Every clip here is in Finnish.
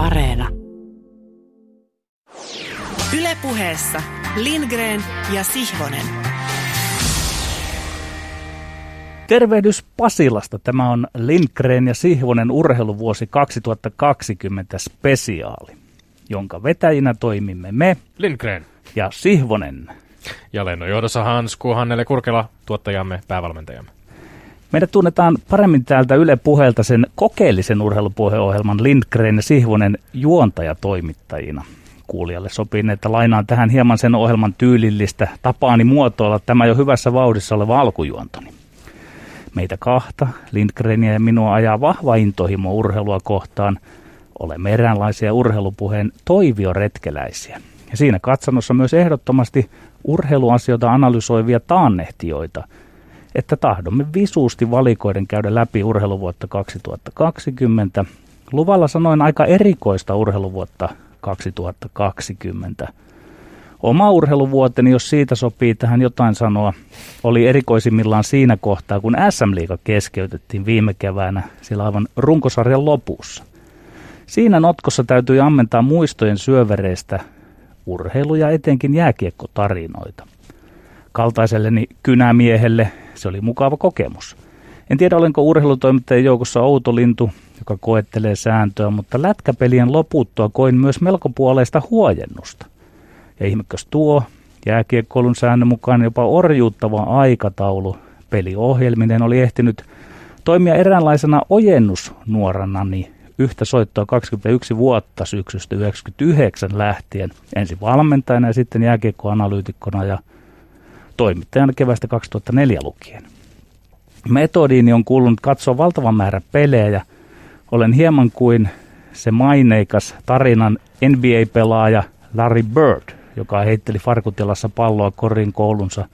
Areena. Ylepuheessa Lindgren ja Sihvonen. Tervehdys Pasilasta. Tämä on Lindgren ja Sihvonen urheiluvuosi 2020 spesiaali, jonka vetäjinä toimimme me Lindgren ja Sihvonen. Ja lennonjohdossa Hansku Hannele Kurkela, tuottajamme, päävalmentajamme. Meidät tunnetaan paremmin täältä Yle Puheelta sen kokeellisen urheilupuheohjelman Lindgren ja Sihvonen juontajatoimittajina. Kuulijalle sopii, että lainaan tähän hieman sen ohjelman tyylillistä tapaani muotoilla tämä jo hyvässä vauhdissa oleva alkujuontoni. Meitä kahta, Lindgrenia ja minua ajaa vahva intohimo urheilua kohtaan. Olemme eräänlaisia urheilupuheen toivioretkeläisiä. Ja siinä katsannossa myös ehdottomasti urheiluasioita analysoivia taannehtijoita – että tahdomme visuusti valikoiden käydä läpi urheiluvuotta 2020. Luvalla sanoin aika erikoista urheiluvuotta 2020. Oma urheiluvuoteni, jos siitä sopii tähän jotain sanoa, oli erikoisimmillaan siinä kohtaa, kun SM-liiga keskeytettiin viime keväänä sillä aivan runkosarjan lopussa. Siinä notkossa täytyi ammentaa muistojen syövereistä urheilu- ja etenkin jääkiekkotarinoita. Kaltaiselleni kynämiehelle se oli mukava kokemus. En tiedä, olenko urheilutoimittajien joukossa outo lintu, joka koettelee sääntöä, mutta lätkäpelien loputtua koin myös melko puoleista huojennusta. Ja ihmekös tuo, jääkiekkoilun säännön mukaan jopa orjuuttava aikataulu peliohjelminen oli ehtinyt toimia eräänlaisena ojennusnuoranani yhtä soittoa 21 vuotta syksystä 1999 lähtien, ensin valmentajana ja sitten jääkiekkoanalyytikkona ja toimittajana kevästä 2004 lukien. Metodiini on kuulunut katsoa valtavan määrä pelejä. Olen hieman kuin se maineikas tarinan NBA-pelaaja Larry Bird, joka heitteli farkutilassa palloa korin koulunsa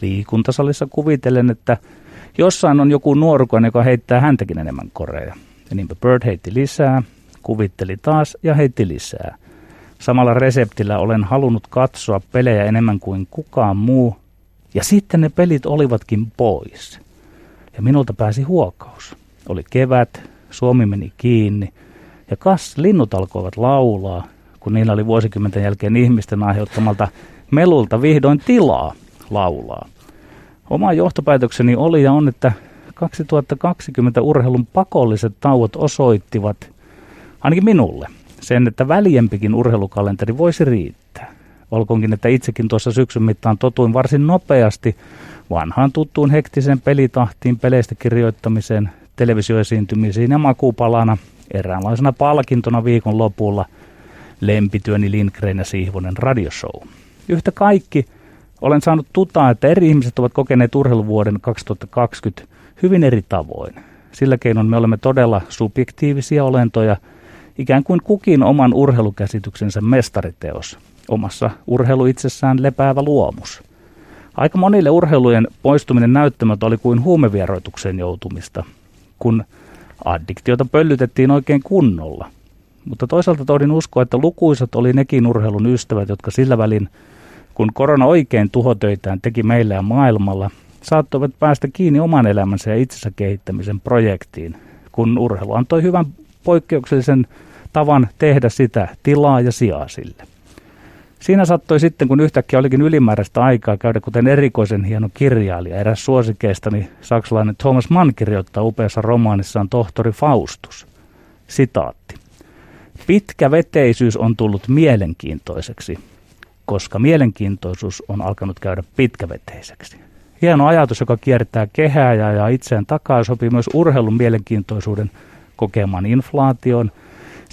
liikuntasalissa kuvitellen, että jossain on joku nuorukan, joka heittää häntäkin enemmän koreja. Ja niinpä Bird heitti lisää, kuvitteli taas ja heitti lisää. Samalla reseptillä olen halunnut katsoa pelejä enemmän kuin kukaan muu, ja sitten ne pelit olivatkin pois. Ja minulta pääsi huokaus. Oli kevät, Suomi meni kiinni ja kas linnut alkoivat laulaa, kun niillä oli vuosikymmenten jälkeen ihmisten aiheuttamalta melulta vihdoin tilaa laulaa. Oma johtopäätökseni oli ja on, että 2020 urheilun pakolliset tauot osoittivat, ainakin minulle, sen, että väljempikin urheilukalenteri voisi riittää. Olkoonkin, että itsekin tuossa syksyn mittaan totuin varsin nopeasti vanhaan tuttuun hektisen pelitahtiin, peleistä kirjoittamiseen, televisioesiintymisiin ja makuupalana eräänlaisena palkintona viikon lopulla lempityöni Lindgren ja Sihvonen radioshow. Yhtä kaikki olen saanut tutaa, että eri ihmiset ovat kokeneet urheiluvuoden 2020 hyvin eri tavoin. Sillä keinoin me olemme todella subjektiivisia olentoja, ikään kuin kukin oman urheilukäsityksensä mestariteos omassa urheilu itsessään lepäävä luomus. Aika monille urheilujen poistuminen näyttämät oli kuin huumevieroitukseen joutumista, kun addiktiota pöllytettiin oikein kunnolla. Mutta toisaalta tohdin uskoa, että lukuisat oli nekin urheilun ystävät, jotka sillä välin, kun korona oikein tuhotöitään teki meillä ja maailmalla, saattoivat päästä kiinni oman elämänsä ja itsensä kehittämisen projektiin, kun urheilu antoi hyvän poikkeuksellisen tavan tehdä sitä tilaa ja sijaa sille. Siinä sattui sitten, kun yhtäkkiä olikin ylimääräistä aikaa käydä kuten erikoisen hieno kirjailija. Eräs suosikeistani saksalainen Thomas Mann kirjoittaa upeassa romaanissaan Tohtori Faustus. Sitaatti. Pitkä veteisyys on tullut mielenkiintoiseksi, koska mielenkiintoisuus on alkanut käydä pitkäveteiseksi. Hieno ajatus, joka kiertää kehää ja, ja itseään takaa, sopii myös urheilun mielenkiintoisuuden kokemaan inflaation –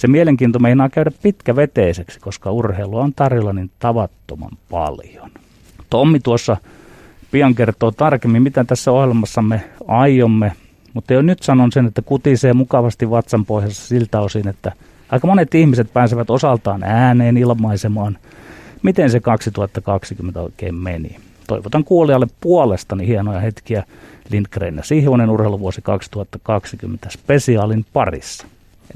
se mielenkiinto meinaa käydä pitkäveteiseksi, koska urheilua on tarjolla niin tavattoman paljon. Tommi tuossa pian kertoo tarkemmin, mitä tässä ohjelmassamme aiomme, mutta jo nyt sanon sen, että kutisee mukavasti vatsan pohjassa siltä osin, että aika monet ihmiset pääsevät osaltaan ääneen ilmaisemaan, miten se 2020 oikein meni. Toivotan kuulijalle puolestani hienoja hetkiä Lindgren ja Sihvonen urheiluvuosi 2020 spesiaalin parissa.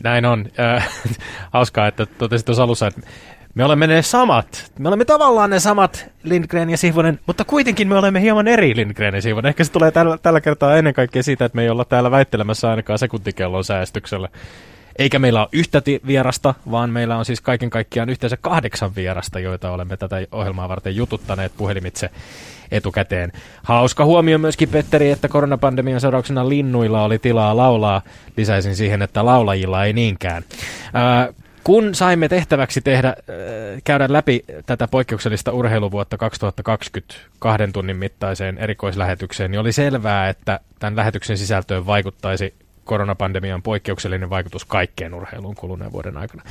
Näin on. Äh, hauskaa, että totesit tuossa alussa, että me olemme ne samat. Me olemme tavallaan ne samat Lindgren ja Sihvonen, mutta kuitenkin me olemme hieman eri Lindgren ja Sihvonen. Ehkä se tulee tällä, tällä kertaa ennen kaikkea siitä, että me ei olla täällä väittelemässä ainakaan sekuntikellon säästyksellä. Eikä meillä ole yhtä vierasta, vaan meillä on siis kaiken kaikkiaan yhteensä kahdeksan vierasta, joita olemme tätä ohjelmaa varten jututtaneet puhelimitse etukäteen. Hauska huomio myöskin, Petteri, että koronapandemian seurauksena linnuilla oli tilaa laulaa. Lisäisin siihen, että laulajilla ei niinkään. Ää, kun saimme tehtäväksi tehdä, äh, käydä läpi tätä poikkeuksellista urheiluvuotta 2020 kahden tunnin mittaiseen erikoislähetykseen, niin oli selvää, että tämän lähetyksen sisältöön vaikuttaisi koronapandemian poikkeuksellinen vaikutus kaikkeen urheiluun kuluneen vuoden aikana.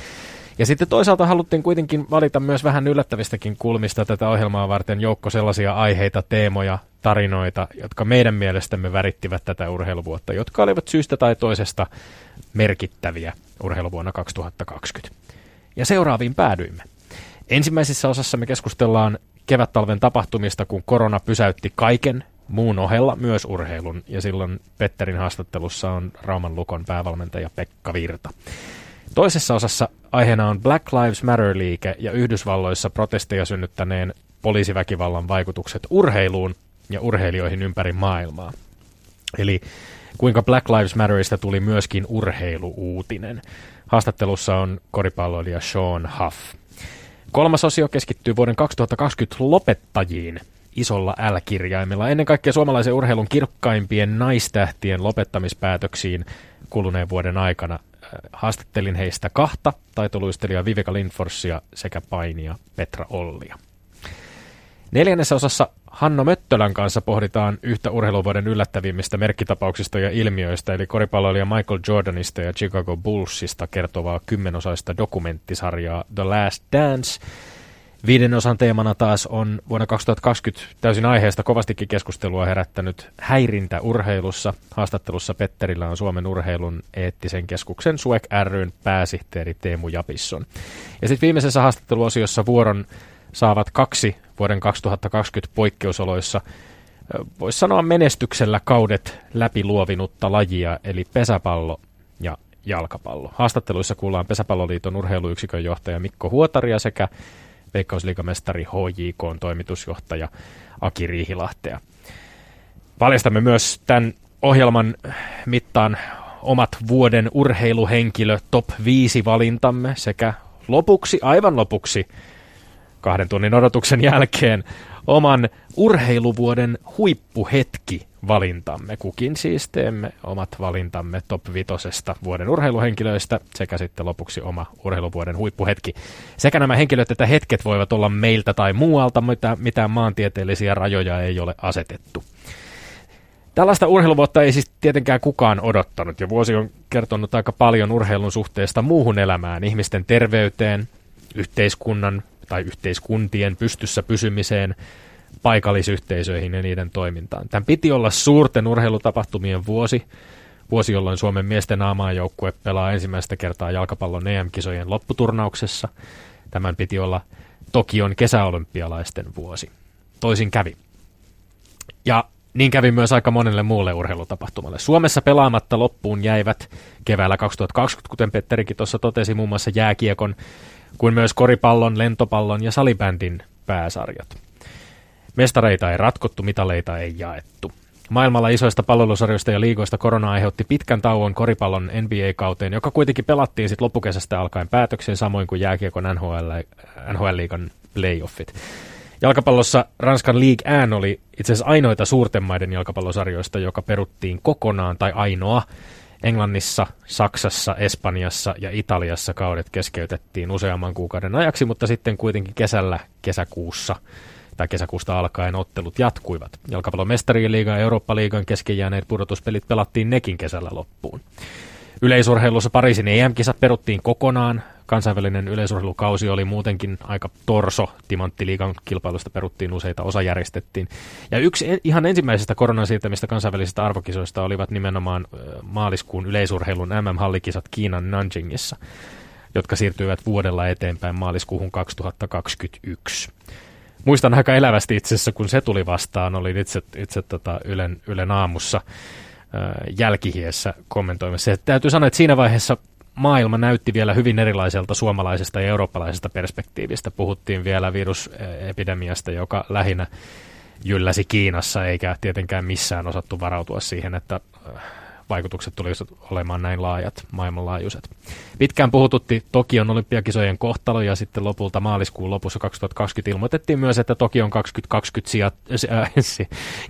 Ja sitten toisaalta haluttiin kuitenkin valita myös vähän yllättävistäkin kulmista tätä ohjelmaa varten joukko sellaisia aiheita, teemoja, tarinoita, jotka meidän mielestämme värittivät tätä urheiluvuotta, jotka olivat syystä tai toisesta merkittäviä urheiluvuonna 2020. Ja seuraaviin päädyimme. Ensimmäisessä osassa me keskustellaan kevättalven tapahtumista, kun korona pysäytti kaiken muun ohella myös urheilun, ja silloin Petterin haastattelussa on Rauman Lukon päävalmentaja Pekka Virta. Toisessa osassa aiheena on Black Lives Matter-liike ja Yhdysvalloissa protesteja synnyttäneen poliisiväkivallan vaikutukset urheiluun ja urheilijoihin ympäri maailmaa. Eli kuinka Black Lives Matterista tuli myöskin urheiluuutinen. Haastattelussa on koripalloilija Sean Huff. Kolmas osio keskittyy vuoden 2020 lopettajiin isolla L-kirjaimella. Ennen kaikkea suomalaisen urheilun kirkkaimpien naistähtien lopettamispäätöksiin kuluneen vuoden aikana. Haastattelin heistä kahta, taitoluistelijaa Viveka Lindforsia sekä painia Petra Ollia. Neljännessä osassa Hanno Möttölän kanssa pohditaan yhtä urheiluvuoden yllättävimmistä merkkitapauksista ja ilmiöistä, eli koripalloilija Michael Jordanista ja Chicago Bullsista kertovaa kymmenosaista dokumenttisarjaa The Last Dance. Viiden osan teemana taas on vuonna 2020 täysin aiheesta kovastikin keskustelua herättänyt häirintä urheilussa. Haastattelussa Petterillä on Suomen urheilun eettisen keskuksen SUEK ryn pääsihteeri Teemu Japisson. Ja sitten viimeisessä haastatteluosiossa vuoron saavat kaksi vuoden 2020 poikkeusoloissa, voisi sanoa menestyksellä kaudet läpiluovinutta lajia, eli pesäpallo ja jalkapallo. Haastatteluissa kuullaan Pesäpalloliiton urheiluyksikön johtaja Mikko Huotaria sekä Veikkausliigamestari HJK toimitusjohtaja Aki Riihilahtea. Paljastamme myös tämän ohjelman mittaan omat vuoden urheiluhenkilö top 5 valintamme sekä lopuksi, aivan lopuksi, kahden tunnin odotuksen jälkeen oman urheiluvuoden huippuhetki valintamme. Kukin siis teemme omat valintamme top vitosesta vuoden urheiluhenkilöistä sekä sitten lopuksi oma urheiluvuoden huippuhetki. Sekä nämä henkilöt että hetket voivat olla meiltä tai muualta, mitä mitään maantieteellisiä rajoja ei ole asetettu. Tällaista urheiluvuotta ei siis tietenkään kukaan odottanut ja vuosi on kertonut aika paljon urheilun suhteesta muuhun elämään, ihmisten terveyteen, yhteiskunnan tai yhteiskuntien pystyssä pysymiseen, paikallisyhteisöihin ja niiden toimintaan. Tämän piti olla suurten urheilutapahtumien vuosi, vuosi jolloin Suomen miesten aamaajoukkue pelaa ensimmäistä kertaa jalkapallon EM-kisojen lopputurnauksessa. Tämän piti olla Tokion kesäolympialaisten vuosi. Toisin kävi. Ja niin kävi myös aika monelle muulle urheilutapahtumalle. Suomessa pelaamatta loppuun jäivät keväällä 2020, kuten Petterikin tuossa totesi, muun muassa jääkiekon kuin myös koripallon, lentopallon ja salibändin pääsarjat. Mestareita ei ratkottu, mitaleita ei jaettu. Maailmalla isoista palvelusarjoista ja liigoista korona aiheutti pitkän tauon koripallon NBA-kauteen, joka kuitenkin pelattiin sitten loppukesästä alkaen päätökseen, samoin kuin jääkiekon NHL, NHL-liigan playoffit. Jalkapallossa Ranskan League 1 oli itse asiassa ainoita suurten maiden jalkapallosarjoista, joka peruttiin kokonaan tai ainoa Englannissa, Saksassa, Espanjassa ja Italiassa kaudet keskeytettiin useamman kuukauden ajaksi, mutta sitten kuitenkin kesällä, kesäkuussa tai kesäkuusta alkaen ottelut jatkuivat. Jalkapallon mestarien liigan ja Eurooppa-liigan kesken jääneet pudotuspelit pelattiin nekin kesällä loppuun. Yleisurheilussa Pariisin EM-kisat peruttiin kokonaan. Kansainvälinen yleisurheilukausi oli muutenkin aika torso. Timanttiliigan kilpailusta peruttiin useita, osa järjestettiin. Ja yksi ihan ensimmäisestä koronan siirtämistä kansainvälisistä arvokisoista olivat nimenomaan maaliskuun yleisurheilun MM-hallikisat Kiinan Nanjingissa, jotka siirtyivät vuodella eteenpäin maaliskuuhun 2021 muistan aika elävästi itse asiassa, kun se tuli vastaan, olin itse, itse tota Ylen, Ylen aamussa jälkihiessä kommentoimassa. Ja täytyy sanoa, että siinä vaiheessa maailma näytti vielä hyvin erilaiselta suomalaisesta ja eurooppalaisesta perspektiivistä. Puhuttiin vielä virusepidemiasta, joka lähinnä jylläsi Kiinassa, eikä tietenkään missään osattu varautua siihen, että vaikutukset tulisivat olemaan näin laajat, maailmanlaajuiset. Pitkään puhututti Tokion olympiakisojen kohtalo ja sitten lopulta maaliskuun lopussa 2020 ilmoitettiin myös, että Tokion 2020 sijat, äh,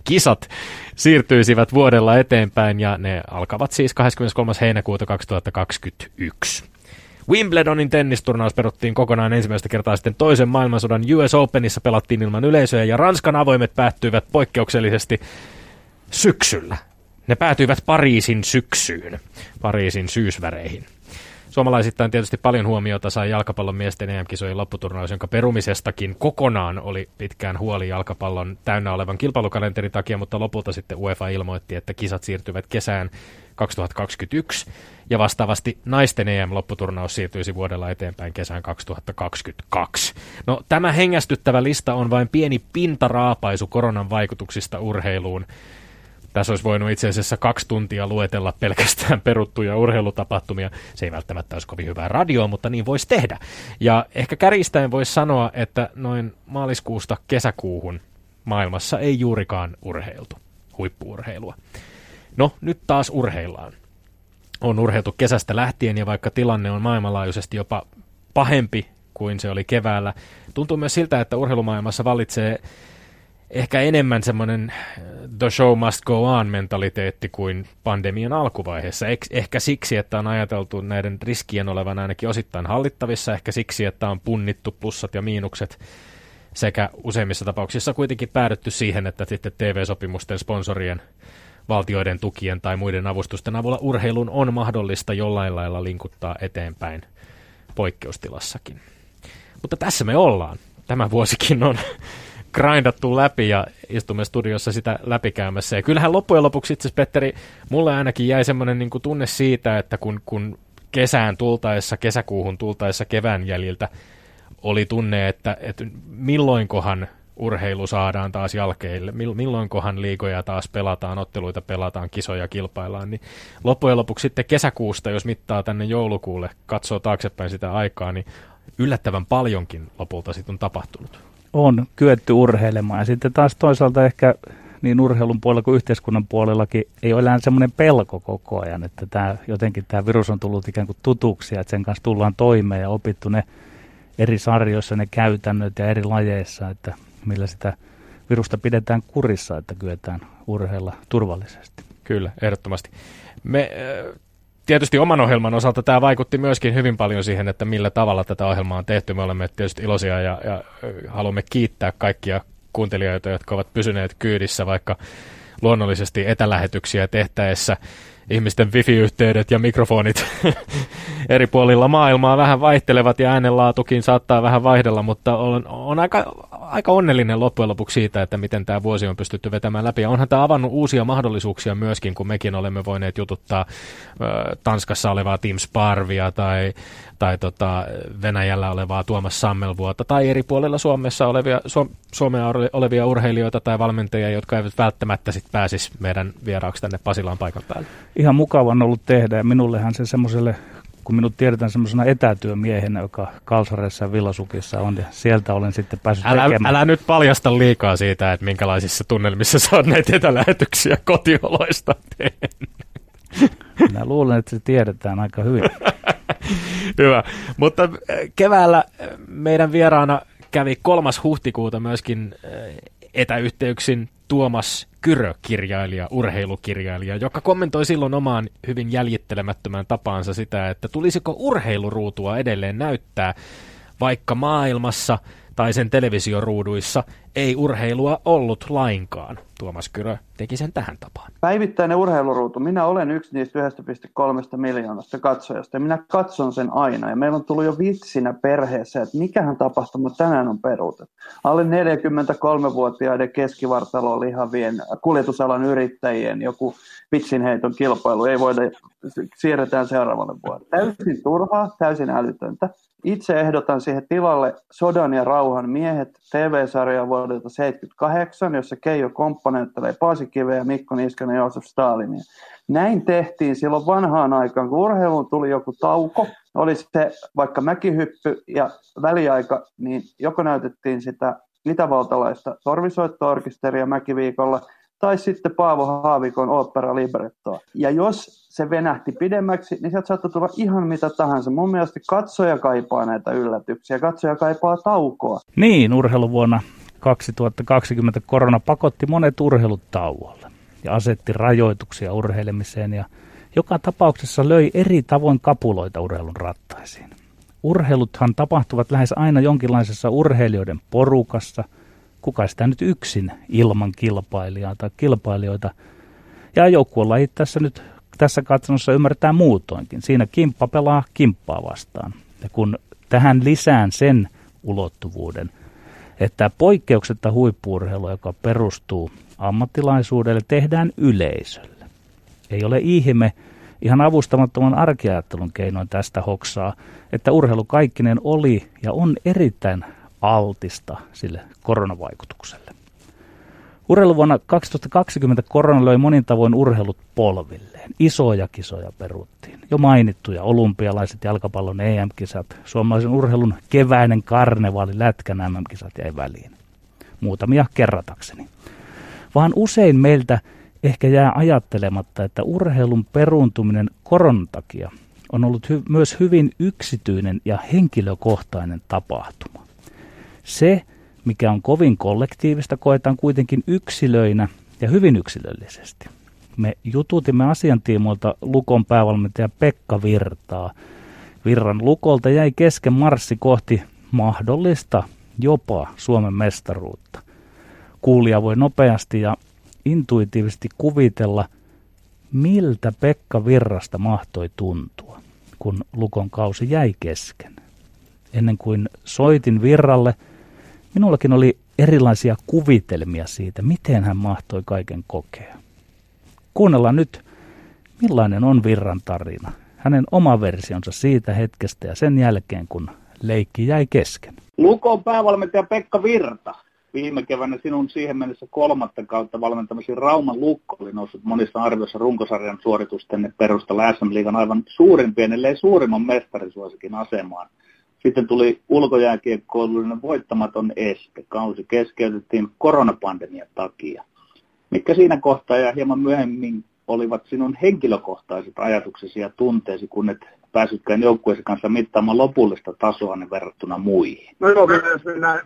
kisat siirtyisivät vuodella eteenpäin ja ne alkavat siis 23. heinäkuuta 2021. Wimbledonin tennisturnaus peruttiin kokonaan ensimmäistä kertaa sitten toisen maailmansodan US Openissa pelattiin ilman yleisöä ja Ranskan avoimet päättyivät poikkeuksellisesti syksyllä. Ne päätyivät Pariisin syksyyn, Pariisin syysväreihin. Suomalaisittain tietysti paljon huomiota sai jalkapallon miesten EM-kisojen lopputurnaus, jonka perumisestakin kokonaan oli pitkään huoli jalkapallon täynnä olevan kilpailukalenterin takia, mutta lopulta sitten UEFA ilmoitti, että kisat siirtyvät kesään 2021 ja vastaavasti naisten EM-lopputurnaus siirtyisi vuodella eteenpäin kesään 2022. No tämä hengästyttävä lista on vain pieni pintaraapaisu koronan vaikutuksista urheiluun. Tässä olisi voinut itse asiassa kaksi tuntia luetella pelkästään peruttuja urheilutapahtumia. Se ei välttämättä olisi kovin hyvää radioa, mutta niin voisi tehdä. Ja ehkä kärjistäen voisi sanoa, että noin maaliskuusta kesäkuuhun maailmassa ei juurikaan urheiltu, huippuurheilua. No, nyt taas urheillaan. On urheiltu kesästä lähtien ja vaikka tilanne on maailmanlaajuisesti jopa pahempi kuin se oli keväällä, tuntuu myös siltä, että urheilumaailmassa vallitsee ehkä enemmän semmoinen äh, the show must go on mentaliteetti kuin pandemian alkuvaiheessa. Ehkä siksi, että on ajateltu näiden riskien olevan ainakin osittain hallittavissa, ehkä siksi, että on punnittu plussat ja miinukset sekä useimmissa tapauksissa kuitenkin päädytty siihen, että sitten TV-sopimusten sponsorien valtioiden tukien tai muiden avustusten avulla urheilun on mahdollista jollain lailla linkuttaa eteenpäin poikkeustilassakin. Mutta tässä me ollaan. Tämä vuosikin on grindattu läpi ja istumme studiossa sitä läpikäymässä. Ja kyllähän loppujen lopuksi itse Petteri, mulle ainakin jäi semmoinen niin tunne siitä, että kun, kun kesään tultaessa, kesäkuuhun tultaessa kevään jäljiltä oli tunne, että, että milloinkohan urheilu saadaan taas jälkeille, milloinkohan liikoja taas pelataan, otteluita pelataan, kisoja kilpaillaan, niin loppujen lopuksi sitten kesäkuusta, jos mittaa tänne joulukuulle, katsoo taaksepäin sitä aikaa, niin yllättävän paljonkin lopulta sitten on tapahtunut on kyetty urheilemaan. Ja sitten taas toisaalta ehkä niin urheilun puolella kuin yhteiskunnan puolellakin ei ole enää semmoinen pelko koko ajan, että tämä, jotenkin tämä virus on tullut ikään kuin tutuksi, että sen kanssa tullaan toimeen ja opittu ne eri sarjoissa ne käytännöt ja eri lajeissa, että millä sitä virusta pidetään kurissa, että kyetään urheilla turvallisesti. Kyllä, ehdottomasti. Me tietysti oman ohjelman osalta tämä vaikutti myöskin hyvin paljon siihen, että millä tavalla tätä ohjelmaa on tehty. Me olemme tietysti iloisia ja, ja haluamme kiittää kaikkia kuuntelijoita, jotka ovat pysyneet kyydissä, vaikka luonnollisesti etälähetyksiä tehtäessä ihmisten wifi-yhteydet ja mikrofonit eri puolilla maailmaa vähän vaihtelevat ja äänenlaatukin saattaa vähän vaihdella, mutta on, on aika, aika onnellinen loppujen lopuksi siitä, että miten tämä vuosi on pystytty vetämään läpi. Ja onhan tämä avannut uusia mahdollisuuksia myöskin, kun mekin olemme voineet jututtaa ö, Tanskassa olevaa Team Sparvia tai, tai tota Venäjällä olevaa Tuomas Sammelvuota tai eri puolilla Suomessa olevia, Suom- Suomea olevia urheilijoita tai valmentajia, jotka eivät välttämättä sit pääsisi meidän vieraaksi tänne Pasilaan paikan päälle. Ihan mukava on ollut tehdä ja minullehan se semmoiselle kun minut tiedetään semmoisena etätyömiehenä, joka Kalsareissa ja Villasukissa on, ja sieltä olen sitten päässyt älä, tekemään. Älä nyt paljasta liikaa siitä, että minkälaisissa tunnelmissa sä oot näitä etälähetyksiä kotioloista Minä luulen, että se tiedetään aika hyvin. Hyvä. Mutta äh, keväällä äh, meidän vieraana kävi kolmas huhtikuuta myöskin äh, etäyhteyksin Tuomas Kyrö, kirjailija, urheilukirjailija, joka kommentoi silloin omaan hyvin jäljittelemättömään tapaansa sitä, että tulisiko urheiluruutua edelleen näyttää, vaikka maailmassa – tai sen televisioruuduissa ei urheilua ollut lainkaan. Tuomas Kyrö teki sen tähän tapaan. Päivittäinen urheiluruutu. Minä olen yksi niistä 1,3 miljoonasta katsojasta ja minä katson sen aina. Ja meillä on tullut jo vitsinä perheessä, että mikähän tapahtuma tänään on peruutettu. Alle 43-vuotiaiden keskivartalo lihavien kuljetusalan yrittäjien joku vitsinheiton kilpailu ei voida, siirretään seuraavalle vuodelle. Täysin turhaa, täysin älytöntä. Itse ehdotan siihen tilalle Sodan ja rauhan miehet TV-sarja vuodelta 78, jossa Keijo komponenttelee Paasikiveä ja Mikko Niskanen ja Joosef Stalinia. Näin tehtiin silloin vanhaan aikaan, kun urheiluun tuli joku tauko, oli se vaikka mäkihyppy ja väliaika, niin joko näytettiin sitä itävaltalaista torvisoittoorkesteria mäkiviikolla, tai sitten Paavo Haavikon opera librettoa. Ja jos se venähti pidemmäksi, niin sieltä saattoi tulla ihan mitä tahansa. Mun mielestä katsoja kaipaa näitä yllätyksiä, katsoja kaipaa taukoa. Niin, urheiluvuonna 2020 korona pakotti monet urheilut tauolle ja asetti rajoituksia urheilemiseen ja joka tapauksessa löi eri tavoin kapuloita urheilun rattaisiin. Urheiluthan tapahtuvat lähes aina jonkinlaisessa urheilijoiden porukassa, kuka sitä nyt yksin ilman kilpailijaa tai kilpailijoita. Ja joukkuelajit tässä nyt tässä katsonossa ymmärtää muutoinkin. Siinä kimppa pelaa kimppaa vastaan. Ja kun tähän lisään sen ulottuvuuden, että poikkeuksetta huippuurheilu, joka perustuu ammattilaisuudelle, tehdään yleisölle. Ei ole ihme, ihan avustamattoman arkeajattelun keinoin tästä hoksaa, että urheilu kaikkinen oli ja on erittäin altista sille koronavaikutukselle. Urheiluvuonna 2020 korona löi monin tavoin urheilut polvilleen. Isoja kisoja peruttiin. Jo mainittuja olympialaiset jalkapallon EM-kisat, suomalaisen urheilun keväinen karnevaali, lätkän MM-kisat jäi väliin. Muutamia kerratakseni. Vaan usein meiltä ehkä jää ajattelematta, että urheilun peruuntuminen koronan takia on ollut hy- myös hyvin yksityinen ja henkilökohtainen tapahtuma. Se, mikä on kovin kollektiivista, koetaan kuitenkin yksilöinä ja hyvin yksilöllisesti. Me jututimme asiantiimoilta Lukon päävalmentaja Pekka Virtaa. Virran Lukolta jäi kesken marssi kohti mahdollista jopa Suomen mestaruutta. Kuulija voi nopeasti ja intuitiivisesti kuvitella, miltä Pekka Virrasta mahtoi tuntua, kun Lukon kausi jäi kesken. Ennen kuin soitin Virralle, minullakin oli erilaisia kuvitelmia siitä, miten hän mahtoi kaiken kokea. Kuunnellaan nyt, millainen on Virran tarina, hänen oma versionsa siitä hetkestä ja sen jälkeen, kun leikki jäi kesken. Lukon päävalmentaja Pekka Virta viime keväänä sinun siihen mennessä kolmatta kautta valmentamasi Rauman Lukko oli noussut monissa arvioissa runkosarjan suoritusten perusteella SM-liigan aivan suurimpien, ellei suurimman mestarisuosikin asemaan. Sitten tuli ulkojääkiekkoilullinen voittamaton este. Kausi keskeytettiin koronapandemian takia. Mitkä siinä kohtaa ja hieman myöhemmin olivat sinun henkilökohtaiset ajatuksesi ja tunteesi, kun et pääsytkään joukkueesi kanssa mittaamaan lopullista tasoa verrattuna muihin? No joo, jos mennään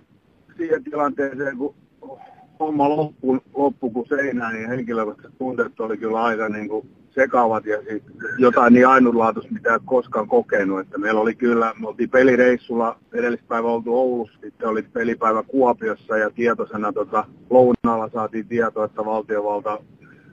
siihen tilanteeseen, kun homma loppu, loppu kuin seinään, niin henkilökohtaiset tunteet oli kyllä aika niin kuin sekaavat ja sit jotain niin ainutlaatuista, mitä ei koskaan kokenut. Että meillä oli kyllä, me oltiin pelireissulla, edellispäivä oltu Oulussa, sitten oli pelipäivä Kuopiossa ja tietoisena tota, lounaalla saatiin tietoa, että valtiovalta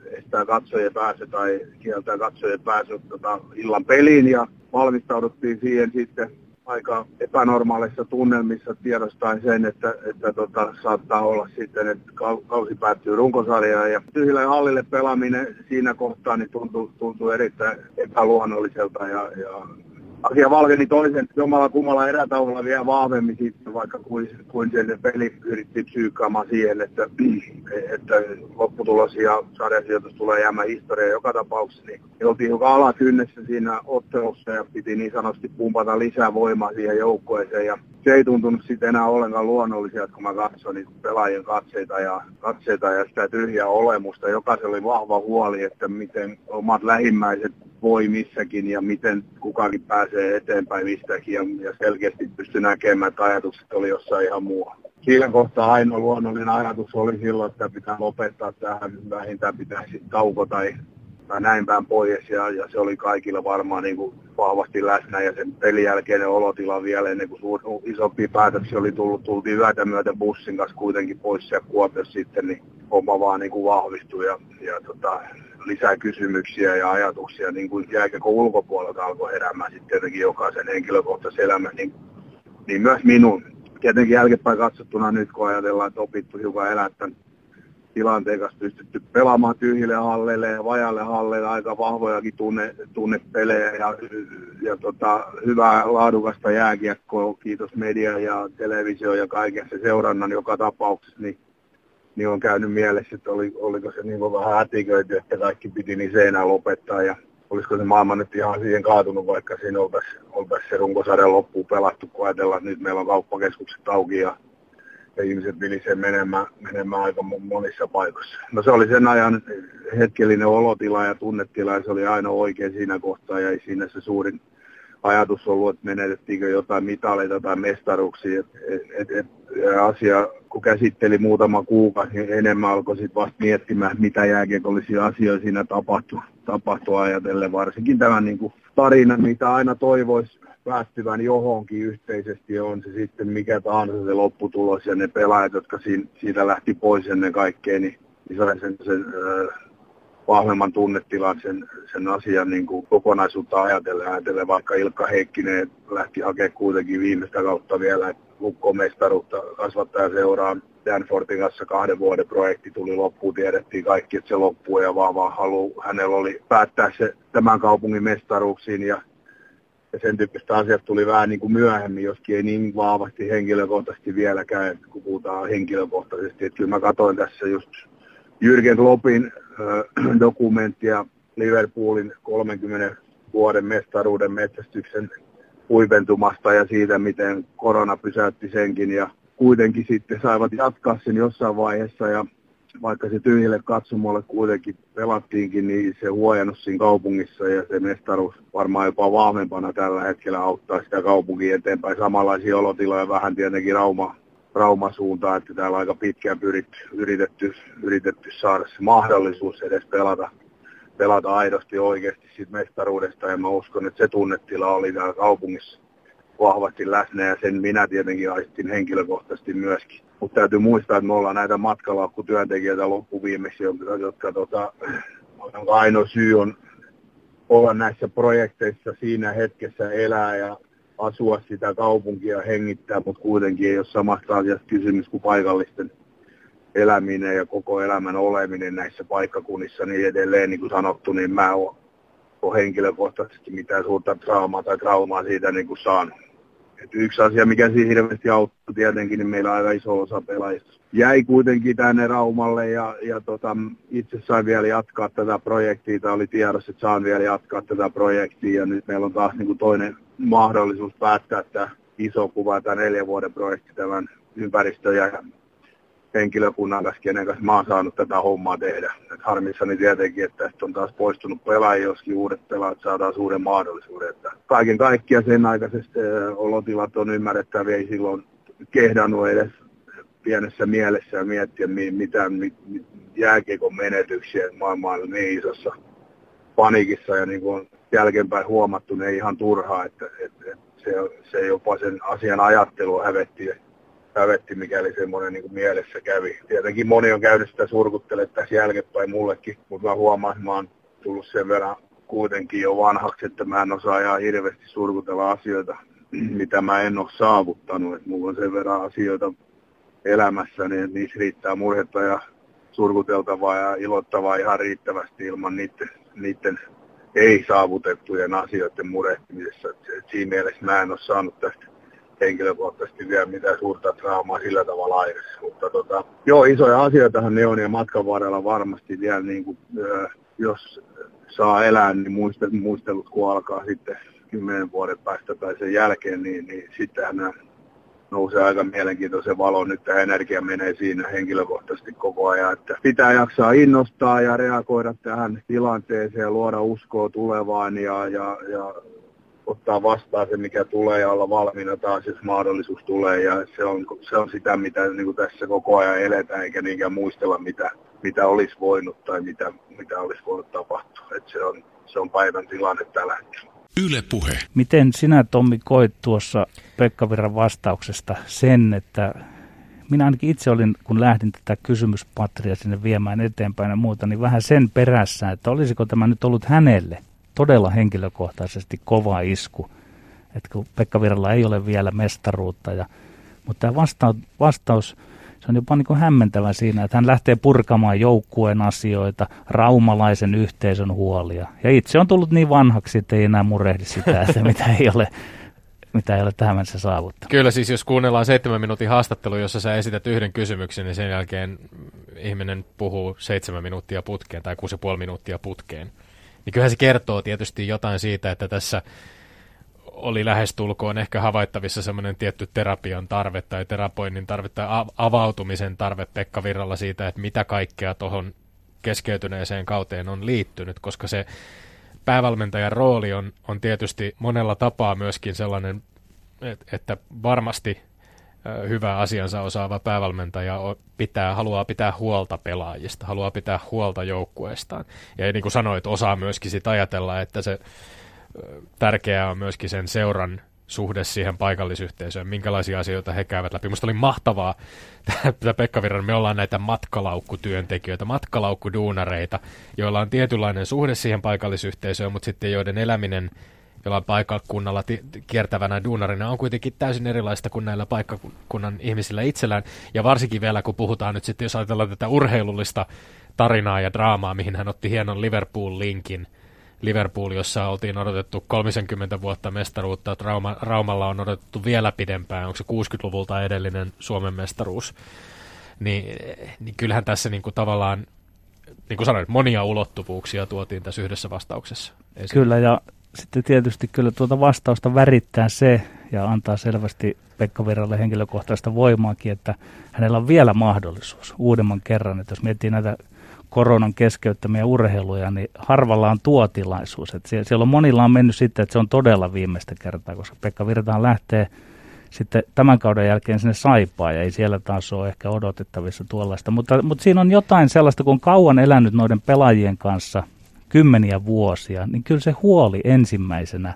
estää katsojien pääsy tai kieltää katsojien pääsy tota, illan peliin ja valmistauduttiin siihen sitten aika epänormaalissa tunnelmissa tiedostaen sen, että, että tota, saattaa olla sitten, että kausi päättyy runkosarjaan. Ja tyhjille hallille pelaaminen siinä kohtaa niin tuntuu, tuntuu erittäin epäluonnolliselta ja, ja asia valkeni toisen jomalla kummalla erätaululla vielä vahvemmin sitten, vaikka kuin, kuin sen peli yritti psyykkaamaan siihen, että, että lopputulos ja sarjasijoitus tulee jäämään historiaan joka tapauksessa. Niin me oltiin joka alakynnessä siinä ottelussa ja piti niin sanotusti pumpata lisää voimaa siihen joukkueeseen. Ja se ei tuntunut sitten enää ollenkaan luonnollisia, kun mä katsoin niitä pelaajien katseita ja, katseita ja sitä tyhjää olemusta. Jokaisella oli vahva huoli, että miten omat lähimmäiset voi missäkin ja miten kukakin pääsee eteenpäin mistäkin ja, ja selkeästi pystyi näkemään, että ajatukset oli jossain ihan muualla. Siinä kohtaa ainoa luonnollinen ajatus oli silloin, että pitää lopettaa tähän, vähintään pitäisi tauko tai, tai näin päin pois ja, ja se oli kaikilla varmaan niin kuin vahvasti läsnä ja sen pelin jälkeinen olotila vielä ennen kuin suur, isompia päätöksiä oli tullut, tultiin yötä myöten bussin kanssa kuitenkin pois ja Kuopiossa sitten, niin homma vaan niin kuin vahvistui ja, ja tota, lisää kysymyksiä ja ajatuksia niin kuin jääkäkö ulkopuolelta alkoi heräämään sitten tietenkin jokaisen henkilökohtaisen elämän, niin, niin myös minun. Tietenkin jälkeenpäin katsottuna nyt, kun ajatellaan, että opittu hiukan elää tämän tilanteen kanssa pystytty pelaamaan tyhjille halleille ja vajalle halleille aika vahvojakin tunne, tunnepelejä ja, ja tota, hyvää laadukasta jääkiekkoa, kiitos media ja televisio ja kaiken se seurannan joka tapauksessa, niin niin on käynyt mielessä, että oli, oliko se niin vähän hätiköity, että kaikki piti niin seinään lopettaa ja olisiko se maailma nyt ihan siihen kaatunut, vaikka siinä oltaisiin oltais se runkosarjan loppuun pelattu, kun ajatellaan, että nyt meillä on kauppakeskukset auki ja ja ihmiset vilisee menemään, menemään aika monissa paikoissa. No se oli sen ajan hetkellinen olotila ja tunnetila ja se oli aina oikein siinä kohtaa ja ei siinä se suurin ajatus ollut, että menetettiinkö jotain mitaleita tai mestaruuksia. Et, et, et, asia, kun käsitteli muutama kuukausi, niin enemmän alkoi sitten vasta miettimään, mitä jääkiekollisia asioita siinä tapahtui, tapahtui ajatellen. Varsinkin tämän niin kuin tarina, mitä aina toivoisi päättyvän johonkin yhteisesti, on se sitten mikä tahansa se lopputulos ja ne pelaajat, jotka siitä lähti pois ennen kaikkea, niin, niin sai sen, sen vahvemman tunnetilan sen, sen asian niin kuin kokonaisuutta ajatellen, ajatellen, vaikka Ilkka Heikkinen lähti hakemaan kuitenkin viimeistä kautta vielä lukkomestaruutta kasvattaja seuraan. Danfortin kanssa kahden vuoden projekti tuli loppuun, tiedettiin kaikki, että se loppuu ja vaan, vaan halu, hänellä oli päättää se tämän kaupungin mestaruuksiin ja, ja sen tyyppistä asiat tuli vähän niin kuin myöhemmin, joskin ei niin vahvasti henkilökohtaisesti vieläkään, kun puhutaan henkilökohtaisesti. Että kyllä mä katsoin tässä just Jürgen Lopin dokumenttia Liverpoolin 30 vuoden mestaruuden metsästyksen huipentumasta ja siitä, miten korona pysäytti senkin ja kuitenkin sitten saivat jatkaa sen jossain vaiheessa ja vaikka se tyhjille katsomolle kuitenkin pelattiinkin, niin se huojennus siinä kaupungissa ja se mestaruus varmaan jopa vahvempana tällä hetkellä auttaa sitä kaupunkia eteenpäin. Samanlaisia olotiloja vähän tietenkin Rauma, Rauma suuntaan, että täällä on aika pitkään pyritty, yritetty, yritetty saada se mahdollisuus edes pelata, pelata aidosti oikeasti siitä mestaruudesta ja mä uskon, että se tunnetila oli täällä kaupungissa vahvasti läsnä ja sen minä tietenkin aistin henkilökohtaisesti myöskin. Mutta täytyy muistaa, että me ollaan näitä matkalaukkutyöntekijöitä loppuviimeksi, jotka, jotka tota, ainoa syy on olla näissä projekteissa siinä hetkessä elää ja asua sitä kaupunkia hengittää, mutta kuitenkin ei ole samasta asiasta kysymys kuin paikallisten eläminen ja koko elämän oleminen näissä paikkakunnissa, niin edelleen niin kuin sanottu, niin mä oon henkilökohtaisesti mitään suurta traumaa tai traumaa siitä niin kuin saanut. Et yksi asia, mikä siinä hirveästi auttoi tietenkin, niin meillä aika iso osa pelaajista jäi kuitenkin tänne Raumalle ja, ja tota, itse sain vielä jatkaa tätä projektia, tai oli tiedossa, että saan vielä jatkaa tätä projektia ja nyt meillä on taas niin kuin toinen mahdollisuus päättää tämä iso kuva, tämä neljän vuoden projekti tämän ympäristö- ja henkilökunnan kanssa, kenen kanssa mä oon saanut tätä hommaa tehdä. Et harmissani tietenkin, että tästä on taas poistunut pelaajia, joskin uudet pelaajat saadaan suuren mahdollisuuden. Että kaiken kaikkiaan sen aikaisesti olotilat on ymmärrettäviä, ei silloin kehdannut edes pienessä mielessä miettiä mitään mit, mit, jääkiekon menetyksiä maailman niin isossa panikissa ja niin kuin jälkeenpäin huomattu, ne ihan turhaa, että, että, että se, se jopa sen asian ajattelu hävetti hävetti, mikäli semmoinen niin mielessä kävi. Tietenkin moni on käynyt sitä surkuttelemaan tässä jälkeenpäin mullekin, mutta mä huomaan, että mä oon tullut sen verran kuitenkin jo vanhaksi, että mä en osaa ihan hirveästi surkutella asioita, mitä mä en ole saavuttanut. Et mulla on sen verran asioita elämässä, niin niissä riittää murhetta ja surkuteltavaa ja ilottavaa ihan riittävästi ilman niiden, niiden ei-saavutettujen asioiden murehtimisessa. Siinä mielessä mä en ole saanut tästä henkilökohtaisesti vielä mitään suurta traumaa sillä tavalla aikaisemmin. Mutta tota, joo, isoja asioitahan ne on ja matkan varrella varmasti vielä, niin kuin, jos saa elää, niin muistelut, muistelut kun alkaa sitten kymmenen vuoden päästä tai sen jälkeen, niin, niin sittenhän nämä nousee aika mielenkiintoisen valon. Nyt tämä energia menee siinä henkilökohtaisesti koko ajan. Että pitää jaksaa innostaa ja reagoida tähän tilanteeseen ja luoda uskoa tulevaan ja, ja, ja ottaa vastaan se, mikä tulee ja olla valmiina taas, jos mahdollisuus tulee. Ja se on, se on sitä, mitä niin kuin tässä koko ajan eletään, eikä niinkään muistella, mitä, mitä olisi voinut tai mitä, mitä olisi voinut tapahtua. Et se, on, se on päivän tilanne tällä hetkellä. Yle puhe. Miten sinä, Tommi, koit tuossa Pekka Virran vastauksesta sen, että minä ainakin itse olin, kun lähdin tätä kysymyspatria sinne viemään eteenpäin ja muuta, niin vähän sen perässä, että olisiko tämä nyt ollut hänelle todella henkilökohtaisesti kova isku, että kun Pekka Virralla ei ole vielä mestaruutta. Ja, mutta tämä vastaus, vastaus se on jopa niin kuin hämmentävä siinä, että hän lähtee purkamaan joukkueen asioita, raumalaisen yhteisön huolia. Ja itse on tullut niin vanhaksi, että ei enää murehdi sitä, että mitä ei ole mitä ei ole tähän mennessä saavuttanut. Kyllä siis, jos kuunnellaan seitsemän minuutin haastattelu, jossa sä esität yhden kysymyksen, niin sen jälkeen ihminen puhuu seitsemän minuuttia putkeen tai kuusi ja puoli minuuttia putkeen niin kyllähän se kertoo tietysti jotain siitä, että tässä oli lähestulkoon ehkä havaittavissa semmoinen tietty terapian tarve tai terapoinnin tarve tai avautumisen tarve Pekka Virralla siitä, että mitä kaikkea tuohon keskeytyneeseen kauteen on liittynyt, koska se päävalmentajan rooli on, on tietysti monella tapaa myöskin sellainen, että varmasti hyvä asiansa osaava päävalmentaja pitää, haluaa pitää huolta pelaajista, haluaa pitää huolta joukkueestaan. Ja niin kuin sanoit, osaa myöskin sit ajatella, että se tärkeää on myöskin sen seuran suhde siihen paikallisyhteisöön, minkälaisia asioita he käyvät läpi. Minusta oli mahtavaa, että Pekka Virran, me ollaan näitä matkalaukkutyöntekijöitä, matkalaukkuduunareita, joilla on tietynlainen suhde siihen paikallisyhteisöön, mutta sitten joiden eläminen jollain paikkakunnalla t- kiertävänä duunarina on kuitenkin täysin erilaista kuin näillä paikkakunnan ihmisillä itsellään. Ja varsinkin vielä, kun puhutaan nyt sitten, jos ajatellaan tätä urheilullista tarinaa ja draamaa, mihin hän otti hienon Liverpool-linkin, Liverpool, jossa oltiin odotettu 30 vuotta mestaruutta, että Rauma, Raumalla on odotettu vielä pidempään, onko se 60-luvulta edellinen Suomen mestaruus, niin, niin kyllähän tässä niin kuin tavallaan, niin kuin sanoin, monia ulottuvuuksia tuotiin tässä yhdessä vastauksessa. Esiin. Kyllä, ja sitten tietysti kyllä tuota vastausta värittää se, ja antaa selvästi Pekka Virralle henkilökohtaista voimaakin, että hänellä on vielä mahdollisuus uudemman kerran, että jos miettii näitä koronan keskeyttämiä urheiluja, niin harvalla on tuo tilaisuus. Siellä, siellä on monilla on mennyt sitten, että se on todella viimeistä kertaa, koska Pekka Virtaan lähtee sitten tämän kauden jälkeen sinne saipaa ja ei siellä taas ole ehkä odotettavissa tuollaista. Mutta, mutta siinä on jotain sellaista, kun on kauan elänyt noiden pelaajien kanssa kymmeniä vuosia, niin kyllä se huoli ensimmäisenä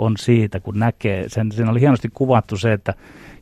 on siitä, kun näkee, sen, siinä oli hienosti kuvattu se, että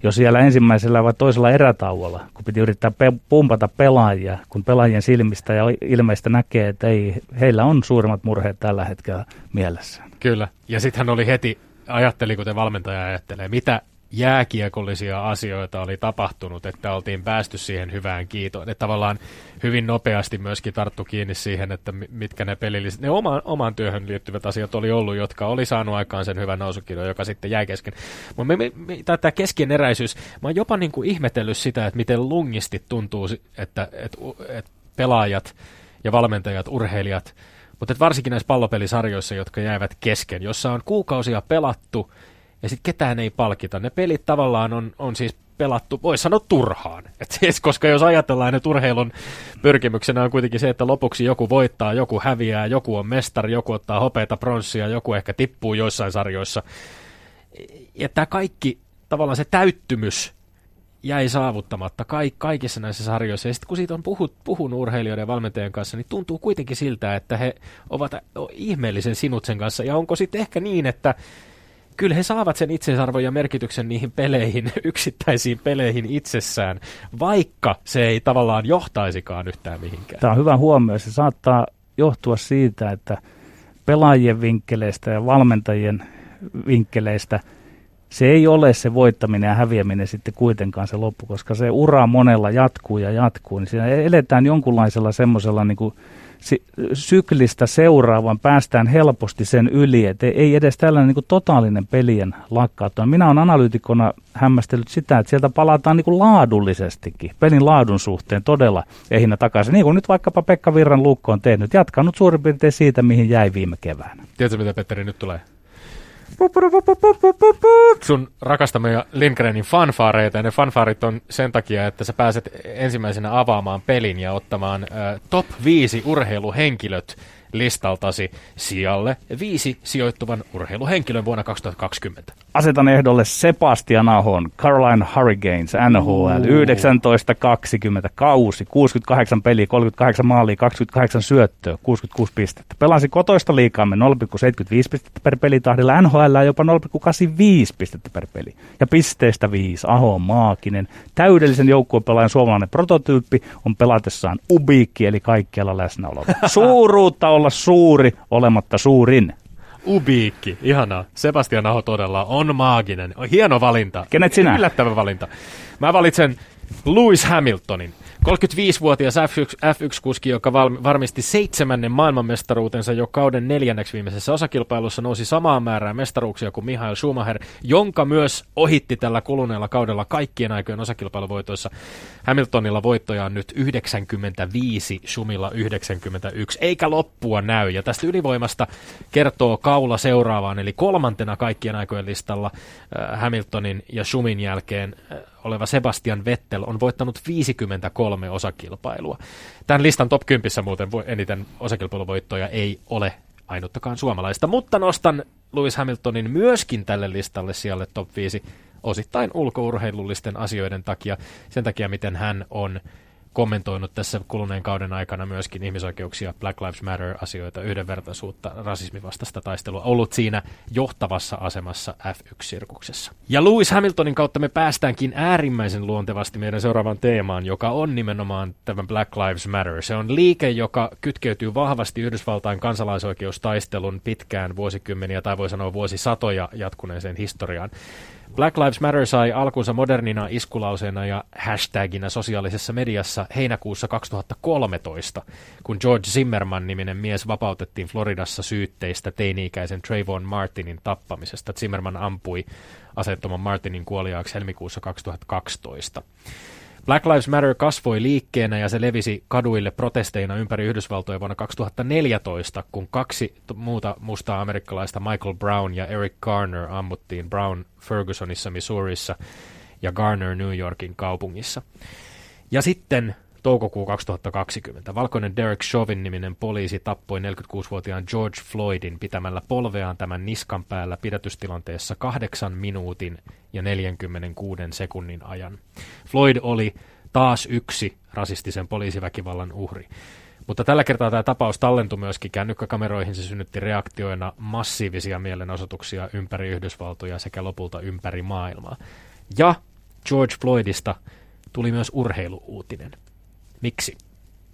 jos siellä ensimmäisellä vai toisella erätauolla, kun piti yrittää pe- pumpata pelaajia, kun pelaajien silmistä ja ilmeistä näkee, että ei, heillä on suurimmat murheet tällä hetkellä mielessä. Kyllä, ja sitten hän oli heti, ajatteli kuten valmentaja ajattelee, mitä jääkiekollisia asioita oli tapahtunut, että oltiin päästy siihen hyvään kiitoon. Että tavallaan hyvin nopeasti myöskin tarttu kiinni siihen, että mitkä ne pelilliset, ne omaan, omaan työhön liittyvät asiat oli ollut, jotka oli saanut aikaan sen hyvän nousukidon, joka sitten jäi kesken. Mutta tämä keskeneräisyys, mä oon jopa niin kuin ihmetellyt sitä, että miten lungisti tuntuu, että, että, että pelaajat ja valmentajat, urheilijat, mutta varsinkin näissä pallopelisarjoissa, jotka jäivät kesken, jossa on kuukausia pelattu, ja sitten ketään ei palkita. Ne pelit tavallaan on, on siis pelattu, voisi sanoa turhaan. Et siis, koska jos ajatellaan, että urheilun pyrkimyksenä on kuitenkin se, että lopuksi joku voittaa, joku häviää, joku on mestari, joku ottaa hopeita, pronssia, joku ehkä tippuu joissain sarjoissa. Ja tämä kaikki, tavallaan se täyttymys jäi saavuttamatta kaik- kaikissa näissä sarjoissa. Ja sitten kun siitä on puhut, puhunut urheilijoiden ja valmentajien kanssa, niin tuntuu kuitenkin siltä, että he ovat ihmeellisen sinut kanssa. Ja onko sitten ehkä niin, että kyllä he saavat sen itseisarvon ja merkityksen niihin peleihin, yksittäisiin peleihin itsessään, vaikka se ei tavallaan johtaisikaan yhtään mihinkään. Tämä on hyvä huomio. Se saattaa johtua siitä, että pelaajien vinkkeleistä ja valmentajien vinkkeleistä se ei ole se voittaminen ja häviäminen sitten kuitenkaan se loppu, koska se ura monella jatkuu ja jatkuu. Niin siinä eletään jonkunlaisella semmoisella niin kuin syklistä seuraavan päästään helposti sen yli, että ei edes tällainen niin totaalinen pelien lakkauttaminen. Minä olen analyytikona hämmästellyt sitä, että sieltä palataan niin laadullisestikin, pelin laadun suhteen todella ehinnä takaisin. Niin kuin nyt vaikkapa Pekka Virran Luukko on tehnyt, jatkanut suurin piirtein siitä, mihin jäi viime keväänä. Tiedätkö mitä Petteri nyt tulee? Sun rakastamia Lindgrenin fanfaareita, ja ne fanfaarit on sen takia, että sä pääset ensimmäisenä avaamaan pelin ja ottamaan äh, top 5 urheiluhenkilöt listaltasi sijalle viisi sijoittuvan urheiluhenkilön vuonna 2020. Asetan ehdolle Sebastian Ahon, Caroline Hurricanes, NHL, 1920 kausi, 68 peliä, 38 maalia, 28 syöttöä, 66 pistettä. Pelasi kotoista liikaamme 0,75 pistettä per pelitahdilla, NHL jopa 0,85 pistettä per peli. Ja pisteistä 5, Aho on maakinen. Täydellisen joukkuepelaajan suomalainen prototyyppi on pelatessaan ubiikki, eli kaikkialla läsnäolo. Suuruutta olla suuri olematta suurin. Ubiikki, ihanaa. Sebastian Aho todella on maaginen. Hieno valinta. Kenet sinä? Yllättävä valinta. Mä valitsen Lewis Hamiltonin. 35-vuotias F1, F1-kuski, joka val, varmisti seitsemännen maailmanmestaruutensa jo kauden neljänneksi viimeisessä osakilpailussa, nousi samaan määrään mestaruuksia kuin Michael Schumacher, jonka myös ohitti tällä kuluneella kaudella kaikkien aikojen osakilpailuvoitoissa. Hamiltonilla voittoja on nyt 95, Schumilla 91, eikä loppua näy. Ja tästä ylivoimasta kertoo kaula seuraavaan, eli kolmantena kaikkien aikojen listalla äh, Hamiltonin ja Schumin jälkeen äh, oleva Sebastian Vettel on voittanut 53 osakilpailua. Tämän listan top 10 muuten eniten osakilpailuvoittoja ei ole ainuttakaan suomalaista, mutta nostan Lewis Hamiltonin myöskin tälle listalle sijalle top 5 osittain ulkourheilullisten asioiden takia, sen takia miten hän on kommentoinut tässä kuluneen kauden aikana myöskin ihmisoikeuksia, Black Lives Matter-asioita, yhdenvertaisuutta, rasismivastaista taistelua, ollut siinä johtavassa asemassa F1-sirkuksessa. Ja Lewis Hamiltonin kautta me päästäänkin äärimmäisen luontevasti meidän seuraavaan teemaan, joka on nimenomaan tämä Black Lives Matter. Se on liike, joka kytkeytyy vahvasti Yhdysvaltain kansalaisoikeustaistelun pitkään vuosikymmeniä tai voi sanoa vuosisatoja jatkuneeseen historiaan. Black Lives Matter sai alkunsa modernina iskulauseena ja hashtagina sosiaalisessa mediassa heinäkuussa 2013, kun George Zimmerman-niminen mies vapautettiin Floridassa syytteistä teini-ikäisen Trayvon Martinin tappamisesta. Zimmerman ampui asettoman Martinin kuoliaaksi helmikuussa 2012. Black Lives Matter kasvoi liikkeenä ja se levisi kaduille protesteina ympäri Yhdysvaltoja vuonna 2014, kun kaksi muuta mustaa amerikkalaista Michael Brown ja Eric Garner ammuttiin Brown Fergusonissa, Missourissa ja Garner New Yorkin kaupungissa. Ja sitten Toukokuu 2020. Valkoinen Derek Chauvin niminen poliisi tappoi 46-vuotiaan George Floydin pitämällä polveaan tämän niskan päällä pidätystilanteessa kahdeksan minuutin ja 46 sekunnin ajan. Floyd oli taas yksi rasistisen poliisiväkivallan uhri. Mutta tällä kertaa tämä tapaus tallentui myöskin kännykkäkameroihin. Se synnytti reaktioina massiivisia mielenosoituksia ympäri Yhdysvaltoja sekä lopulta ympäri maailmaa. Ja George Floydista tuli myös urheiluuutinen. Miksi?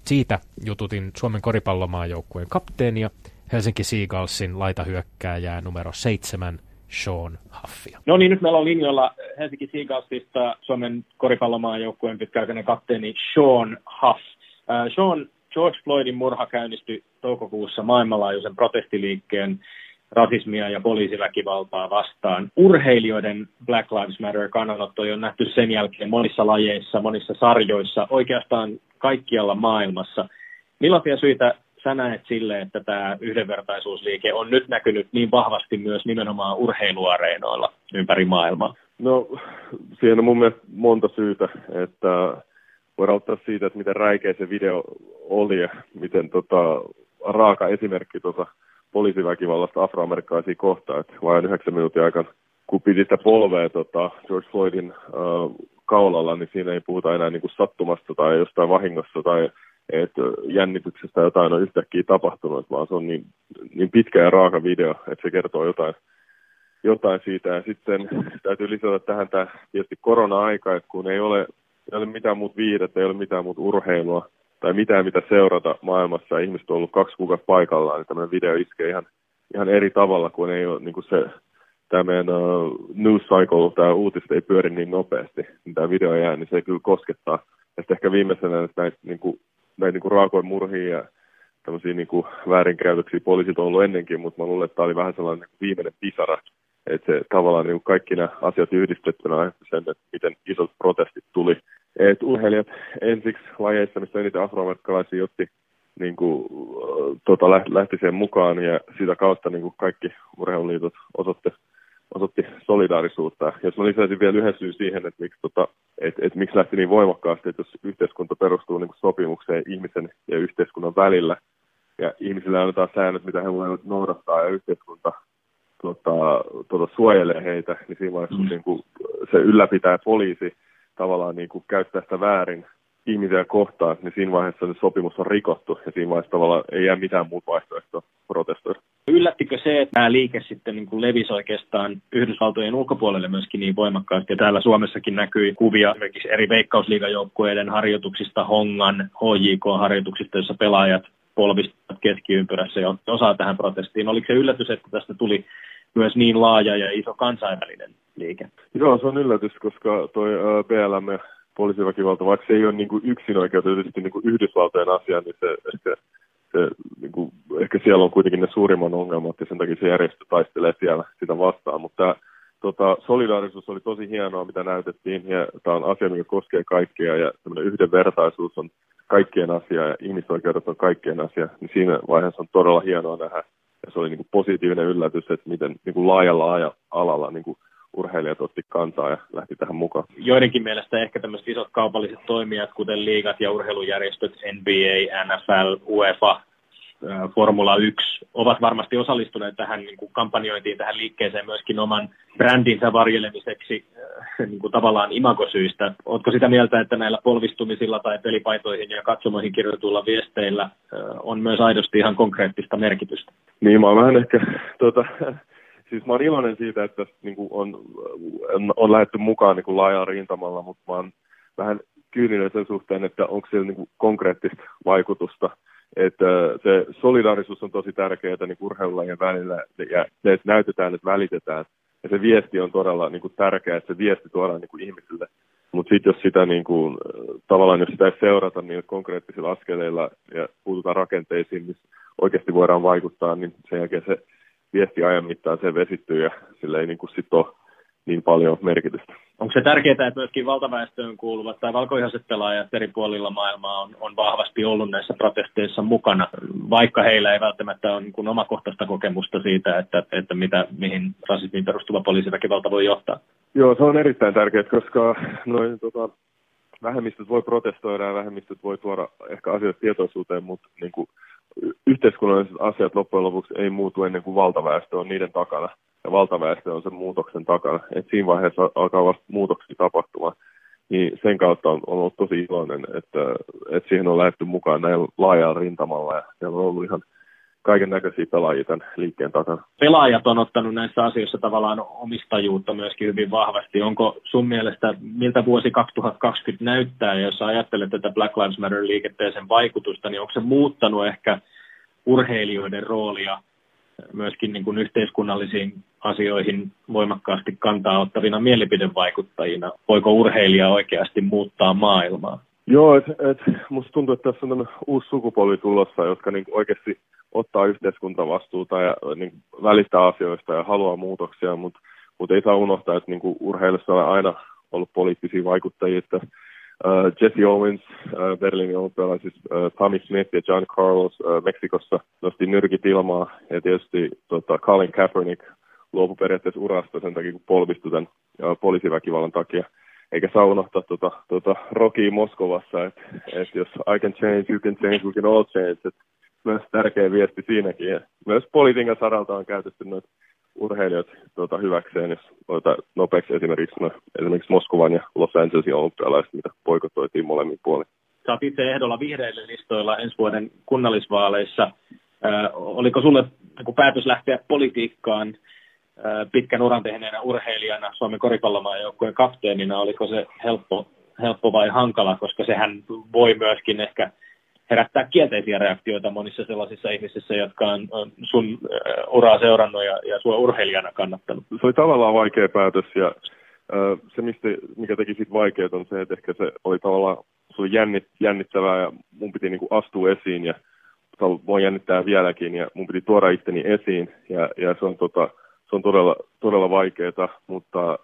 Siitä jututin Suomen koripallomaajoukkueen kapteenia, Helsinki Seagalsin laitahyökkääjää numero seitsemän, Sean Huffia. No niin, nyt meillä on linjoilla Helsinki Seagalsista Suomen koripallomaajoukkueen pitkäaikainen kapteeni Sean Huff. Äh, Sean George Floydin murha käynnistyi toukokuussa maailmanlaajuisen protestiliikkeen rasismia ja poliisiväkivaltaa vastaan. Urheilijoiden Black Lives Matter kannanotto on nähty sen jälkeen monissa lajeissa, monissa sarjoissa, oikeastaan kaikkialla maailmassa. Millaisia syitä sä näet sille, että tämä yhdenvertaisuusliike on nyt näkynyt niin vahvasti myös nimenomaan urheiluareenoilla ympäri maailmaa? No, siihen on mun mielestä monta syytä, että voidaan ottaa siitä, että miten räikeä se video oli ja miten tota, raaka esimerkki tota, poliisiväkivallasta afroamerikkalaisia kohtaan, että vain yhdeksän minuutin aikana, kun piti sitä polvea tota, George Floydin äh, kaulalla, niin siinä ei puhuta enää niin kuin sattumasta tai jostain vahingossa tai että jännityksestä jotain on yhtäkkiä tapahtunut, vaan se on niin, niin pitkä ja raaka video, että se kertoo jotain, jotain siitä. Ja sitten täytyy lisätä tähän tämä tietysti korona-aika, että kun ei ole, ei ole mitään muuta viidettä, ei ole mitään muuta urheilua, tai mitään, mitä seurata maailmassa. Ihmiset on ollut kaksi kuukautta paikallaan, niin tämmöinen video iskee ihan, ihan eri tavalla, kuin ei ole niin kuin se, tämä meidän uh, news cycle, tämä uutiset ei pyöri niin nopeasti, niin tämä video jää, niin se kyllä koskettaa. Ja sitten ehkä viimeisenä näitä, niin kuin, näitä niin kuin raakoja murhia ja tämmöisiä niin kuin väärinkäytöksiä poliisit on ollut ennenkin, mutta mä luulen, että tämä oli vähän sellainen niin viimeinen pisara, että se tavallaan niin kuin kaikki nämä asiat yhdistettynä sen, että miten isot protestit tuli et urheilijat ensiksi lajeissa, missä eniten afroamerikkalaisia otti niin kuin, tota, lähti sen mukaan ja sitä kautta niin kuin kaikki urheiluliitot osoitti, osoitti solidaarisuutta. Jos mä lisäisin vielä yhden syyn siihen, että miksi, tota, et, et, miksi lähti niin voimakkaasti, että jos yhteiskunta perustuu niin kuin sopimukseen ihmisen ja yhteiskunnan välillä ja ihmisille annetaan säännöt, mitä he voivat noudattaa ja yhteiskunta tota, tota, suojelee heitä, niin siinä vaiheessa mm. niin kuin, se ylläpitää poliisi tavallaan niin kuin käyttää sitä väärin ihmisiä kohtaan, niin siinä vaiheessa se sopimus on rikottu ja siinä vaiheessa tavallaan ei jää mitään muuta vaihtoehtoa protestoida. Yllättikö se, että tämä liike sitten niin kuin levisi oikeastaan Yhdysvaltojen ulkopuolelle myöskin niin voimakkaasti ja täällä Suomessakin näkyi kuvia esimerkiksi eri veikkausliigajoukkueiden harjoituksista, Hongan, HJK-harjoituksista, jossa pelaajat polvistavat keskiympyrässä ja osaa tähän protestiin. Oliko se yllätys, että tästä tuli myös niin laaja ja iso kansainvälinen liike. Joo, se on yllätys, koska toi BLM poliisiväkivalta, vaikka se ei ole niin kuin yksin oikeutetusti niin Yhdysvaltojen asia, niin se ehkä, se, niin kuin, ehkä siellä on kuitenkin ne suurimman ongelmat ja sen takia se järjestö taistelee siellä sitä vastaan. Mutta tota, solidaarisuus oli tosi hienoa, mitä näytettiin ja tämä on asia, mikä koskee kaikkia ja yhdenvertaisuus on kaikkien asia ja ihmisoikeudet on kaikkien asia, niin siinä vaiheessa on todella hienoa nähdä ja se oli niin kuin positiivinen yllätys, että miten niin kuin laajalla alalla niin kuin urheilijat otti kantaa ja lähti tähän mukaan. Joidenkin mielestä ehkä tämmöiset isot kaupalliset toimijat, kuten liigat ja urheilujärjestöt, NBA, NFL, UEFA, Formula 1 ovat varmasti osallistuneet tähän niin kuin kampanjointiin, tähän liikkeeseen myöskin oman brändinsä varjelemiseksi niin kuin tavallaan imagosyistä. Oletko sitä mieltä, että näillä polvistumisilla tai pelipaitoihin ja katsomoihin kirjoituilla viesteillä on myös aidosti ihan konkreettista merkitystä? Niin, mä oon vähän ehkä tuota, siis mä oon iloinen siitä, että niin kuin on, on, on lähdetty mukaan niin kuin rintamalla, mutta mä oon vähän kyyninen sen suhteen, että onko siellä niin kuin konkreettista vaikutusta. Että se solidaarisuus on tosi tärkeää niin urheilulajien välillä ja se, että näytetään, että välitetään. Ja se viesti on todella niin kuin tärkeä, että se viesti tuodaan niin kuin ihmisille. Mutta sitten jos sitä niin kuin, tavallaan jos sitä ei seurata niin konkreettisilla askeleilla ja puututaan rakenteisiin, missä oikeasti voidaan vaikuttaa, niin sen jälkeen se viesti ajan mittaan se vesittyy ja sillä ei niin kuin sit ole niin paljon merkitystä. Onko se tärkeää, että myöskin valtaväestöön kuuluvat tai valkoihaiset pelaajat eri puolilla maailmaa on, on vahvasti ollut näissä protesteissa mukana, vaikka heillä ei välttämättä ole niin omakohtaista kokemusta siitä, että, että mitä, mihin rasismiin perustuva poliisiväkivalta voi johtaa? Joo, se on erittäin tärkeää, koska noin, tota, vähemmistöt voi protestoida ja vähemmistöt voi tuoda ehkä asioita tietoisuuteen, mutta niin kuin, yhteiskunnalliset asiat loppujen lopuksi ei muutu ennen kuin valtaväestö on niiden takana. Ja valtaväestö on sen muutoksen takana. Et siinä vaiheessa alkaa vasta muutoksia tapahtumaan. Niin sen kautta on, on ollut tosi iloinen, että, että siihen on lähdetty mukaan näin laajalla rintamalla. Ja siellä on ollut ihan kaiken näköisiä pelaajia tämän liikkeen takana. Pelaajat on ottanut näissä asioissa tavallaan omistajuutta myöskin hyvin vahvasti. Onko sun mielestä, miltä vuosi 2020 näyttää, jos ajattelet tätä Black Lives Matter-liikettä ja sen vaikutusta, niin onko se muuttanut ehkä urheilijoiden roolia myöskin niin kuin yhteiskunnallisiin asioihin voimakkaasti kantaa ottavina mielipidevaikuttajina? Voiko urheilija oikeasti muuttaa maailmaa? Joo, et, et, musta tuntuu, että tässä on uusi sukupolvi tulossa, jotka niin oikeasti ottaa yhteiskuntavastuuta ja niin välistää asioista ja haluaa muutoksia, mutta mut ei saa unohtaa, että niin urheilussa on aina ollut poliittisia vaikuttajia, että uh, Jesse Owens uh, Berliinin olympialaisissa, uh, Tommy Smith ja John Carlos uh, Meksikossa nosti nyrkit ilmaa ja tietysti tota, Colin Kaepernick luopui periaatteessa urasta sen takia, kun polvistui tämän uh, poliisiväkivallan takia eikä saa unohtaa tuota, tuota Rockia Moskovassa, että et jos I can change, you can change, we can all change. Et myös tärkeä viesti siinäkin. Ja myös politiikan saralta on käytetty noita urheilijat tuota, hyväkseen, jos otetaan nopeaksi esimerkiksi, no, esimerkiksi Moskovan ja Los Angelesin olympialaiset, mitä poikotoitiin molemmin puolin. Sä oot itse ehdolla vihreille listoilla ensi vuoden kunnallisvaaleissa. Äh, oliko sulle kun päätös lähteä politiikkaan pitkän uran tehneenä urheilijana, Suomen koripallomaajoukkueen kapteenina, oliko se helppo, helppo vai hankala, koska sehän voi myöskin ehkä herättää kielteisiä reaktioita monissa sellaisissa ihmisissä, jotka on, sun uraa seurannut ja, ja sua urheilijana kannattanut. Se oli tavallaan vaikea päätös ja se, mistä, mikä teki siitä vaikeaa, on se, että ehkä se oli tavallaan se oli jännit, jännittävää ja mun piti niin astua esiin ja voi jännittää vieläkin ja mun piti tuoda itteni esiin ja, ja se on tota, se on todella, todella vaikeaa, mutta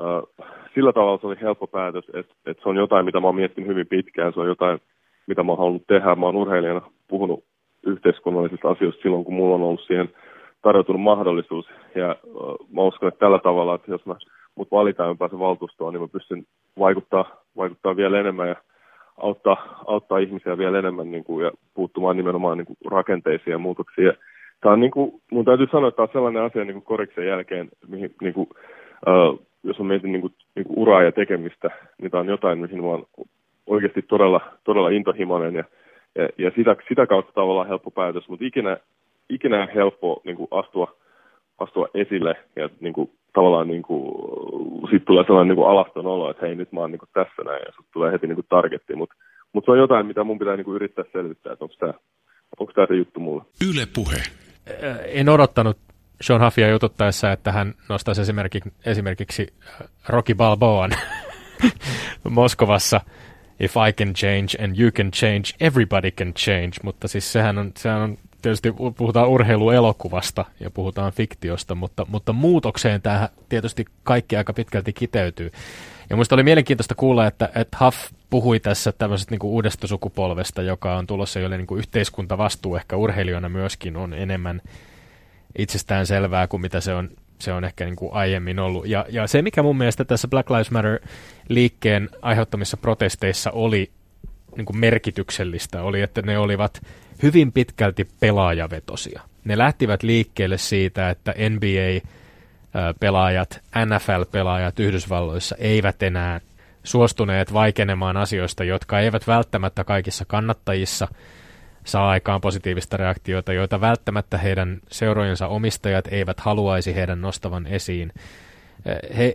äh, sillä tavalla se oli helppo päätös, että, että se on jotain, mitä mä oon miettinyt hyvin pitkään, se on jotain, mitä mä oon halunnut tehdä. Mä oon urheilijana puhunut yhteiskunnallisista asioista silloin, kun mulla on ollut siihen tarjoutunut mahdollisuus. Ja äh, mä uskon, että tällä tavalla, että jos mä mut valitaan ja pääsen valtuustoon, niin mä pystyn vaikuttaa, vaikuttaa vielä enemmän ja auttaa, auttaa ihmisiä vielä enemmän niin kuin, ja puuttumaan nimenomaan niin kuin, rakenteisiin ja muutoksiin. Tämä on niin kuin, mun täytyy sanoa, että tämä on sellainen asia niin kuin koriksen jälkeen, mihin, niin kuin, uh, jos on mietin niin kuin, niin kuin uraa ja tekemistä, niin tämä on jotain, mihin mä oon oikeasti todella, todella intohimoinen ja, ja, ja sitä, sitä kautta tavallaan helppo päätös, mutta ikinä, ikinä helppo niin kuin astua, astua esille ja niin kuin, tavallaan niin kuin, sit tulee sellainen niin kuin alaston olo, että hei nyt mä oon niin kuin tässä näin ja sitten tulee heti niin kuin targetti, mutta mut se on jotain, mitä mun pitää niin kuin yrittää selvittää, että onko tämä onko tämä se juttu mulle. Yle puhe en odottanut Sean Huffia jututtaessa, että hän nostaisi esimerkiksi, esimerkiksi Rocky Balboan Moskovassa if I can change and you can change, everybody can change, mutta siis sehän on, sehän on tietysti puhutaan urheiluelokuvasta ja puhutaan fiktiosta, mutta, mutta muutokseen tämä tietysti kaikki aika pitkälti kiteytyy. Ja minusta oli mielenkiintoista kuulla, että, että Huff puhui tässä tämmöisestä niin uudesta sukupolvesta, joka on tulossa, jolle niin kuin yhteiskuntavastuu ehkä urheilijoina myöskin on enemmän itsestään selvää kuin mitä se on, se on ehkä niin kuin aiemmin ollut. Ja, ja se, mikä mun mielestä tässä Black Lives Matter-liikkeen aiheuttamissa protesteissa oli niin kuin merkityksellistä, oli, että ne olivat hyvin pitkälti pelaajavetosia. Ne lähtivät liikkeelle siitä, että NBA pelaajat, NFL-pelaajat Yhdysvalloissa eivät enää suostuneet vaikenemaan asioista, jotka eivät välttämättä kaikissa kannattajissa saa aikaan positiivista reaktiota, joita välttämättä heidän seurojensa omistajat eivät haluaisi heidän nostavan esiin. He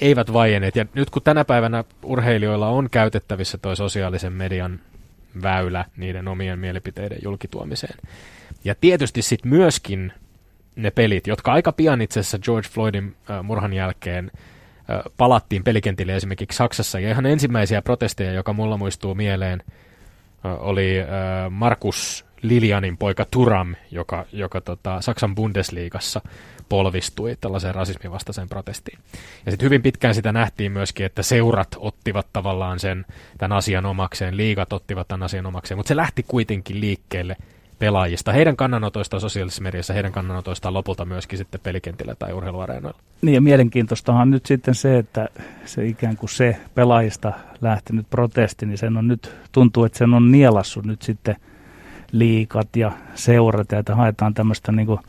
eivät vaieneet. Ja nyt kun tänä päivänä urheilijoilla on käytettävissä tuo sosiaalisen median väylä niiden omien mielipiteiden julkituomiseen. Ja tietysti sitten myöskin ne pelit, jotka aika pian itse asiassa George Floydin murhan jälkeen palattiin pelikentille esimerkiksi Saksassa. Ja ihan ensimmäisiä protesteja, joka mulla muistuu mieleen, oli Markus Lilianin poika Turam, joka, joka tota, Saksan Bundesliigassa polvistui tällaiseen rasismivastaiseen protestiin. Ja sitten hyvin pitkään sitä nähtiin myöskin, että seurat ottivat tavallaan sen tämän asian omakseen, liigat ottivat tämän asian omakseen, mutta se lähti kuitenkin liikkeelle pelaajista, heidän kannanotoistaan sosiaalisessa mediassa, heidän kannanotoistaan lopulta myöskin sitten pelikentillä tai urheiluareenoilla. Niin ja mielenkiintoistahan nyt sitten se, että se ikään kuin se pelaajista lähtenyt protesti, niin sen on nyt, tuntuu, että sen on nielassut nyt sitten liikat ja seurat ja että haetaan tämmöistä niin kuin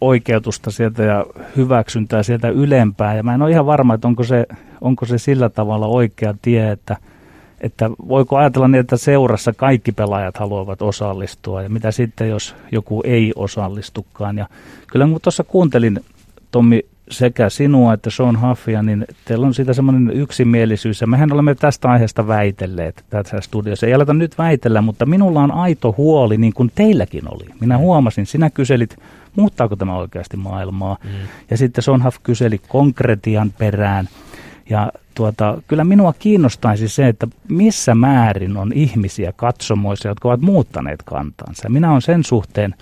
oikeutusta sieltä ja hyväksyntää sieltä ylempää. Ja mä en ole ihan varma, että onko se, onko se sillä tavalla oikea tie, että, että voiko ajatella niin, että seurassa kaikki pelaajat haluavat osallistua ja mitä sitten, jos joku ei osallistukaan. Ja kyllä kun tuossa kuuntelin Tommi sekä sinua että Sean Huffia, niin teillä on siitä semmoinen yksimielisyys, ja mehän olemme tästä aiheesta väitelleet tässä studiossa. Ei aleta nyt väitellä, mutta minulla on aito huoli, niin kuin teilläkin oli. Minä huomasin, sinä kyselit, muuttaako tämä oikeasti maailmaa, mm. ja sitten Sean Huff kyseli konkretian perään, ja tuota, kyllä minua kiinnostaisi se, että missä määrin on ihmisiä katsomoissa, jotka ovat muuttaneet kantansa. Minä olen sen suhteen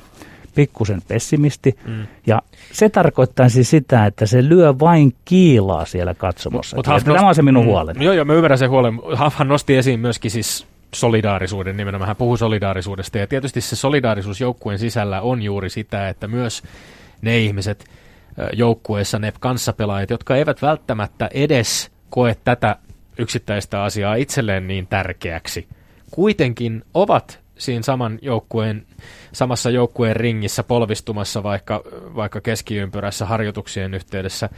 pikkusen pessimisti. Mm. Ja se tarkoittaisi sitä, että se lyö vain kiilaa siellä katsomossa. Mut, mut Tämä on se minun mm, huoleni. Joo, joo, mä ymmärrän sen huolen. Hafhan nosti esiin myöskin siis solidaarisuuden nimenomaan. Hän puhuu solidaarisuudesta ja tietysti se solidaarisuus joukkueen sisällä on juuri sitä, että myös ne ihmiset joukkueessa, ne kanssapelaajat, jotka eivät välttämättä edes koe tätä yksittäistä asiaa itselleen niin tärkeäksi, kuitenkin ovat siinä saman joukkueen, samassa joukkueen ringissä polvistumassa vaikka, vaikka keskiympyrässä harjoituksien yhteydessä,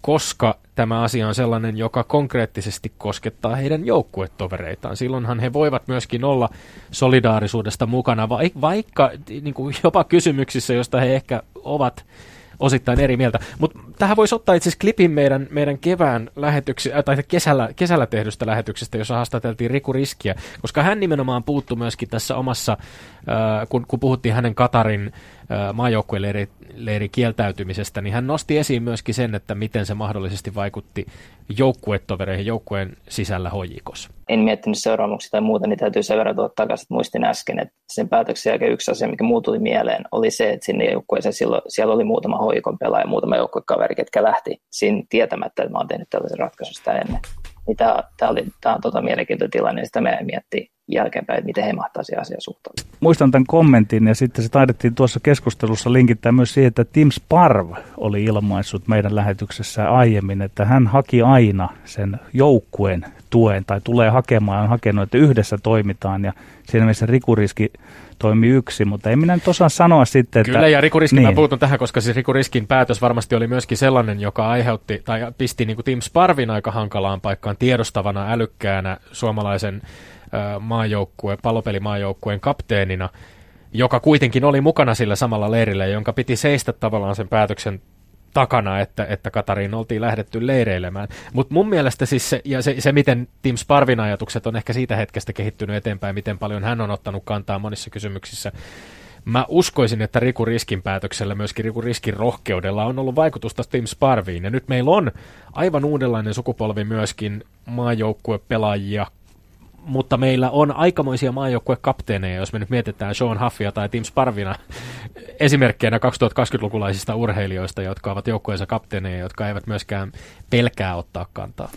koska tämä asia on sellainen, joka konkreettisesti koskettaa heidän joukkuetovereitaan. Silloinhan he voivat myöskin olla solidaarisuudesta mukana, vaikka niin kuin jopa kysymyksissä, joista he ehkä ovat osittain eri mieltä. Mutta tähän voisi ottaa itse asiassa klipin meidän, meidän kevään lähetyksi, äh, tai kesällä, kesällä tehdystä lähetyksestä, jossa haastateltiin Riku Riskiä, koska hän nimenomaan puuttu myöskin tässä omassa, äh, kun, kun puhuttiin hänen Katarin äh, maajoukkueleiri leiri kieltäytymisestä, niin hän nosti esiin myöskin sen, että miten se mahdollisesti vaikutti joukkuetovereihin joukkueen sisällä hojikossa. En miettinyt seuraamuksia tai muuta, niin täytyy sen verran tuoda takaisin, että muistin äsken, että sen päätöksen jälkeen yksi asia, mikä muu tuli mieleen, oli se, että sinne joukkueeseen silloin, siellä oli muutama hoikon pelaaja, muutama joukkuekaveri, ketkä lähti siinä tietämättä, että mä oon tehnyt tällaisen ratkaisun sitä ennen. Niin tämä, tämä, oli, tämä on tota mielenkiintoinen tilanne, sitä me miettii jälkeenpäin, että miten he mahtaa siihen asiaan suhtautua. Muistan tämän kommentin, ja sitten se taidettiin tuossa keskustelussa linkittää myös siihen, että Tim Sparv oli ilmaissut meidän lähetyksessä aiemmin, että hän haki aina sen joukkueen tuen, tai tulee hakemaan, on hakenut, että yhdessä toimitaan, ja siinä mielessä rikuriski toimi yksi, mutta en minä nyt osaa sanoa sitten, että... Kyllä, ja Riku Riskin, niin. mä puutun tähän, koska siis Riku Riskin päätös varmasti oli myöskin sellainen, joka aiheutti, tai pisti niin kuin Tim Sparvin aika hankalaan paikkaan tiedostavana, älykkäänä suomalaisen äh, maajoukkue, pallopelimaajoukkuen kapteenina, joka kuitenkin oli mukana sillä samalla leirillä, jonka piti seistä tavallaan sen päätöksen takana, että, että Katariin oltiin lähdetty leireilemään. Mutta mun mielestä siis se, ja se, se, miten Tim Sparvin ajatukset on ehkä siitä hetkestä kehittynyt eteenpäin, miten paljon hän on ottanut kantaa monissa kysymyksissä, mä uskoisin, että Riku Riskin päätöksellä, myöskin Riku Riskin rohkeudella on ollut vaikutusta Tim Sparviin. Ja nyt meillä on aivan uudenlainen sukupolvi myöskin maajoukkuepelaajia, mutta meillä on aikamoisia maajoukkuekapteeneja, jos me nyt mietitään Sean Huffia tai Tim Sparvina esimerkkeinä 2020-lukulaisista urheilijoista, jotka ovat joukkueensa kapteeneja, jotka eivät myöskään pelkää ottaa kantaa.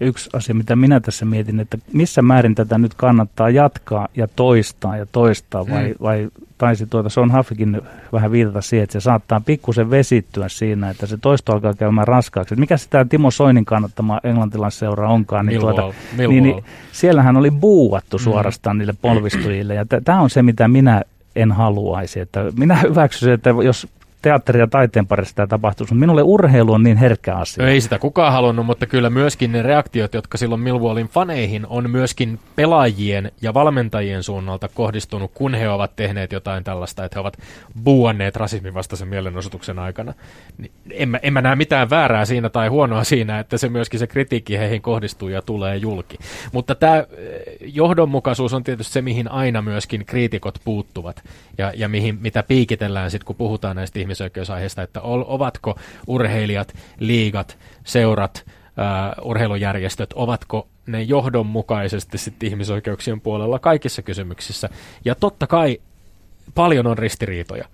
Ja yksi asia, mitä minä tässä mietin, että missä määrin tätä nyt kannattaa jatkaa ja toistaa ja toistaa, vai, mm. vai taisi tuota Son Haffikin vähän viitata siihen, että se saattaa pikkusen vesittyä siinä, että se toisto alkaa käymään raskaaksi. Mikä sitä Timo Soinin kannattama englantilaisseura onkaan, niin, tuota, niin, niin siellähän oli buuattu mm. suorastaan mm. niille polvistujille, ja tämä on se, mitä minä en haluaisi. Että minä hyväksyisin, että jos teatteri- ja taiteen parissa tämä tapahtuisi, mutta minulle urheilu on niin herkkä asia. Ei sitä kukaan halunnut, mutta kyllä myöskin ne reaktiot, jotka silloin Millwallin faneihin on myöskin pelaajien ja valmentajien suunnalta kohdistunut, kun he ovat tehneet jotain tällaista, että he ovat buuanneet rasismin vastaisen mielenosoituksen aikana. Niin en, mä, en mä näe mitään väärää siinä tai huonoa siinä, että se myöskin se kritiikki heihin kohdistuu ja tulee julki. Mutta tämä eh, johdonmukaisuus on tietysti se, mihin aina myöskin kriitikot puuttuvat ja, ja mihin, mitä piikitellään sitten, kun puhutaan näistä ihmisoikeusaiheista, että ovatko urheilijat, liigat, seurat, uh, urheilujärjestöt, ovatko ne johdonmukaisesti sitten ihmisoikeuksien puolella kaikissa kysymyksissä. Ja totta kai paljon on ristiriitoja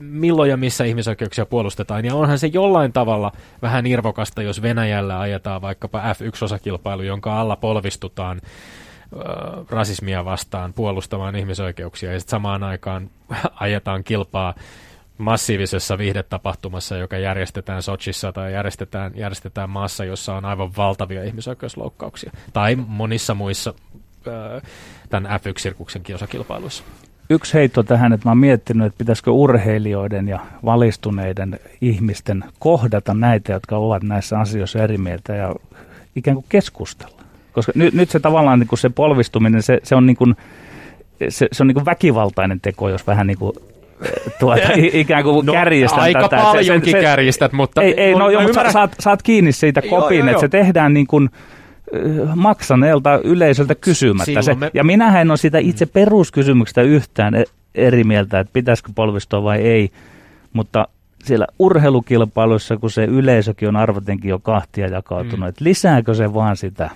milloin ja missä ihmisoikeuksia puolustetaan. Ja onhan se jollain tavalla vähän irvokasta, jos Venäjällä ajetaan vaikkapa F1-osakilpailu, jonka alla polvistutaan rasismia vastaan puolustamaan ihmisoikeuksia ja sitten samaan aikaan ajetaan kilpaa massiivisessa viihdetapahtumassa, joka järjestetään Sochissa tai järjestetään, järjestetään maassa, jossa on aivan valtavia ihmisoikeusloukkauksia. Tai monissa muissa tämän F1-sirkuksen osakilpailuissa. Yksi heitto tähän, että mä oon miettinyt, että pitäisikö urheilijoiden ja valistuneiden ihmisten kohdata näitä, jotka ovat näissä asioissa eri mieltä ja ikään kuin keskustella. Koska nyt, nyt se tavallaan niin kuin se polvistuminen, se, se on, niin kuin, se, se on niin väkivaltainen teko, jos vähän niin kuin tuota, ikään kuin no, kärjistän aika tätä. Aika paljonkin se, se, kärjistät, mutta... Ei, ei no, joo, mutta saat, saat kiinni siitä kopin, joo, joo, että se tehdään niin kuin maksaneelta yleisöltä kysymättä. Se, me... Ja minä en ole sitä itse mm. peruskysymyksestä yhtään e- eri mieltä, että pitäisikö polvistua vai ei, mutta siellä urheilukilpailuissa, kun se yleisökin on arvotenkin jo kahtia jakautunut, mm. että lisääkö se vaan sitä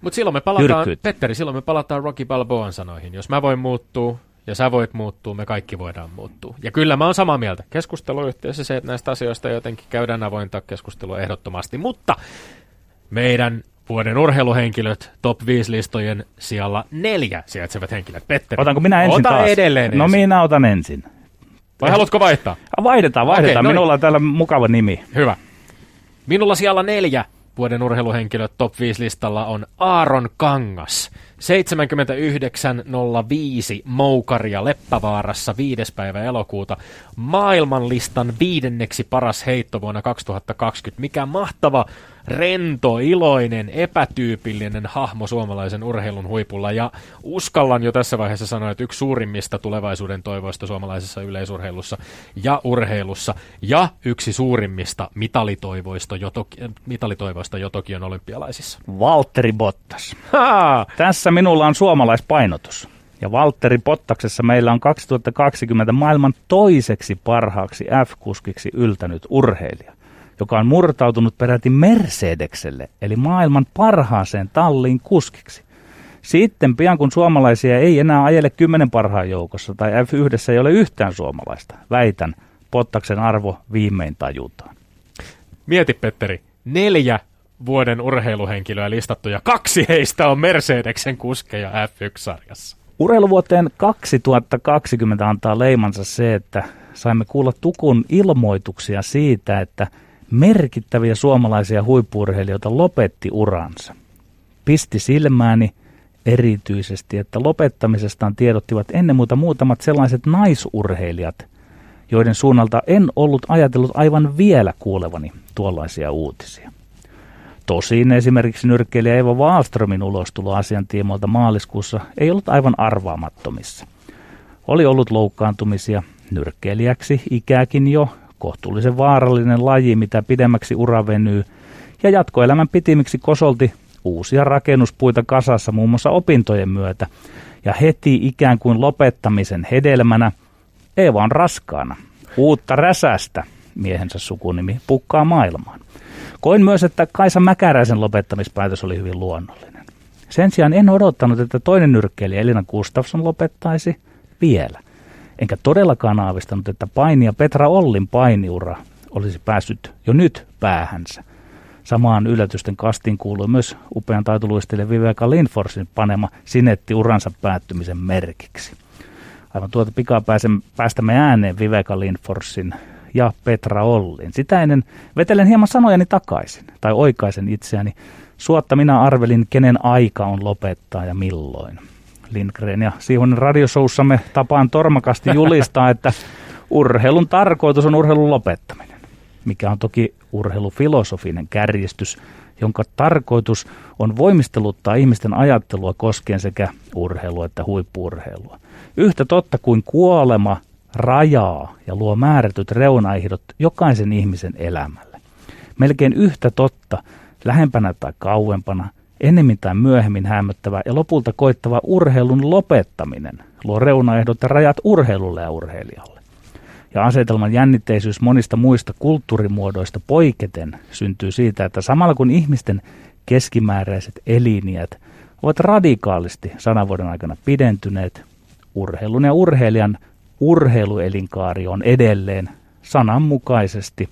Mutta silloin me palataan, jyrkkyyttä. Petteri, silloin me palataan Rocky Balboan sanoihin. Jos mä voin muuttua, ja sä voit muuttua, me kaikki voidaan muuttua. Ja kyllä mä oon samaa mieltä. Keskusteluyhteisössä se, että näistä asioista jotenkin käydään avointa keskustelua ehdottomasti. Mutta meidän vuoden urheiluhenkilöt top 5 listojen sijalla neljä sijaitsevat henkilöt. Petteri, Otanko minä ensin ota taas? edelleen No ensin. minä otan ensin. Vai haluatko vaihtaa? Vaihdetaan, vaihdetaan. Okay, Minulla on täällä mukava nimi. Hyvä. Minulla siellä neljä vuoden urheiluhenkilöt top 5 listalla on Aaron Kangas. 79.05 Moukaria Leppävaarassa 5. päivä elokuuta. Maailmanlistan viidenneksi paras heitto vuonna 2020. Mikä mahtava rento, iloinen, epätyypillinen hahmo suomalaisen urheilun huipulla. Ja uskallan jo tässä vaiheessa sanoa, että yksi suurimmista tulevaisuuden toivoista suomalaisessa yleisurheilussa ja urheilussa. Ja yksi suurimmista mitalitoivoista jo, toki, mitalitoivoista jo Tokion olympialaisissa. Valtteri Bottas. Ha! Tässä minulla on suomalaispainotus. Ja Valtteri Bottaksessa meillä on 2020 maailman toiseksi parhaaksi F-kuskiksi yltänyt urheilija joka on murtautunut peräti Mercedekselle, eli maailman parhaaseen talliin kuskiksi. Sitten pian kun suomalaisia ei enää ajele kymmenen parhaan joukossa tai F1 ei ole yhtään suomalaista, väitän, Pottaksen arvo viimein tajutaan. Mieti Petteri, neljä vuoden urheiluhenkilöä listattu ja kaksi heistä on Mercedeksen kuskeja F1-sarjassa. Urheiluvuoteen 2020 antaa leimansa se, että saimme kuulla Tukun ilmoituksia siitä, että – merkittäviä suomalaisia huippurheilijoita lopetti uransa. Pisti silmääni erityisesti, että lopettamisestaan tiedottivat ennen muuta muutamat sellaiset naisurheilijat, joiden suunnalta en ollut ajatellut aivan vielä kuulevani tuollaisia uutisia. Tosin esimerkiksi nyrkkeilijä Eva Wallströmin ulostulo asian tiimoilta maaliskuussa ei ollut aivan arvaamattomissa. Oli ollut loukkaantumisia, nyrkkeilijäksi ikääkin jo kohtuullisen vaarallinen laji, mitä pidemmäksi ura venyy, ja jatkoelämän pitimiksi kosolti uusia rakennuspuita kasassa muun muassa opintojen myötä, ja heti ikään kuin lopettamisen hedelmänä Eeva on raskaana. Uutta räsästä, miehensä sukunimi, pukkaa maailmaan. Koin myös, että Kaisa Mäkäräisen lopettamispäätös oli hyvin luonnollinen. Sen sijaan en odottanut, että toinen nyrkkeilijä Elina Gustafsson lopettaisi vielä. Enkä todellakaan aavistanut, että painija Petra Ollin painiura olisi päässyt jo nyt päähänsä. Samaan yllätysten kastiin kuului myös upean taitoluistelija Viveka Lindforsin panema sinetti uransa päättymisen merkiksi. Aivan tuota pikaa pääsen, päästämme ääneen Viveka Lindforsin ja Petra Ollin. Sitä ennen vetelen hieman sanojani takaisin, tai oikaisen itseäni. Suotta minä arvelin, kenen aika on lopettaa ja milloin. Lindgren ja Siivonen radiosoussamme tapaan tormakasti julistaa, että urheilun tarkoitus on urheilun lopettaminen, mikä on toki urheilufilosofinen kärjistys, jonka tarkoitus on voimisteluttaa ihmisten ajattelua koskien sekä urheilua että huippuurheilua. Yhtä totta kuin kuolema rajaa ja luo määrätyt reunaehdot jokaisen ihmisen elämälle. Melkein yhtä totta, lähempänä tai kauempana, ennemmin tai myöhemmin hämöttävä ja lopulta koittava urheilun lopettaminen luo reunaehdot ja rajat urheilulle ja urheilijalle. Ja asetelman jännitteisyys monista muista kulttuurimuodoista poiketen syntyy siitä, että samalla kun ihmisten keskimääräiset eliniät ovat radikaalisti sadan vuoden aikana pidentyneet, urheilun ja urheilijan urheiluelinkaari on edelleen sananmukaisesti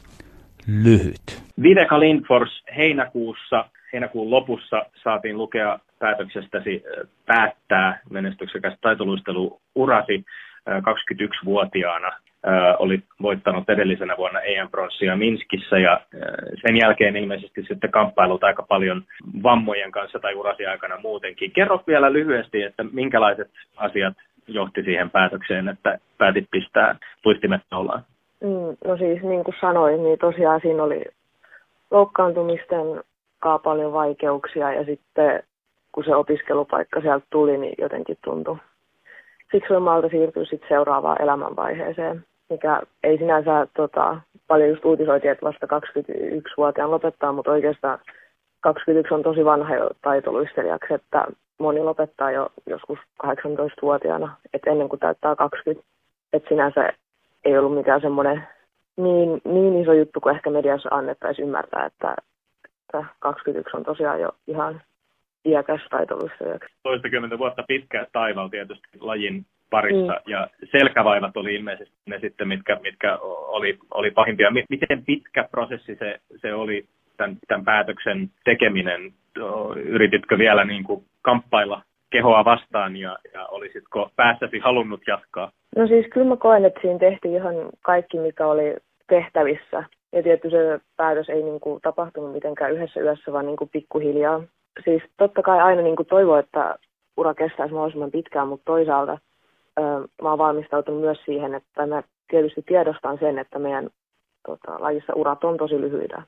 lyhyt. Viveka Lindfors heinäkuussa, heinäkuun lopussa saatiin lukea päätöksestäsi päättää menestyksekäs taitoluistelu urasi 21-vuotiaana. Oli voittanut edellisenä vuonna EM-pronssia Minskissä ja sen jälkeen ilmeisesti sitten kamppailut aika paljon vammojen kanssa tai urasi aikana muutenkin. Kerro vielä lyhyesti, että minkälaiset asiat johti siihen päätökseen, että päätit pistää luistimet ollaan? Mm, no siis niin kuin sanoin, niin tosiaan siinä oli loukkaantumisten paljon vaikeuksia ja sitten kun se opiskelupaikka sieltä tuli, niin jotenkin tuntui fiksuimmalta siirtyä sitten seuraavaan elämänvaiheeseen, mikä ei sinänsä tota, paljon just uutisoitiin, että vasta 21-vuotiaan lopettaa, mutta oikeastaan 21 on tosi vanha jo taitoluistelijaksi, että moni lopettaa jo joskus 18-vuotiaana, että ennen kuin täyttää 20. Että sinänsä ei ollut mikään semmoinen niin, niin iso juttu kuin ehkä mediassa annettaisiin ymmärtää, että, että 21 on tosiaan jo ihan iäkäs taitoluistelijaksi. Toistakymmentä vuotta pitkä taival tietysti lajin parissa mm. ja selkävaivat oli ilmeisesti ne sitten, mitkä, mitkä oli, oli pahimpia. Miten pitkä prosessi se, se oli tämän, tämän päätöksen tekeminen? Yrititkö vielä niin kuin kamppailla kehoa vastaan ja, ja olisitko päässäsi halunnut jatkaa? No siis kyllä mä koen, että siinä tehtiin ihan kaikki, mikä oli tehtävissä. Ja tietysti se päätös ei niin kuin tapahtunut mitenkään yhdessä yössä, vaan niin kuin pikkuhiljaa. Siis totta kai aina niin kuin toivoo, että ura kestäisi mahdollisimman pitkään, mutta toisaalta ö, mä oon valmistautunut myös siihen, että mä tietysti tiedostan sen, että meidän tota, lajissa urat on tosi lyhyitä.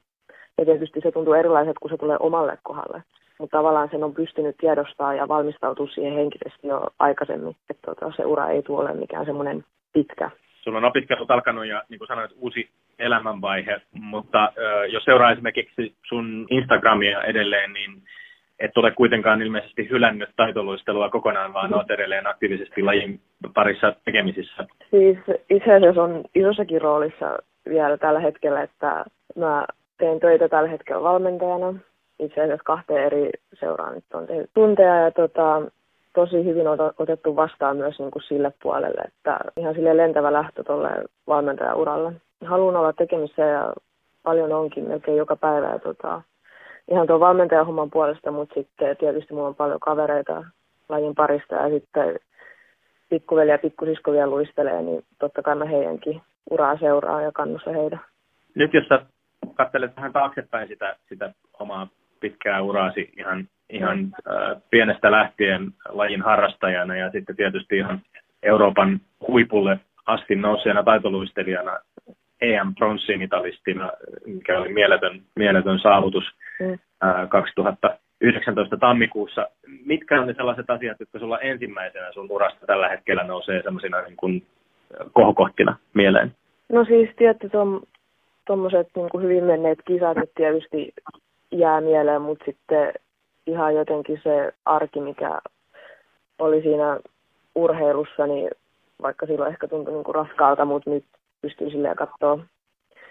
Ja tietysti se tuntuu erilaiset, kun se tulee omalle kohdalle. Mutta tavallaan sen on pystynyt tiedostaa ja valmistautua siihen henkisesti jo aikaisemmin, että tota, se ura ei tule ole mikään semmoinen pitkä. Sulla on opiskelut alkanut ja niin kuin sanoit, uusi elämänvaihe, mutta äh, jos seuraa esimerkiksi sun Instagramia edelleen, niin et ole kuitenkaan ilmeisesti hylännyt taitoluistelua kokonaan, vaan olet edelleen aktiivisesti lajin parissa tekemisissä. Siis itse asiassa on isossakin roolissa vielä tällä hetkellä, että mä teen töitä tällä hetkellä valmentajana. Itse asiassa kahteen eri seuraan nyt on tehnyt tunteja ja tota, tosi hyvin otettu vastaan myös niin kuin sille puolelle, että ihan sille lentävä lähtö tuolle valmentajauralle. Haluan olla tekemissä ja paljon onkin melkein joka päivä ja tota, ihan tuon valmentajahomman puolesta, mutta sitten tietysti mulla on paljon kavereita lajin parista ja sitten pikkuveli ja pikkusisko vielä luistelee, niin totta kai mä heidänkin uraa seuraa ja kannussa heitä. Nyt jos sä katselet vähän taaksepäin sitä, sitä omaa pitkää uraasi ihan, ihan äh, pienestä lähtien lajin harrastajana ja sitten tietysti ihan Euroopan huipulle asti nousseena taitoluistelijana EM-pronssimitalistina, mikä oli mieletön, mieletön saavutus mm. äh, 2019 tammikuussa. Mitkä on ne sellaiset asiat, jotka sulla ensimmäisenä sun urasta tällä hetkellä nousee sellaisina niin kuin kohokohtina mieleen? No siis tietty tuommoiset niin hyvin menneet kisat tietysti jää mieleen, mutta sitten ihan jotenkin se arki, mikä oli siinä urheilussa, niin vaikka silloin ehkä tuntui niin kuin raskaalta, mutta nyt pystyy silleen katsoa,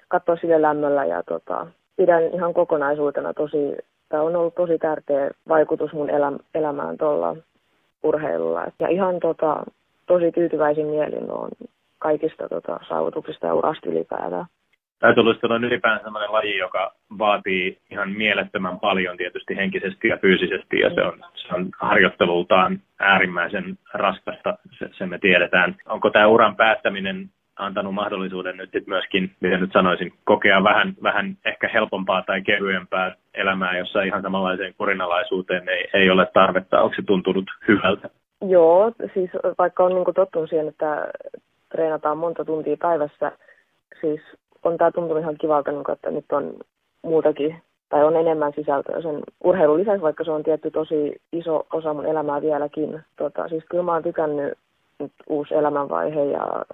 katsoa sille lämmöllä ja tota, pidän ihan kokonaisuutena tosi, tämä on ollut tosi tärkeä vaikutus mun elä, elämään tuolla urheilulla. Ja ihan tota, tosi tyytyväisin mielin on kaikista tota, saavutuksista ja urasta ylipäätään. Taitoluistelu on ylipäänsä sellainen laji, joka vaatii ihan mielettömän paljon tietysti henkisesti ja fyysisesti, ja se on, se on harjoittelultaan äärimmäisen raskasta, se, se me tiedetään. Onko tämä uran päättäminen antanut mahdollisuuden nyt sit myöskin, miten nyt sanoisin, kokea vähän, vähän ehkä helpompaa tai kevyempää elämää, jossa ihan samanlaiseen kurinalaisuuteen ei, ei ole tarvetta. Onko se tuntunut hyvältä? Joo, siis vaikka on niin tottunut siihen, että treenataan monta tuntia päivässä, siis on tämä tuntunut ihan kivalta, niin että nyt on muutakin tai on enemmän sisältöä sen urheilun lisäksi, vaikka se on tietty tosi iso osa mun elämää vieläkin. Tota, siis kyllä mä oon tykännyt nyt uusi elämänvaihe ja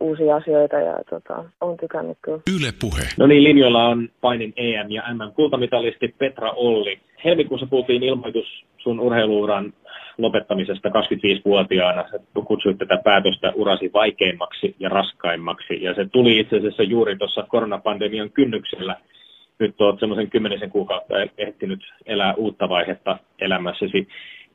uusia asioita ja tota, on tykännyt kyllä. Yle puhe. No niin, linjoilla on painin EM ja MM kultamitalisti Petra Olli. Helmikuussa kuultiin ilmoitus sun urheiluuran lopettamisesta 25-vuotiaana. Sä kutsuit tätä päätöstä urasi vaikeimmaksi ja raskaimmaksi. Ja se tuli itse asiassa juuri tuossa koronapandemian kynnyksellä. Nyt olet semmoisen kymmenisen kuukautta ehtinyt elää uutta vaihetta elämässäsi.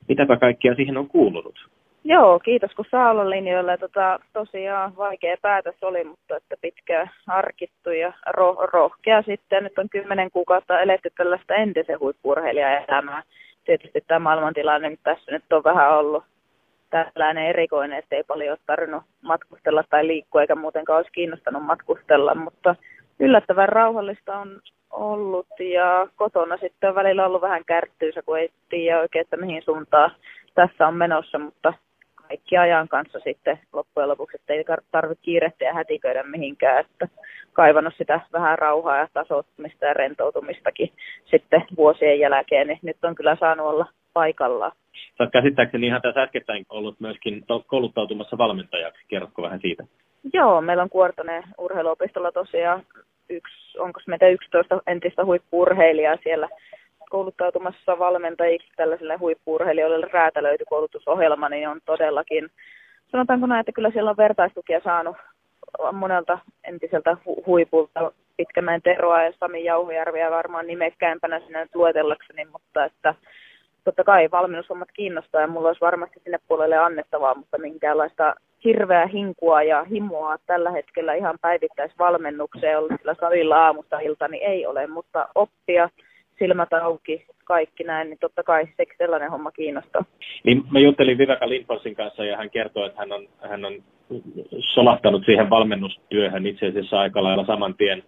Mitäpä kaikkia siihen on kuulunut? Joo, kiitos kun saa olla linjoilla. Tota, tosiaan vaikea päätös oli, mutta että pitkä harkittu ja ro- rohkea sitten. Nyt on kymmenen kuukautta eletty tällaista entisen huippurheilijaelämää. Tietysti tämä maailmantilanne tässä nyt on vähän ollut tällainen erikoinen, että ei paljon ole tarvinnut matkustella tai liikkua, eikä muutenkaan olisi kiinnostanut matkustella, mutta yllättävän rauhallista on ollut ja kotona sitten on välillä ollut vähän kärttyysä, kun ei tiedä oikein, että mihin suuntaan tässä on menossa, mutta kaikki ajan kanssa sitten loppujen lopuksi, että ei tarvitse kiirehtiä ja hätiköidä mihinkään, että kaivannut sitä vähän rauhaa ja tasoittumista ja rentoutumistakin sitten vuosien jälkeen, niin nyt on kyllä saanut olla paikallaan. Sä oot käsittääkseni ihan tässä äskettäin ollut myöskin kouluttautumassa valmentajaksi. Kerrotko vähän siitä? Joo, meillä on Kuortoneen urheiluopistolla tosiaan yksi, onko meitä 11 entistä huippurheilijaa siellä kouluttautumassa valmentajiksi tällaisille huippuurheilijoille räätälöity koulutusohjelma, niin on todellakin, sanotaanko näin, että kyllä siellä on vertaistukia saanut monelta entiseltä hu- huipulta, Pitkämäen Teroa ja Sami Jauhojärviä varmaan nimekkäimpänä sinne nyt luetellakseni, mutta että totta kai valmennushommat kiinnostaa ja mulla olisi varmasti sinne puolelle annettavaa, mutta minkäänlaista hirveää hinkua ja himoa tällä hetkellä ihan päivittäisvalmennukseen ollut sillä salilla aamusta ilta, niin ei ole, mutta oppia silmät auki, kaikki näin, niin totta kai se sellainen homma kiinnostaa. Niin mä juttelin Viveka Lindforsin kanssa ja hän kertoi, että hän on, hän on solahtanut siihen valmennustyöhön itse asiassa aika lailla saman tien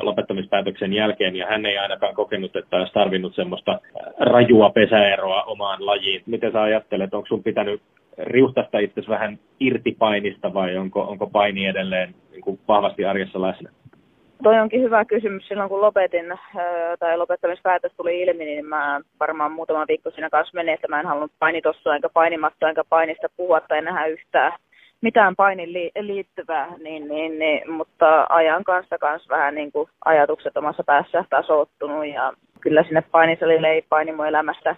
lopettamispäätöksen jälkeen, ja hän ei ainakaan kokenut, että olisi tarvinnut semmoista rajua pesäeroa omaan lajiin. Miten sä ajattelet, onko sun pitänyt riustasta itse vähän irti painista vai onko, onko paini edelleen niin kuin vahvasti arjessa läsnä? Toi onkin hyvä kysymys. Silloin kun lopetin tai lopettamispäätös tuli ilmi, niin mä varmaan muutama viikko siinä kanssa menin, että mä en halunnut painitossua enkä painimattoa enkä painista puhua tai nähdä yhtään mitään painin li- liittyvää, niin, niin, niin, mutta ajan kanssa kans vähän niin kuin ajatukset omassa päässä tasoittunut ja kyllä sinne painisalille ei paini mun elämästä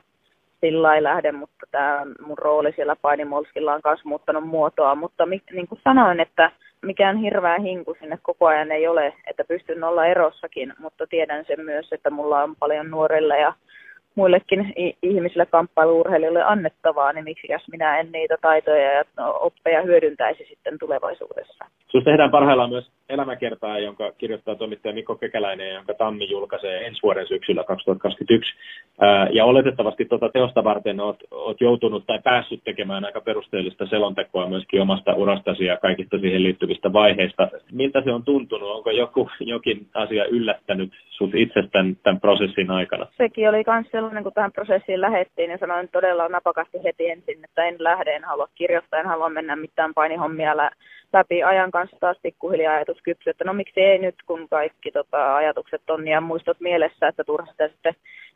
sillä ei lähde, mutta tämä mun rooli siellä painimolskilla on myös muuttanut muotoa, mutta niin kuin sanoin, että mikään hirveä hinku sinne koko ajan ei ole, että pystyn olla erossakin, mutta tiedän sen myös, että mulla on paljon nuorille ja muillekin ihmisille kamppailuurheilijoille annettavaa, niin miksikäs minä en niitä taitoja ja oppeja hyödyntäisi sitten tulevaisuudessa. Sinusta tehdään parhaillaan myös elämäkertaa, jonka kirjoittaa toimittaja Mikko Kekäläinen, jonka Tammi julkaisee ensi vuoden syksyllä 2021. Ja oletettavasti tuota teosta varten olet, olet joutunut tai päässyt tekemään aika perusteellista selontekoa myöskin omasta urastasi ja kaikista siihen liittyvistä vaiheista. Miltä se on tuntunut? Onko joku, jokin asia yllättänyt sinut itsestään tämän prosessin aikana? Sekin oli myös sellainen, kun tähän prosessiin lähettiin ja sanoin todella napakasti heti ensin, että en lähde, en halua kirjoittaa, en halua mennä mitään painihommia läpi ajan kanssa taas pikkuhiljaa ajatus kypsy, että no miksi ei nyt, kun kaikki tota, ajatukset on ja muistot mielessä, että turha sitä sitten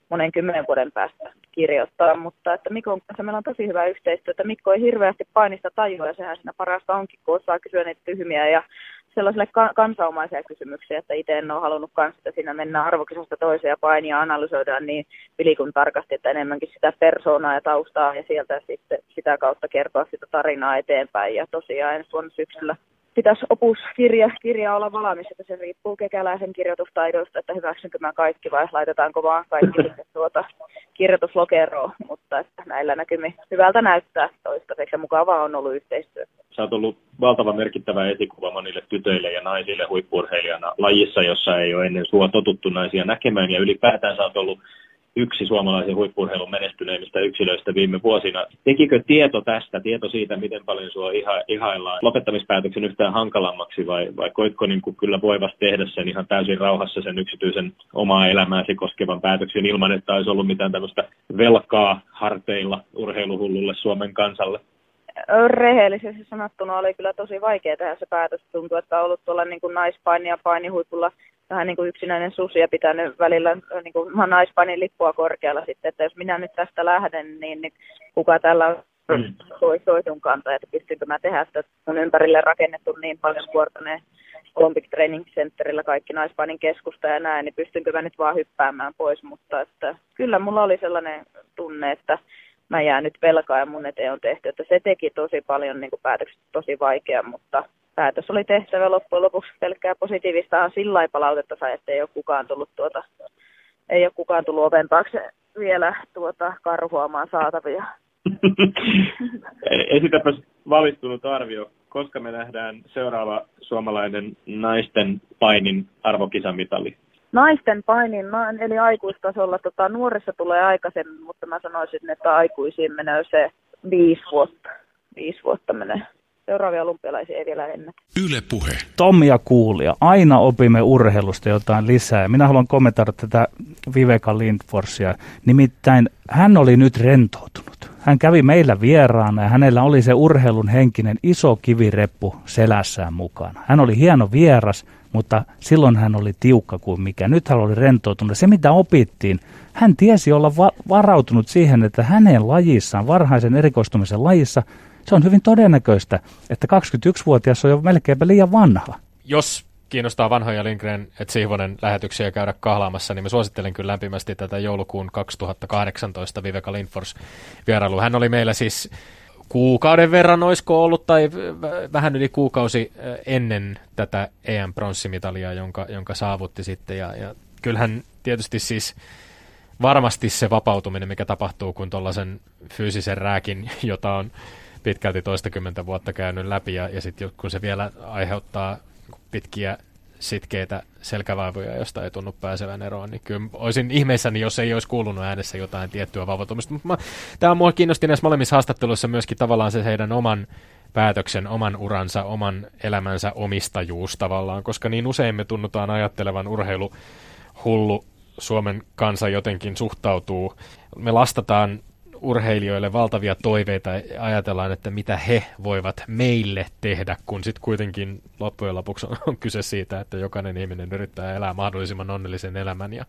monen kymmenen vuoden päästä kirjoittaa, mutta että Mikon kanssa meillä on tosi hyvä yhteistyö, että Mikko ei hirveästi painista tajua ja sehän siinä parasta onkin, kun osaa kysyä niitä tyhmiä ja sellaisille ka- kansanomaisia kysymyksiä, että itse en ole halunnut kanssa, että siinä mennään arvokisasta toiseen ja painia analysoidaan niin vilikun tarkasti, että enemmänkin sitä persoonaa ja taustaa ja sieltä sitten sitä kautta kertoa sitä tarinaa eteenpäin. Ja tosiaan ensi vuonna syksyllä pitäisi opuskirja kirja olla valmis, että se riippuu kekäläisen kirjoitustaidosta, että hyväksynkö mä kaikki vai laitetaanko vaan kaikki sitten tuota kirjoituslokeroon, mutta että näillä näkymin hyvältä näyttää toistaiseksi ja mukavaa on ollut yhteistyö. Sä oot ollut valtava merkittävä esikuva monille tytöille ja naisille huippurheilijana lajissa, jossa ei ole ennen sua totuttu naisia näkemään ja ylipäätään sä oot ollut yksi suomalaisen huippurheilun menestyneimmistä yksilöistä viime vuosina. Tekikö tieto tästä, tieto siitä, miten paljon sua iha, ihaillaan lopettamispäätöksen yhtään hankalammaksi vai, vai koitko niin kuin kyllä voivasti tehdä sen ihan täysin rauhassa sen yksityisen omaa elämääsi koskevan päätöksen ilman, että olisi ollut mitään tämmöistä velkaa harteilla urheiluhullulle Suomen kansalle? Rehellisesti sanottuna oli kyllä tosi vaikea tehdä se päätös. Tuntuu, että on ollut tuolla niin naispaini ja painihuipulla vähän niin kuin yksinäinen susi ja pitänyt välillä niin kuin naispainin lippua korkealla sitten, että jos minä nyt tästä lähden, niin, niin kuka tällä on mm. toisun kanta, että pystynkö mä tehdä, että on ympärille rakennettu niin paljon kuortaneen Olympic Training Centerillä kaikki naispainin keskusta ja näin, niin pystynkö mä nyt vaan hyppäämään pois, mutta että kyllä mulla oli sellainen tunne, että mä jään nyt velkaa ja mun eteen on tehty, että se teki tosi paljon niin kuin päätökset tosi vaikea, mutta päätös oli tehtävä loppujen lopuksi pelkkää positiivistahan sillä palautetta sai, että ei ole kukaan tullut tuota, ei ole kukaan tullut oven taakse vielä tuota karhuamaan saatavia. Esitäpäs valistunut arvio, koska me nähdään seuraava suomalainen naisten painin arvokisamitali? Naisten painin, eli aikuistasolla, tota, nuorissa tulee aikaisemmin, mutta mä sanoisin, että aikuisiin menee se viisi vuotta. Viisi vuotta menee seuraavia olympialaisia ei vielä ennen. Yle puhe. Tommi ja Kuulia, aina opimme urheilusta jotain lisää. Minä haluan kommentoida tätä Viveka Lindforsia. Nimittäin hän oli nyt rentoutunut. Hän kävi meillä vieraana ja hänellä oli se urheilun henkinen iso kivireppu selässään mukana. Hän oli hieno vieras, mutta silloin hän oli tiukka kuin mikä. Nyt hän oli rentoutunut. Se mitä opittiin, hän tiesi olla va- varautunut siihen, että hänen lajissaan, varhaisen erikoistumisen lajissa, se on hyvin todennäköistä, että 21-vuotias on jo melkeinpä liian vanha. Jos kiinnostaa vanhoja Lindgren et Sihvonen lähetyksiä käydä kahlaamassa, niin mä suosittelen kyllä lämpimästi tätä joulukuun 2018 Viveka Lindfors vierailu. Hän oli meillä siis kuukauden verran olisiko ollut, tai vähän yli kuukausi ennen tätä EM-pronssimitaliaa, jonka, jonka saavutti sitten. Ja, ja kyllähän tietysti siis varmasti se vapautuminen, mikä tapahtuu, kun tuollaisen fyysisen rääkin, jota on pitkälti toistakymmentä vuotta käynyt läpi ja, ja sitten kun se vielä aiheuttaa pitkiä sitkeitä selkävaivoja, josta ei tunnu pääsevän eroon, niin kyllä olisin ihmeissäni, jos ei olisi kuulunut äänessä jotain tiettyä vavautumista. Mutta tämä mua kiinnosti näissä molemmissa haastatteluissa myöskin tavallaan se heidän oman päätöksen, oman uransa, oman elämänsä omistajuus tavallaan, koska niin usein me tunnutaan ajattelevan urheilu hullu Suomen kansa jotenkin suhtautuu. Me lastataan urheilijoille valtavia toiveita ja ajatellaan, että mitä he voivat meille tehdä, kun sitten kuitenkin loppujen lopuksi on kyse siitä, että jokainen ihminen yrittää elää mahdollisimman onnellisen elämän ja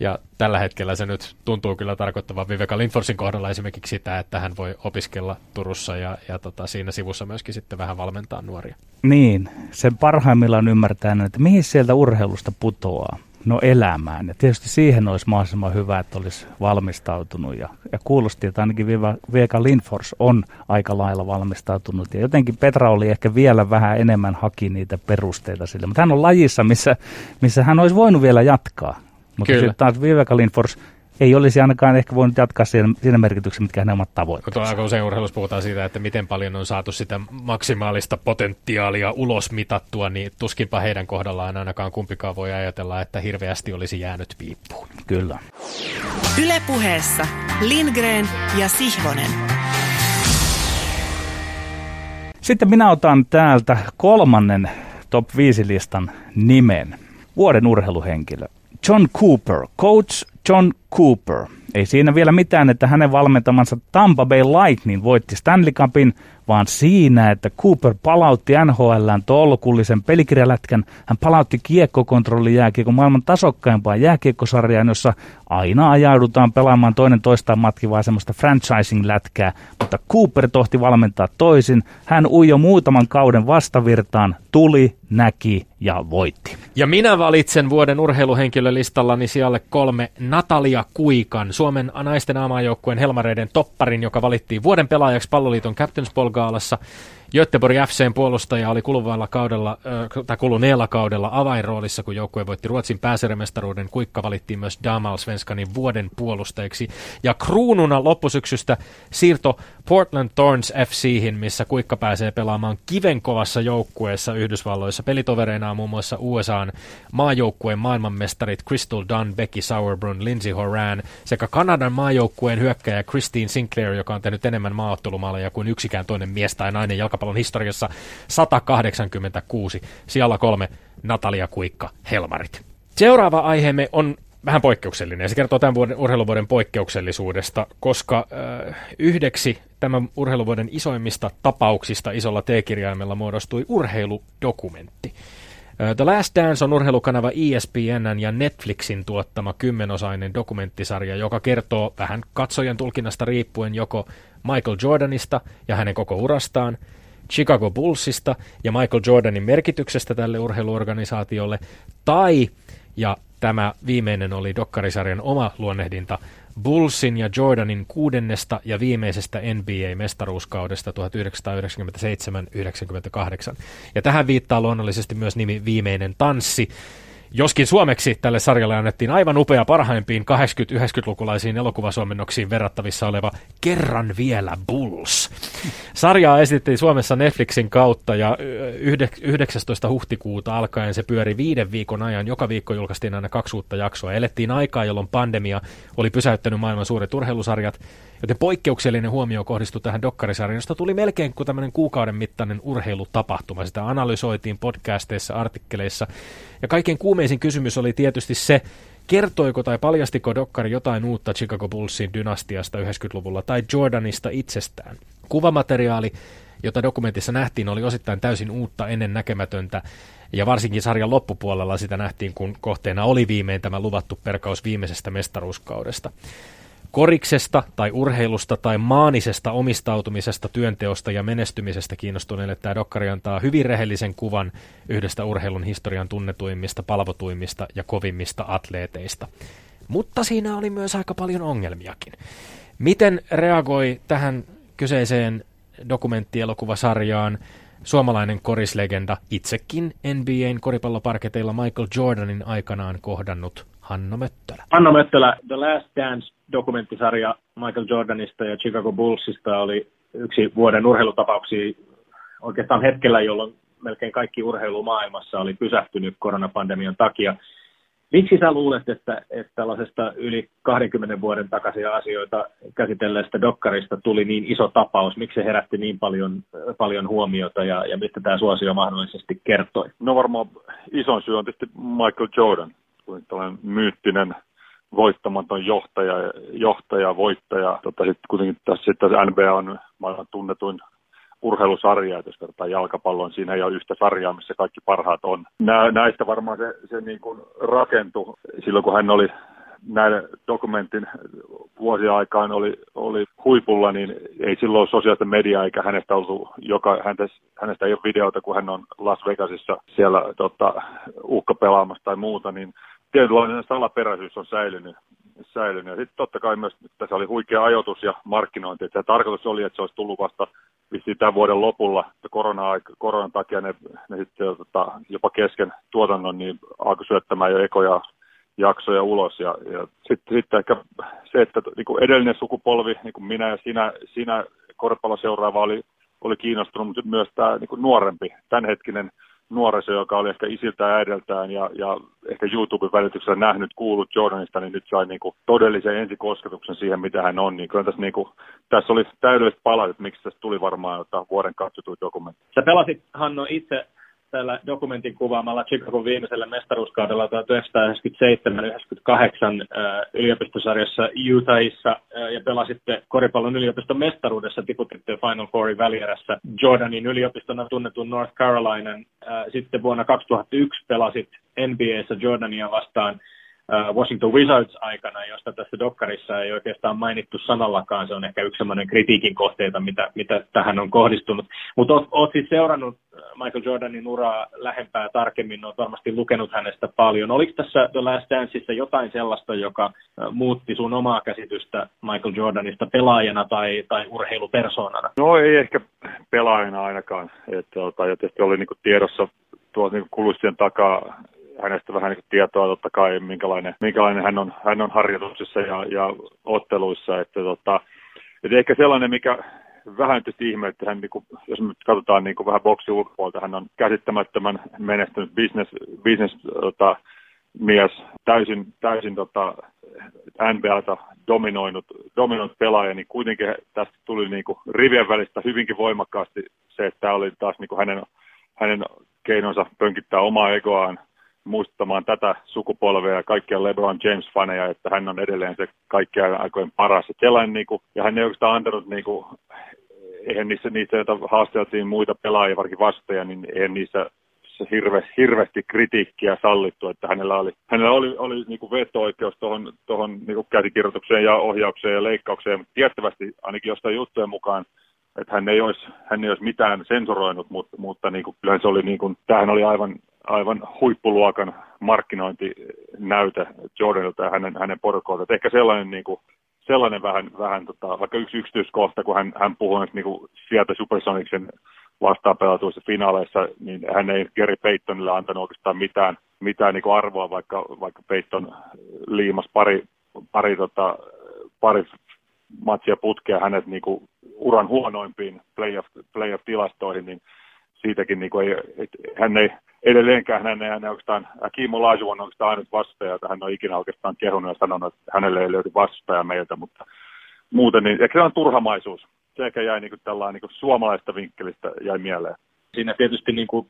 ja tällä hetkellä se nyt tuntuu kyllä tarkoittavan Viveka Lindforsin kohdalla esimerkiksi sitä, että hän voi opiskella Turussa ja, ja tota, siinä sivussa myöskin sitten vähän valmentaa nuoria. Niin, sen parhaimmillaan ymmärtää, että mihin sieltä urheilusta putoaa. No elämään. Ja tietysti siihen olisi mahdollisimman hyvä, että olisi valmistautunut. Ja, ja kuulosti, että ainakin Vieka Lindfors on aika lailla valmistautunut. Ja jotenkin Petra oli ehkä vielä vähän enemmän haki niitä perusteita sille. Mutta hän on lajissa, missä, missä hän olisi voinut vielä jatkaa. Mutta sitten taas Viveka Lindfors ei olisi ainakaan ehkä voinut jatkaa siinä, siinä merkityksessä, mitkä hänen omat tavoitteensa. Aika usein urheilussa puhutaan siitä, että miten paljon on saatu sitä maksimaalista potentiaalia ulos mitattua, niin tuskinpa heidän kohdallaan ainakaan kumpikaan voi ajatella, että hirveästi olisi jäänyt piippuun. Kyllä. Ylepuheessa Lindgren ja Sihvonen. Sitten minä otan täältä kolmannen top 5 listan nimen. Vuoden urheiluhenkilö. John Cooper, coach John Cooper. Ei siinä vielä mitään, että hänen valmentamansa Tampa Bay Lightning voitti Stanley Cupin, vaan siinä, että Cooper palautti NHLään tolkullisen pelikirjalätkän. Hän palautti kiekkokontrolli jääkiekon maailman tasokkaimpaan jääkiekkosarjaan, jossa aina ajaudutaan pelaamaan toinen toistaan matkivaa semmoista franchising-lätkää, mutta Cooper tohti valmentaa toisin. Hän ujo muutaman kauden vastavirtaan, tuli, näki ja voitti. Ja minä valitsen vuoden urheiluhenkilölistallani sijalle kolme Natalia Kuikan, Suomen naisten aamajoukkueen Helmareiden topparin, joka valittiin vuoden pelaajaksi palloliiton Captain's Ball Gaalassa. Göteborg FCn puolustaja oli kuluvalla kaudella, tai kuluneella kaudella avainroolissa, kun joukkue voitti Ruotsin pääsäremestaruuden. Kuikka valittiin myös Damal Svenskanin vuoden puolustajiksi. Ja kruununa loppusyksystä siirto Portland Thorns FCihin, missä Kuikka pääsee pelaamaan kivenkovassa joukkueessa Yhdysvalloissa. Pelitovereina on muun muassa USAn maajoukkueen maailmanmestarit Crystal Dunn, Becky Sauerbrunn, Lindsey Horan sekä Kanadan maajoukkueen hyökkäjä Christine Sinclair, joka on tehnyt enemmän maaottelumaaleja kuin yksikään toinen mies tai nainen jalkapallon historiassa 186. Siellä kolme Natalia Kuikka Helmarit. Seuraava aiheemme on vähän poikkeuksellinen. Se kertoo tämän vuoden urheiluvuoden poikkeuksellisuudesta, koska äh, yhdeksi tämän urheiluvuoden isoimmista tapauksista isolla T-kirjaimella muodostui urheiludokumentti. Äh, The Last Dance on urheilukanava ESPN ja Netflixin tuottama kymmenosainen dokumenttisarja, joka kertoo vähän katsojan tulkinnasta riippuen joko Michael Jordanista ja hänen koko urastaan, Chicago Bullsista ja Michael Jordanin merkityksestä tälle urheiluorganisaatiolle, tai, ja tämä viimeinen oli Dokkarisarjan oma luonnehdinta, Bullsin ja Jordanin kuudennesta ja viimeisestä NBA-mestaruuskaudesta 1997-98. Ja tähän viittaa luonnollisesti myös nimi Viimeinen tanssi, Joskin suomeksi tälle sarjalle annettiin aivan upea parhaimpiin 80-90-lukulaisiin elokuvasuomennoksiin verrattavissa oleva Kerran vielä Bulls. Sarjaa esitettiin Suomessa Netflixin kautta ja 19. huhtikuuta alkaen se pyöri viiden viikon ajan. Joka viikko julkaistiin aina kaksi uutta jaksoa. Elettiin aikaa, jolloin pandemia oli pysäyttänyt maailman suuret urheilusarjat, joten poikkeuksellinen huomio kohdistui tähän dokkarisarjaan, josta tuli melkein kuin tämmöinen kuukauden mittainen urheilutapahtuma. Sitä analysoitiin podcasteissa, artikkeleissa ja kaikkein kuumeisin kysymys oli tietysti se, kertoiko tai paljastiko Dokkari jotain uutta Chicago Bullsin dynastiasta 90-luvulla tai Jordanista itsestään. Kuvamateriaali, jota dokumentissa nähtiin, oli osittain täysin uutta ennen näkemätöntä, ja varsinkin sarjan loppupuolella sitä nähtiin, kun kohteena oli viimein tämä luvattu perkaus viimeisestä mestaruuskaudesta koriksesta tai urheilusta tai maanisesta omistautumisesta, työnteosta ja menestymisestä kiinnostuneille tämä dokkari antaa hyvin rehellisen kuvan yhdestä urheilun historian tunnetuimmista, palvotuimmista ja kovimmista atleeteista. Mutta siinä oli myös aika paljon ongelmiakin. Miten reagoi tähän kyseiseen dokumenttielokuvasarjaan suomalainen korislegenda, itsekin NBAn koripalloparketeilla Michael Jordanin aikanaan kohdannut Hanno Möttölä. Hanno Möttölä, The Last Dance-dokumenttisarja Michael Jordanista ja Chicago Bullsista oli yksi vuoden urheilutapauksia oikeastaan hetkellä, jolloin melkein kaikki urheilu maailmassa oli pysähtynyt koronapandemian takia. Miksi sä luulet, että, että tällaisesta yli 20 vuoden takaisia asioita käsitelleestä dokkarista tuli niin iso tapaus? Miksi se herätti niin paljon, paljon huomiota ja, ja mistä tämä suosio mahdollisesti kertoi? No varmaan ison syy on tietysti Michael Jordan kuin tällainen myyttinen voittamaton johtaja, johtaja voittaja. Tota, sitten kuitenkin tässä, tässä NBA on maailman tunnetuin urheilusarja, että jos vertaa jalkapalloon, siinä ei ole yhtä sarjaa, missä kaikki parhaat on. Nä, näistä varmaan se, se niin kuin rakentui silloin, kun hän oli näiden dokumentin vuosien aikaan oli, oli huipulla, niin ei silloin sosiaalista mediaa eikä hänestä ollut, joka, häntä, hänestä ei ole videota, kun hän on Las Vegasissa siellä tota, uhkapelaamassa tai muuta, niin tietynlainen salaperäisyys on säilynyt. säilynyt. Ja sitten totta kai myös tässä oli huikea ajoitus ja markkinointi. Että tarkoitus oli, että se olisi tullut vasta vissiin tämän vuoden lopulla, että korona koronan takia ne, ne sitten tota, jopa kesken tuotannon niin alkoi syöttämään jo ekoja jaksoja ulos. Ja, ja sitten sit ehkä se, että niin kuin edellinen sukupolvi, niin kuin minä ja sinä, sinä koripallon seuraava oli, oli kiinnostunut, mutta myös tämä niin kuin nuorempi, tämänhetkinen nuoriso, joka oli ehkä isiltä ja äideltään ja, ja ehkä YouTuben välityksellä nähnyt, kuullut Jordanista, niin nyt sai niin kuin todellisen ensikosketuksen siihen, mitä hän on. Niin kyllä tässä, niin kuin, tässä oli täydelliset palat, että miksi tästä tuli varmaan jotain vuoden katsotuin dokumentti. Sä pelasit, Hanno, itse tällä dokumentin kuvaamalla Chicagon viimeisellä mestaruuskaudella 1997-98 yliopistosarjassa Utahissa ja pelasitte koripallon yliopiston mestaruudessa, tiputitte Final Fourin välierässä Jordanin yliopistona tunnetun North Carolinan. Sitten vuonna 2001 pelasit NBAssä Jordania vastaan Äh, Washington Wizards aikana, josta tässä dokkarissa ei oikeastaan mainittu sanallakaan. Se on ehkä yksi sellainen kritiikin kohteita, mitä, mitä tähän on kohdistunut. Mutta olet, olet siis seurannut Michael Jordanin uraa lähempää tarkemmin, olet varmasti lukenut hänestä paljon. Oliko tässä The Last Danceissa jotain sellaista, joka muutti sun omaa käsitystä Michael Jordanista pelaajana tai, tai urheilupersoonana? No ei ehkä pelaajana ainakaan. Että, tota, ja tietysti oli niin tiedossa tuolta niin kulissien takaa hänestä vähän niin tietoa totta kai, minkälainen, minkälainen hän, on, hän on harjoituksessa ja, ja otteluissa. Että, tota, että ehkä sellainen, mikä vähän tietysti ihme, että hän, niin kuin, jos me katsotaan niin kuin vähän boksi ulkopuolta, hän on käsittämättömän menestynyt business, business tota, mies, täysin, täysin tota, NBAta dominoinut, dominoinut pelaaja, niin kuitenkin tästä tuli niin kuin rivien välistä hyvinkin voimakkaasti se, että tämä oli taas niin kuin hänen, hänen keinonsa pönkittää omaa egoaan muistamaan tätä sukupolvea ja kaikkia LeBron James-faneja, että hän on edelleen se kaikkien aikojen paras. Että niin kuin, ja hän ei oikeastaan antanut, niin kuin, eihän niissä, niissä joita haasteltiin muita pelaajia, varsinkin vasteja, niin eihän niissä hirve, hirveästi kritiikkiä sallittu, että hänellä oli, hänellä oli, oli niin kuin veto-oikeus tuohon, tuohon niin käsikirjoitukseen ja ohjaukseen ja leikkaukseen, mutta tiettävästi ainakin jostain juttujen mukaan että hän ei olisi, hän ei olisi mitään sensuroinut, mutta, mutta niin kuin, kyllähän se oli, niin kuin, tämähän oli aivan, aivan huippuluokan markkinointinäyte Jordanilta ja hänen, hänen porukolta. Ehkä sellainen, niin kuin, sellainen vähän, vähän tota, vaikka yksi yksityiskohta, kun hän, hän puhui niin kuin sieltä Supersonicsen vastaan pelatuissa finaaleissa, niin hän ei Gary Paytonille antanut oikeastaan mitään, mitään niin arvoa, vaikka, vaikka Payton liimas pari, pari, tota, pari matsia putkea hänet niin kuin uran huonoimpiin playoff, playoff-tilastoihin, niin siitäkin niin kuin ei, et, hän ei edelleenkään, hän ei, ei oikeastaan, Kim Olaju on oikeastaan ainut vastaja, jota hän on ikinä oikeastaan kehunut ja sanonut, että hänelle ei löydy vastaja meiltä, mutta muuten, niin ehkä se on turhamaisuus. Se ehkä jäi niin kuin tällainen niin kuin suomalaista vinkkelistä jäi mieleen. Siinä tietysti niin kuin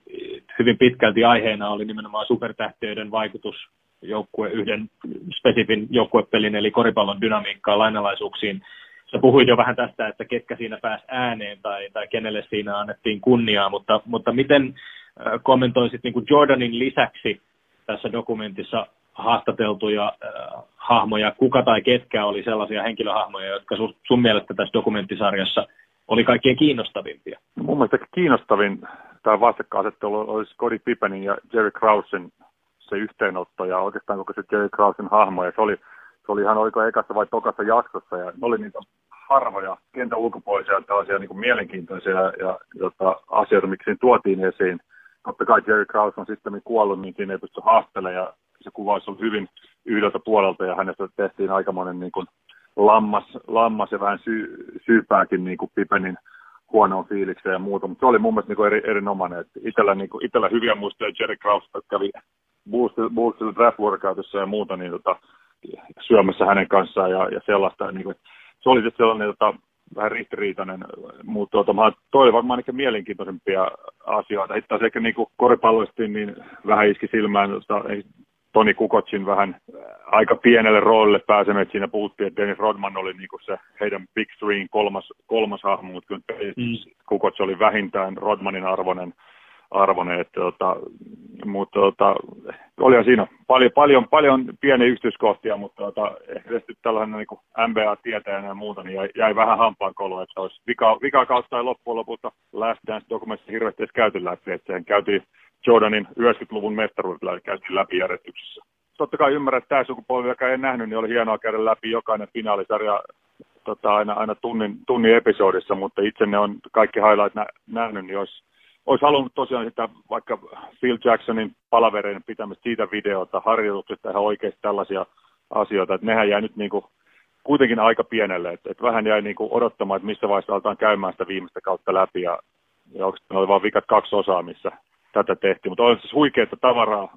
hyvin pitkälti aiheena oli nimenomaan supertähtiöiden vaikutus joukkue, yhden spesifin joukkuepelin eli koripallon dynamiikkaa lainalaisuuksiin. Sä puhuit jo vähän tästä, että ketkä siinä pääsi ääneen tai, tai kenelle siinä annettiin kunniaa, mutta, mutta miten kommentoisit niin kuin Jordanin lisäksi tässä dokumentissa haastateltuja äh, hahmoja, kuka tai ketkä oli sellaisia henkilöhahmoja, jotka sun, sun mielestä tässä dokumenttisarjassa oli kaikkein kiinnostavimpia? No, mun mielestä kiinnostavin tämä vastakkainasettelu olisi Scottie Pippenin ja Jerry Krausen se yhteenotto ja oikeastaan koko se Jerry Krausen hahmo. Ja se oli, se oli ihan oliko ekassa vai tokassa jaksossa ja ne oli niitä harvoja kentän ulkopuolisia tällaisia niin kuin mielenkiintoisia ja, ja jota, asioita, miksi tuotiin esiin. Totta kai Jerry Krause on sitten kuollut, niin siinä ei pysty haastelemaan ja se kuvaus on hyvin yhdeltä puolelta ja hänestä tehtiin aikamoinen niin kuin lammas, lammas ja vähän syy, syypääkin niin kuin Pipenin huonoon fiilikseen ja muuta, mutta se oli mun mielestä niin kuin eri, erinomainen. Että itsellä, niin kuin, itsellä hyviä muistoja Jerry Krause kävi Bullsilla draft workoutissa ja muuta, niin tota, syömässä hänen kanssaan ja, ja sellaista. Niin kuin, se oli sitten sellainen tota, vähän ristiriitainen, mutta tuota, toivon varmaan ainakin mielenkiintoisempia asioita. Itse asiassa ehkä niin koripalloisesti niin vähän iski silmään tuosta, Toni Kukotsin vähän aika pienelle roolille pääsemättä. Siinä puhuttiin, että Dennis Rodman oli niin se heidän Big Threen kolmas, kolmas hahmo, mutta kyllä mm. Kukots oli vähintään Rodmanin arvoinen arvoinen. Että, tota, mutta tota, olihan siinä paljon, paljon, paljon pieniä yksityiskohtia, mutta tota, ehkä tietysti tällainen niin NBA-tietäjänä ja muuta, niin jäi, jäi vähän hampaan kolo, että olisi vika, vika kautta tai loppujen lopulta Last Dance-dokumentissa hirveästi edes käyty läpi, että sehän käytiin Jordanin 90-luvun mestaruudet käytiin läpi järjestyksessä. Totta kai ymmärrän, että tämä sukupolvi, joka ei nähnyt, niin oli hienoa käydä läpi jokainen finaalisarja tota, aina, aina tunnin, tunnin episodissa, mutta itse ne on kaikki highlight nä, nähnyt, niin olisi olisi halunnut tosiaan sitä vaikka Phil Jacksonin palavereiden pitämistä siitä videota, harjoituksesta ihan oikeasti tällaisia asioita, että nehän jäi nyt niin kuin kuitenkin aika pienelle, että, että vähän jäi niin kuin odottamaan, että missä vaiheessa aletaan käymään sitä viimeistä kautta läpi ja, ja oikeastaan oli vain vikat kaksi osaa, missä tätä tehtiin, mutta on siis huikeaa tavaraa,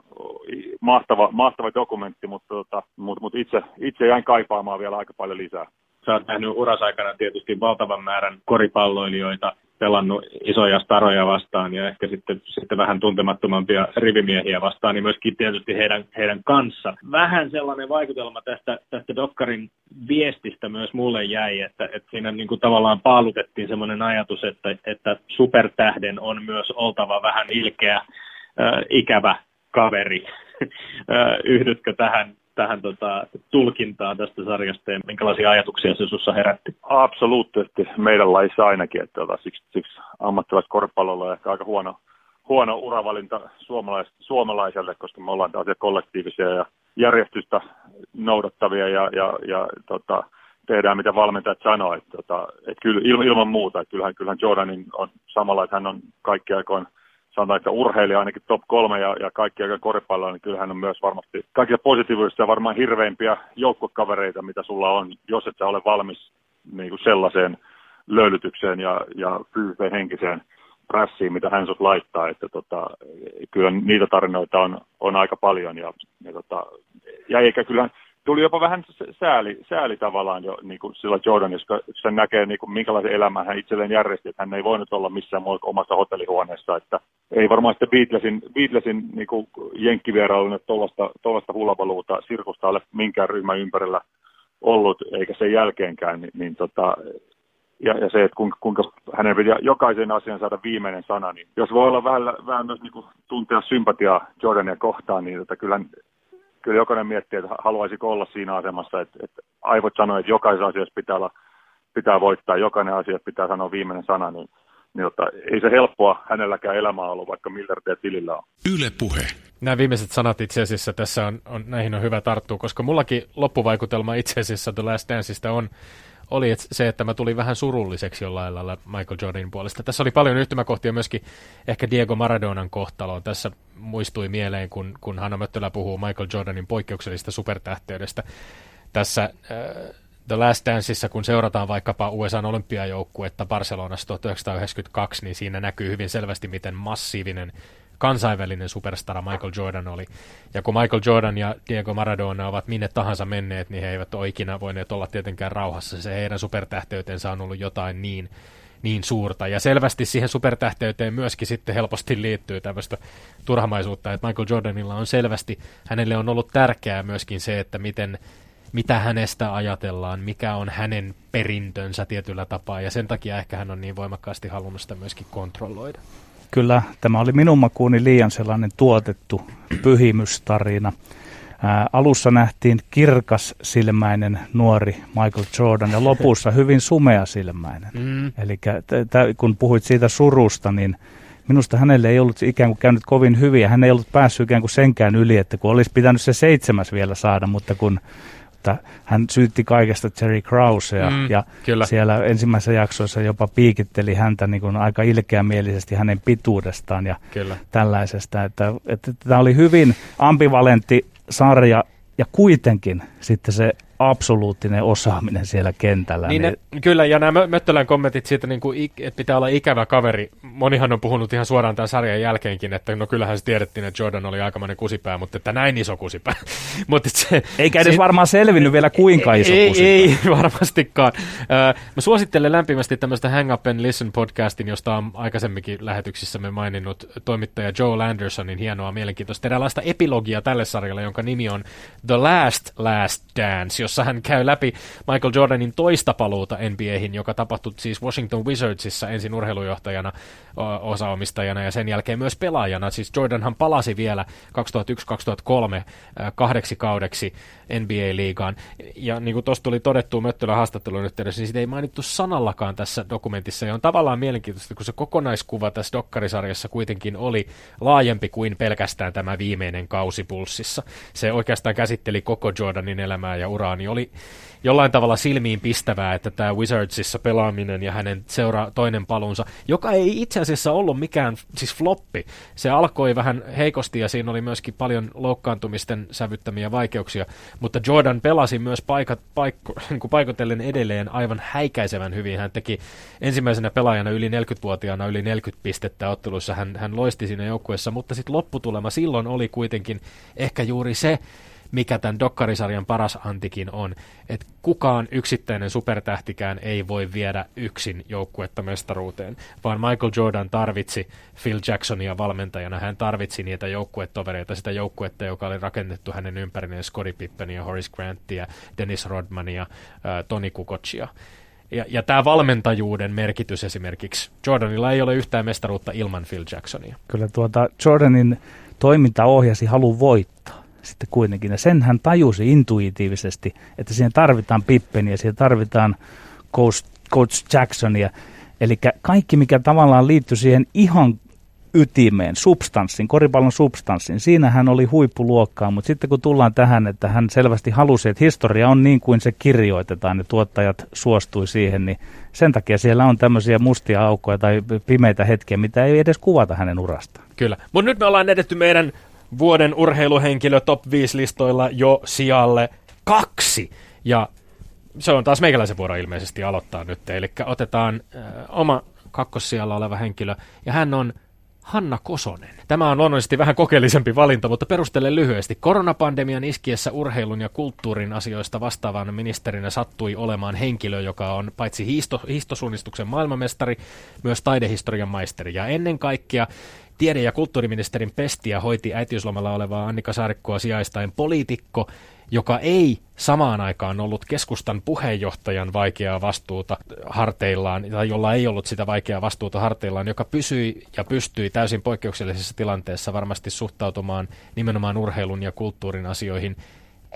mahtava, mahtava dokumentti, mutta, tota, mutta, mutta itse, itse jäin kaipaamaan vielä aika paljon lisää. Sä oot nähnyt urasaikana tietysti valtavan määrän koripalloilijoita pelannut isoja staroja vastaan ja ehkä sitten, sitten vähän tuntemattomampia rivimiehiä vastaan, niin myöskin tietysti heidän, heidän kanssa. Vähän sellainen vaikutelma tästä, tästä Dokkarin viestistä myös mulle jäi, että, että siinä niin kuin tavallaan paalutettiin sellainen ajatus, että, että supertähden on myös oltava vähän ilkeä, äh, ikävä kaveri. Yhdytkö tähän, tähän tota, tulkintaan tästä sarjasta ja minkälaisia ajatuksia se sinussa herätti? Absoluuttisesti meidän laissa ainakin, että tota, siksi, siksi ammattilaiskoripallolla on ehkä aika huono, huono uravalinta suomalais, suomalaiselle, koska me ollaan tällaisia kollektiivisia ja järjestystä noudattavia ja, ja, ja tota, tehdään mitä valmentajat sanoo. Että, tota, että kyllä, ilman, muuta, että kyllähän, kyllähän Jordanin on samalla, että hän on kaikki aikoin sanotaan, että urheilija ainakin top kolme ja, ja kaikki aika koripalloa, niin kyllähän on myös varmasti kaikkia positiivisia ja varmaan hirveimpiä joukkokavereita, mitä sulla on, jos et sä ole valmis niin kuin sellaiseen löylytykseen ja, ja fyysiseen henkiseen prässiin, mitä hän sut laittaa, että tota, kyllä niitä tarinoita on, on aika paljon ja, ja, tota, ja eikä kyllähän tuli jopa vähän sääli, sääli tavallaan jo niin kuin sillä Jordanissa, kun sen näkee niin kuin minkälaisen elämän hän itselleen järjesti, että hän ei voinut olla missään muualla omassa hotellihuoneessa, että ei varmaan sitten Beatlesin, Beatlesin niin kuin jenkkivierailuun tuollaista hulabaluuta sirkusta ole minkään ryhmän ympärillä ollut, eikä sen jälkeenkään, niin, niin tota, ja, ja se, että kuinka, kuinka hänen piti jokaisen asian saada viimeinen sana, niin jos voi olla vähän, vähän myös niin kuin tuntea sympatiaa Jordania kohtaan, niin tota, kyllä kyllä jokainen miettii, että haluaisiko olla siinä asemassa, että, että aivot sanoo, että jokaisessa asiassa pitää, olla, pitää voittaa, jokainen asia pitää sanoa viimeinen sana, niin, niin että ei se helppoa hänelläkään elämää ollut, vaikka miljardia tilillä on. Yle puhe. Nämä viimeiset sanat itse asiassa tässä on, on, näihin on hyvä tarttua, koska mullakin loppuvaikutelma itse asiassa The Last Danceista on, oli et se, että mä tulin vähän surulliseksi jollain lailla Michael Jordanin puolesta. Tässä oli paljon yhtymäkohtia myöskin ehkä Diego Maradonan kohtaloon. Tässä muistui mieleen, kun, kun Hanna Möttölä puhuu Michael Jordanin poikkeuksellisesta supertähteydestä. Tässä äh, The Last Danceissa, kun seurataan vaikkapa USA olympiajoukkuetta Barcelonassa 1992, niin siinä näkyy hyvin selvästi, miten massiivinen kansainvälinen superstara Michael Jordan oli. Ja kun Michael Jordan ja Diego Maradona ovat minne tahansa menneet, niin he eivät ole ikinä voineet olla tietenkään rauhassa. Se heidän supertähteytensä on ollut jotain niin, niin suurta. Ja selvästi siihen supertähteyteen myöskin sitten helposti liittyy tämmöistä turhamaisuutta, että Michael Jordanilla on selvästi, hänelle on ollut tärkeää myöskin se, että miten mitä hänestä ajatellaan, mikä on hänen perintönsä tietyllä tapaa, ja sen takia ehkä hän on niin voimakkaasti halunnut sitä myöskin kontrolloida. Kyllä, tämä oli minun makuuni liian sellainen tuotettu pyhimystarina. Ää, alussa nähtiin kirkas silmäinen nuori Michael Jordan ja lopussa hyvin sumea silmäinen. Mm. Eli kun puhuit siitä surusta, niin minusta hänelle ei ollut ikään kuin käynyt kovin hyvin ja hän ei ollut päässyt ikään kuin senkään yli, että kun olisi pitänyt se seitsemäs vielä saada, mutta kun että hän syytti kaikesta Jerry Krausea mm, ja kyllä. siellä ensimmäisessä jaksoissa jopa piikitteli häntä niin kuin aika ilkeämielisesti hänen pituudestaan ja kyllä. tällaisesta. Että, että tämä oli hyvin ambivalentti sarja ja kuitenkin sitten se absoluuttinen osaaminen siellä kentällä. Niin, niin... Ne, kyllä, ja nämä Möttölän kommentit siitä, niin kuin, että pitää olla ikävä kaveri. Monihan on puhunut ihan suoraan tämän sarjan jälkeenkin, että no kyllähän se tiedettiin, että Jordan oli aikamoinen kusipää, mutta että näin iso kusipää. mutta se, Eikä edes se, varmaan selvinnyt vielä kuinka iso ei, kusipää. Ei, varmastikaan. Uh, mä suosittelen lämpimästi tämmöistä Hang Up and Listen podcastin, josta on aikaisemminkin lähetyksissämme maininnut toimittaja Joel Andersonin hienoa mielenkiintoista eräänlaista epilogia tälle sarjalle, jonka nimi on The Last Last Dance, jossa hän käy läpi Michael Jordanin toista paluuta NBAhin, joka tapahtui siis Washington Wizardsissa ensin urheilujohtajana, osaomistajana ja sen jälkeen myös pelaajana. Siis Jordanhan palasi vielä 2001-2003 kahdeksi kaudeksi NBA-liigaan. Ja niin kuin tuossa tuli todettu Möttölän haastattelun yhteydessä, niin sitä ei mainittu sanallakaan tässä dokumentissa. Ja on tavallaan mielenkiintoista, kun se kokonaiskuva tässä dokkarisarjassa kuitenkin oli laajempi kuin pelkästään tämä viimeinen kausi pulssissa. Se oikeastaan käsitteli koko Jordanin elämää ja uraa, niin oli jollain tavalla silmiin pistävää, että tämä Wizardsissa pelaaminen ja hänen seura toinen palunsa, joka ei itse asiassa ollut mikään siis floppi. Se alkoi vähän heikosti ja siinä oli myöskin paljon loukkaantumisten sävyttämiä vaikeuksia, mutta Jordan pelasi myös paikat, paikko, niin paikotellen edelleen aivan häikäisevän hyvin. Hän teki ensimmäisenä pelaajana yli 40-vuotiaana yli 40 pistettä otteluissa. Hän, hän loisti siinä joukkueessa, mutta sitten lopputulema silloin oli kuitenkin ehkä juuri se, mikä tämän dokkarisarjan paras antikin on, että kukaan yksittäinen supertähtikään ei voi viedä yksin joukkuetta mestaruuteen, vaan Michael Jordan tarvitsi Phil Jacksonia valmentajana, hän tarvitsi niitä joukkuetovereita, sitä joukkuetta, joka oli rakennettu hänen ympärilleen Scottie Pippenia, Horace Grantia, Dennis Rodmania, Tony Kukoccia. Ja, ja tämä valmentajuuden merkitys esimerkiksi, Jordanilla ei ole yhtään mestaruutta ilman Phil Jacksonia. Kyllä tuota Jordanin toiminta ohjasi halu voittaa sitten kuitenkin. Ja sen hän tajusi intuitiivisesti, että siihen tarvitaan Pippeniä, siihen tarvitaan Coach, Coach Jacksonia. Eli kaikki, mikä tavallaan liittyi siihen ihan ytimeen, substanssin, koripallon substanssin. Siinä hän oli huippuluokkaa, mutta sitten kun tullaan tähän, että hän selvästi halusi, että historia on niin kuin se kirjoitetaan ja tuottajat suostui siihen, niin sen takia siellä on tämmöisiä mustia aukkoja tai pimeitä hetkiä, mitä ei edes kuvata hänen urastaan. Kyllä, mutta nyt me ollaan edetty meidän vuoden urheiluhenkilö top 5 listoilla jo sijalle kaksi. Ja se on taas meikäläisen vuoro ilmeisesti aloittaa nyt. Eli otetaan äh, oma kakkossijalla oleva henkilö, ja hän on Hanna Kosonen. Tämä on luonnollisesti vähän kokeellisempi valinta, mutta perustelen lyhyesti. Koronapandemian iskiessä urheilun ja kulttuurin asioista vastaavana ministerinä sattui olemaan henkilö, joka on paitsi hiisto, hiistosuunnistuksen maailmanmestari, myös taidehistorian maisteri. Ja ennen kaikkea tiede- ja kulttuuriministerin pestiä hoiti äitiyslomalla olevaa Annika Saarikkoa sijaistain poliitikko, joka ei samaan aikaan ollut keskustan puheenjohtajan vaikeaa vastuuta harteillaan, tai jolla ei ollut sitä vaikeaa vastuuta harteillaan, joka pysyi ja pystyi täysin poikkeuksellisessa tilanteessa varmasti suhtautumaan nimenomaan urheilun ja kulttuurin asioihin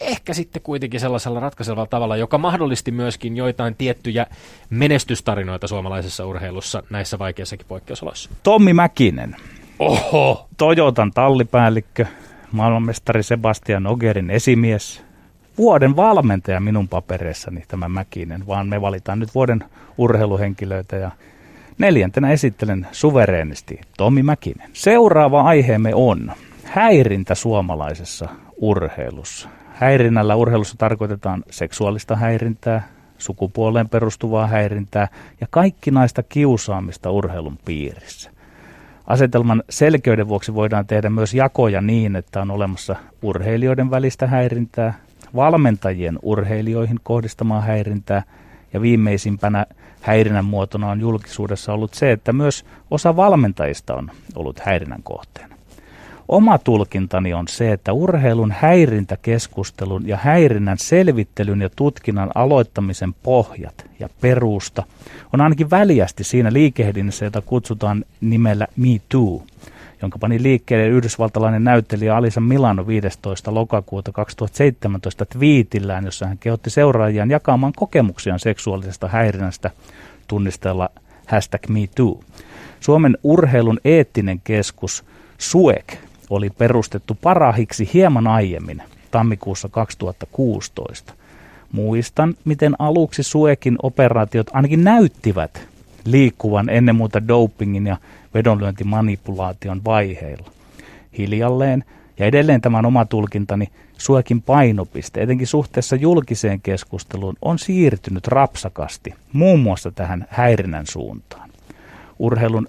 ehkä sitten kuitenkin sellaisella ratkaisevalla tavalla, joka mahdollisti myöskin joitain tiettyjä menestystarinoita suomalaisessa urheilussa näissä vaikeissakin poikkeusoloissa. Tommi Mäkinen. Oho! Toyotan tallipäällikkö, maailmanmestari Sebastian Ogerin esimies, vuoden valmentaja minun papereissani tämä Mäkinen, vaan me valitaan nyt vuoden urheiluhenkilöitä ja neljäntenä esittelen suvereenisti Tomi Mäkinen. Seuraava aiheemme on häirintä suomalaisessa urheilussa. Häirinnällä urheilussa tarkoitetaan seksuaalista häirintää, sukupuoleen perustuvaa häirintää ja kaikkinaista kiusaamista urheilun piirissä. Asetelman selkeyden vuoksi voidaan tehdä myös jakoja niin, että on olemassa urheilijoiden välistä häirintää, valmentajien urheilijoihin kohdistamaa häirintää ja viimeisimpänä häirinnän muotona on julkisuudessa ollut se, että myös osa valmentajista on ollut häirinnän kohteena. Oma tulkintani on se, että urheilun häirintäkeskustelun ja häirinnän selvittelyn ja tutkinnan aloittamisen pohjat ja perusta on ainakin väliästi siinä liikehdinnässä, jota kutsutaan nimellä Me Too, jonka pani liikkeelle yhdysvaltalainen näyttelijä Alisa Milano 15. lokakuuta 2017 twiitillään, jossa hän kehotti seuraajiaan jakamaan kokemuksiaan seksuaalisesta häirinnästä tunnistella hashtag MeToo. Suomen urheilun eettinen keskus SUEK oli perustettu parahiksi hieman aiemmin, tammikuussa 2016. Muistan, miten aluksi Suekin operaatiot ainakin näyttivät liikkuvan ennen muuta dopingin ja vedonlyöntimanipulaation vaiheilla. Hiljalleen, ja edelleen tämän oma tulkintani, Suekin painopiste, etenkin suhteessa julkiseen keskusteluun, on siirtynyt rapsakasti, muun muassa tähän häirinnän suuntaan. Urheilun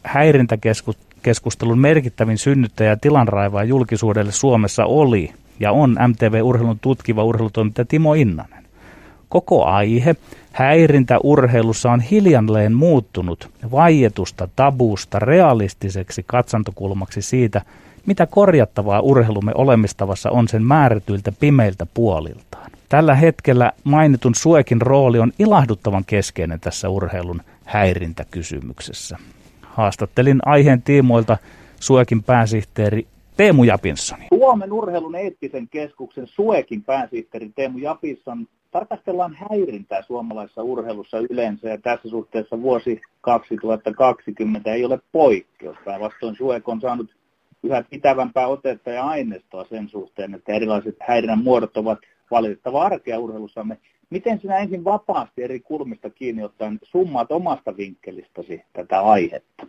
häirintäkeskustelun merkittävin synnyttäjä tilanraivaa julkisuudelle Suomessa oli ja on MTV-urheilun tutkiva urheilutoimittaja Timo Innanen. Koko aihe häirintä urheilussa on hiljalleen muuttunut vaietusta tabuusta realistiseksi katsantokulmaksi siitä, mitä korjattavaa urheilumme olemistavassa on sen määrätyiltä pimeiltä puoliltaan. Tällä hetkellä mainitun Suekin rooli on ilahduttavan keskeinen tässä urheilun häirintäkysymyksessä. Haastattelin aiheen tiimoilta Suekin pääsihteeri Teemu Japinsoni. Suomen urheilun eettisen keskuksen Suekin pääsihteeri Teemu Japinsson tarkastellaan häirintää suomalaisessa urheilussa yleensä ja tässä suhteessa vuosi 2020 ei ole poikkeus. Päinvastoin Suek on saanut yhä pitävämpää otetta ja aineistoa sen suhteen, että erilaiset häirinnän muodot ovat valitettava arkea urheilussamme. Miten sinä ensin vapaasti eri kulmista kiinni ottaen summaat omasta vinkkelistäsi tätä aihetta?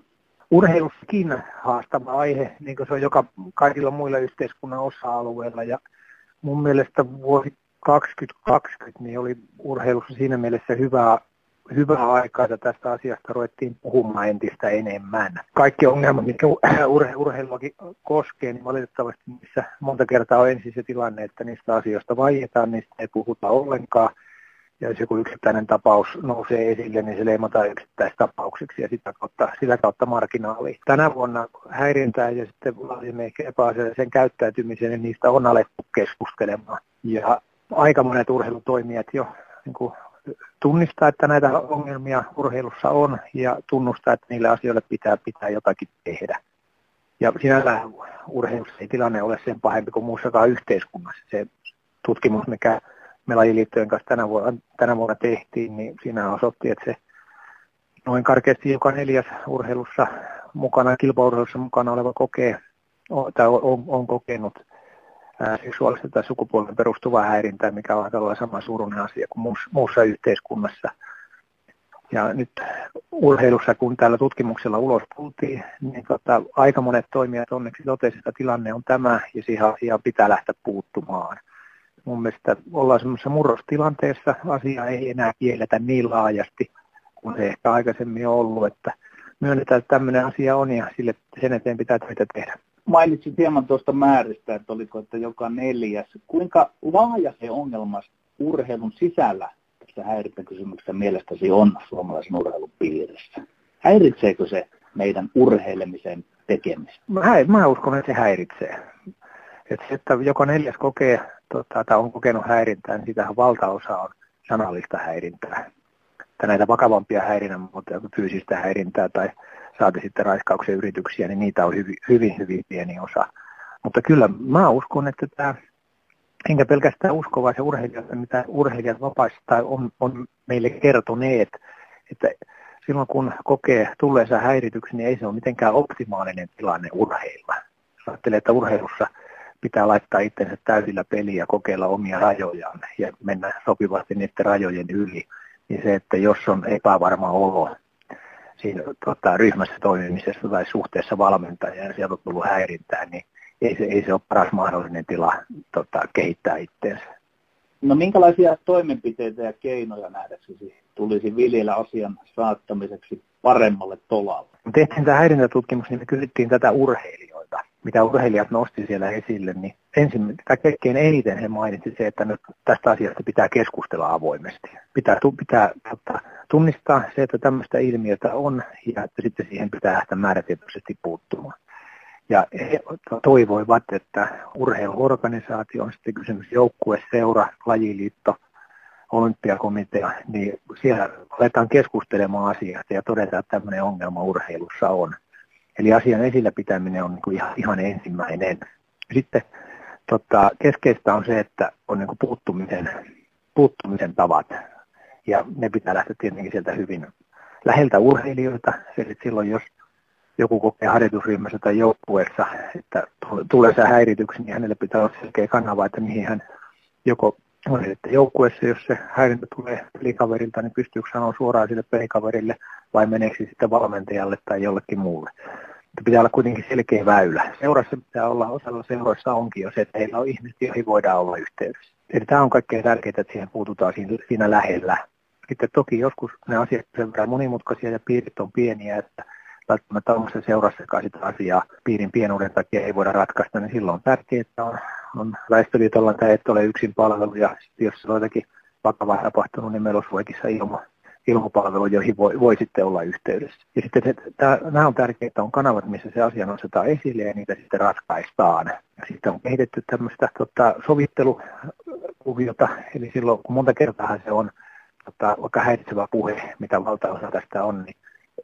Urheilussakin haastava aihe, niin kuin se on joka kaikilla muilla yhteiskunnan osa-alueilla. Ja mun mielestä vuosi 2020 niin oli urheilussa siinä mielessä hyvää hyvää aikaa, että tästä asiasta ruvettiin puhumaan entistä enemmän. Kaikki ongelmat, mitkä urhe- urheiluakin koskee, niin valitettavasti missä monta kertaa on ensin se tilanne, että niistä asioista vaietaan, niistä ei puhuta ollenkaan. Ja jos joku yksittäinen tapaus nousee esille, niin se leimataan yksittäistapauksiksi ja sitä kautta, sitä kautta marginaali. Tänä vuonna häirintää ja sitten ehkä epäasiallisen käyttäytymisen, niin niistä on alettu keskustelemaan. Ja aika monet urheilutoimijat jo niin kuin tunnistaa, että näitä ongelmia urheilussa on ja tunnustaa, että niille asioille pitää, pitää jotakin tehdä. Ja sinällään urheilussa ei tilanne ole sen pahempi kuin muussakaan yhteiskunnassa. Se tutkimus, mikä me lajiliittojen kanssa tänä vuonna, tänä vuonna tehtiin, niin siinä osoitti, että se noin karkeasti joka neljäs urheilussa mukana, kilpaurheilussa mukana oleva kokee, tai on, on kokenut seksuaalista tai sukupuolen perustuvaa häirintää, mikä on aika sama suurunen asia kuin muussa yhteiskunnassa. Ja nyt urheilussa, kun täällä tutkimuksella ulos tultiin, niin tota, aika monet toimijat onneksi totesivat, että tilanne on tämä ja siihen asiaan pitää lähteä puuttumaan. Mun mielestä ollaan semmoisessa murrostilanteessa, asia ei enää kielletä niin laajasti kuin se ehkä aikaisemmin on ollut, että myönnetään, että tämmöinen asia on ja sille sen eteen pitää töitä tehdä mainitsin hieman tuosta määristä, että oliko että joka neljäs. Kuinka laaja se ongelma urheilun sisällä tässä häirintäkysymyksessä mielestäsi on suomalaisen urheilun piirissä? Häiritseekö se meidän urheilemisen tekemistä? Mä, mä uskon, että se häiritsee. Että se, että joka neljäs kokee tota, tai on kokenut häirintää, niin sitähän valtaosa on sanallista häirintää. Tai näitä vakavampia häirinnän muotoja, fyysistä häirintää tai saati sitten raiskauksen yrityksiä, niin niitä on hyvin, hyvin, hyvin pieni osa. Mutta kyllä mä uskon, että tämä, enkä pelkästään usko, vaan se urheilijat, mitä urheilijat vapaista on, on meille kertoneet, että silloin kun kokee tulleensa häirityksi, niin ei se ole mitenkään optimaalinen tilanne urheilla. Ajattelee, että urheilussa pitää laittaa itsensä täysillä peliä ja kokeilla omia rajojaan ja mennä sopivasti niiden rajojen yli. Niin se, että jos on epävarma olo, siinä tota, ryhmässä toimimisessa tai suhteessa valmentajaan ja sieltä on tullut häirintää, niin ei se, ei se ole paras mahdollinen tila tota, kehittää itseensä. No minkälaisia toimenpiteitä ja keinoja nähdäksesi tulisi viljellä asian saattamiseksi paremmalle tolalle? Tehtiin tämä häirintätutkimus, niin me kysyttiin tätä urheilijoita, mitä urheilijat nosti siellä esille, niin ensin, tai kaikkein eniten he mainitsi se, että nyt tästä asiasta pitää keskustella avoimesti. Pitää, pitää tota, tunnistaa se, että tämmöistä ilmiötä on, ja että sitten siihen pitää lähteä määrätietoisesti puuttumaan. Ja he toivoivat, että urheiluorganisaatio, on sitten kysymys joukkue, seura, lajiliitto, olympiakomitea, niin siellä aletaan keskustelemaan asiasta ja todetaan, että tämmöinen ongelma urheilussa on. Eli asian esillä pitäminen on niin kuin ihan, ihan ensimmäinen. Sitten tota, keskeistä on se, että on niin kuin puuttumisen, puuttumisen tavat. Ja ne pitää lähteä tietenkin sieltä hyvin läheltä urheilijoita. Eli silloin jos joku kokee harjoitusryhmässä tai joukkueessa, että tulee se häirityksi, niin hänelle pitää olla selkeä kanava, että mihin hän joko on että joukkueessa, jos se häirintä tulee pelikaverilta, niin pystyykö sanoa suoraan sille pelikaverille vai meneekö se sitten valmentajalle tai jollekin muulle. Mutta pitää olla kuitenkin selkeä väylä. Seurassa pitää olla, osalla seuroissa onkin jo se, että heillä on ihmiset, joihin voidaan olla yhteydessä. Eli tämä on kaikkein tärkeintä, että siihen puututaan siinä, siinä lähellä. Sitten toki joskus ne asiat sen verran monimutkaisia ja piirit on pieniä, että välttämättä omassa seurassakaan sitä asiaa piirin pienuuden takia ei voida ratkaista, niin silloin on tärkeää, että on, on väestöliitolla tai et ole yksin palvelu, ja jos se on jotakin vakavaa tapahtunut, niin meillä olisi voikissa ilma, ilmapalvelu, joihin voi, voi sitten olla yhteydessä. Ja sitten se, nämä on tärkeitä, on kanavat, missä se asia nostetaan esille ja niitä sitten ratkaistaan. Ja sitten on kehitetty tämmöistä tota, sovittelukuviota, eli silloin kun monta kertaa se on tota, vaikka häiritsevä puhe, mitä valtaosa tästä on, niin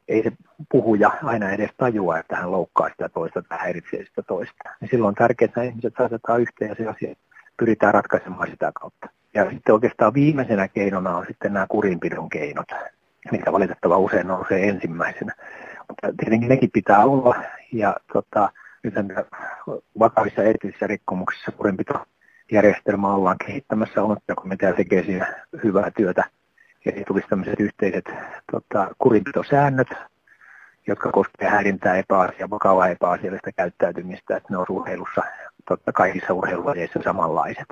ei se puhuja aina edes tajua, että hän loukkaa sitä toista tai häiritsee sitä toista. Ja silloin on tärkeää, että ihmiset saatetaan yhteen ja se asia pyritään ratkaisemaan sitä kautta. Ja sitten oikeastaan viimeisenä keinona on sitten nämä kurinpidon keinot, mikä valitettava usein nousee ensimmäisenä. Mutta tietenkin nekin pitää olla, ja tota, nyt vakavissa eettisissä rikkomuksissa kurinpitojärjestelmä ollaan kehittämässä, olympiakomitea tekee siinä hyvää työtä Eli tulisi tämmöiset yhteiset tota, kurinpitosäännöt, jotka koskevat häirintää epäasia, vakavaa epäasiallista käyttäytymistä, että ne on urheilussa totta kaikissa urheilulajeissa samanlaiset.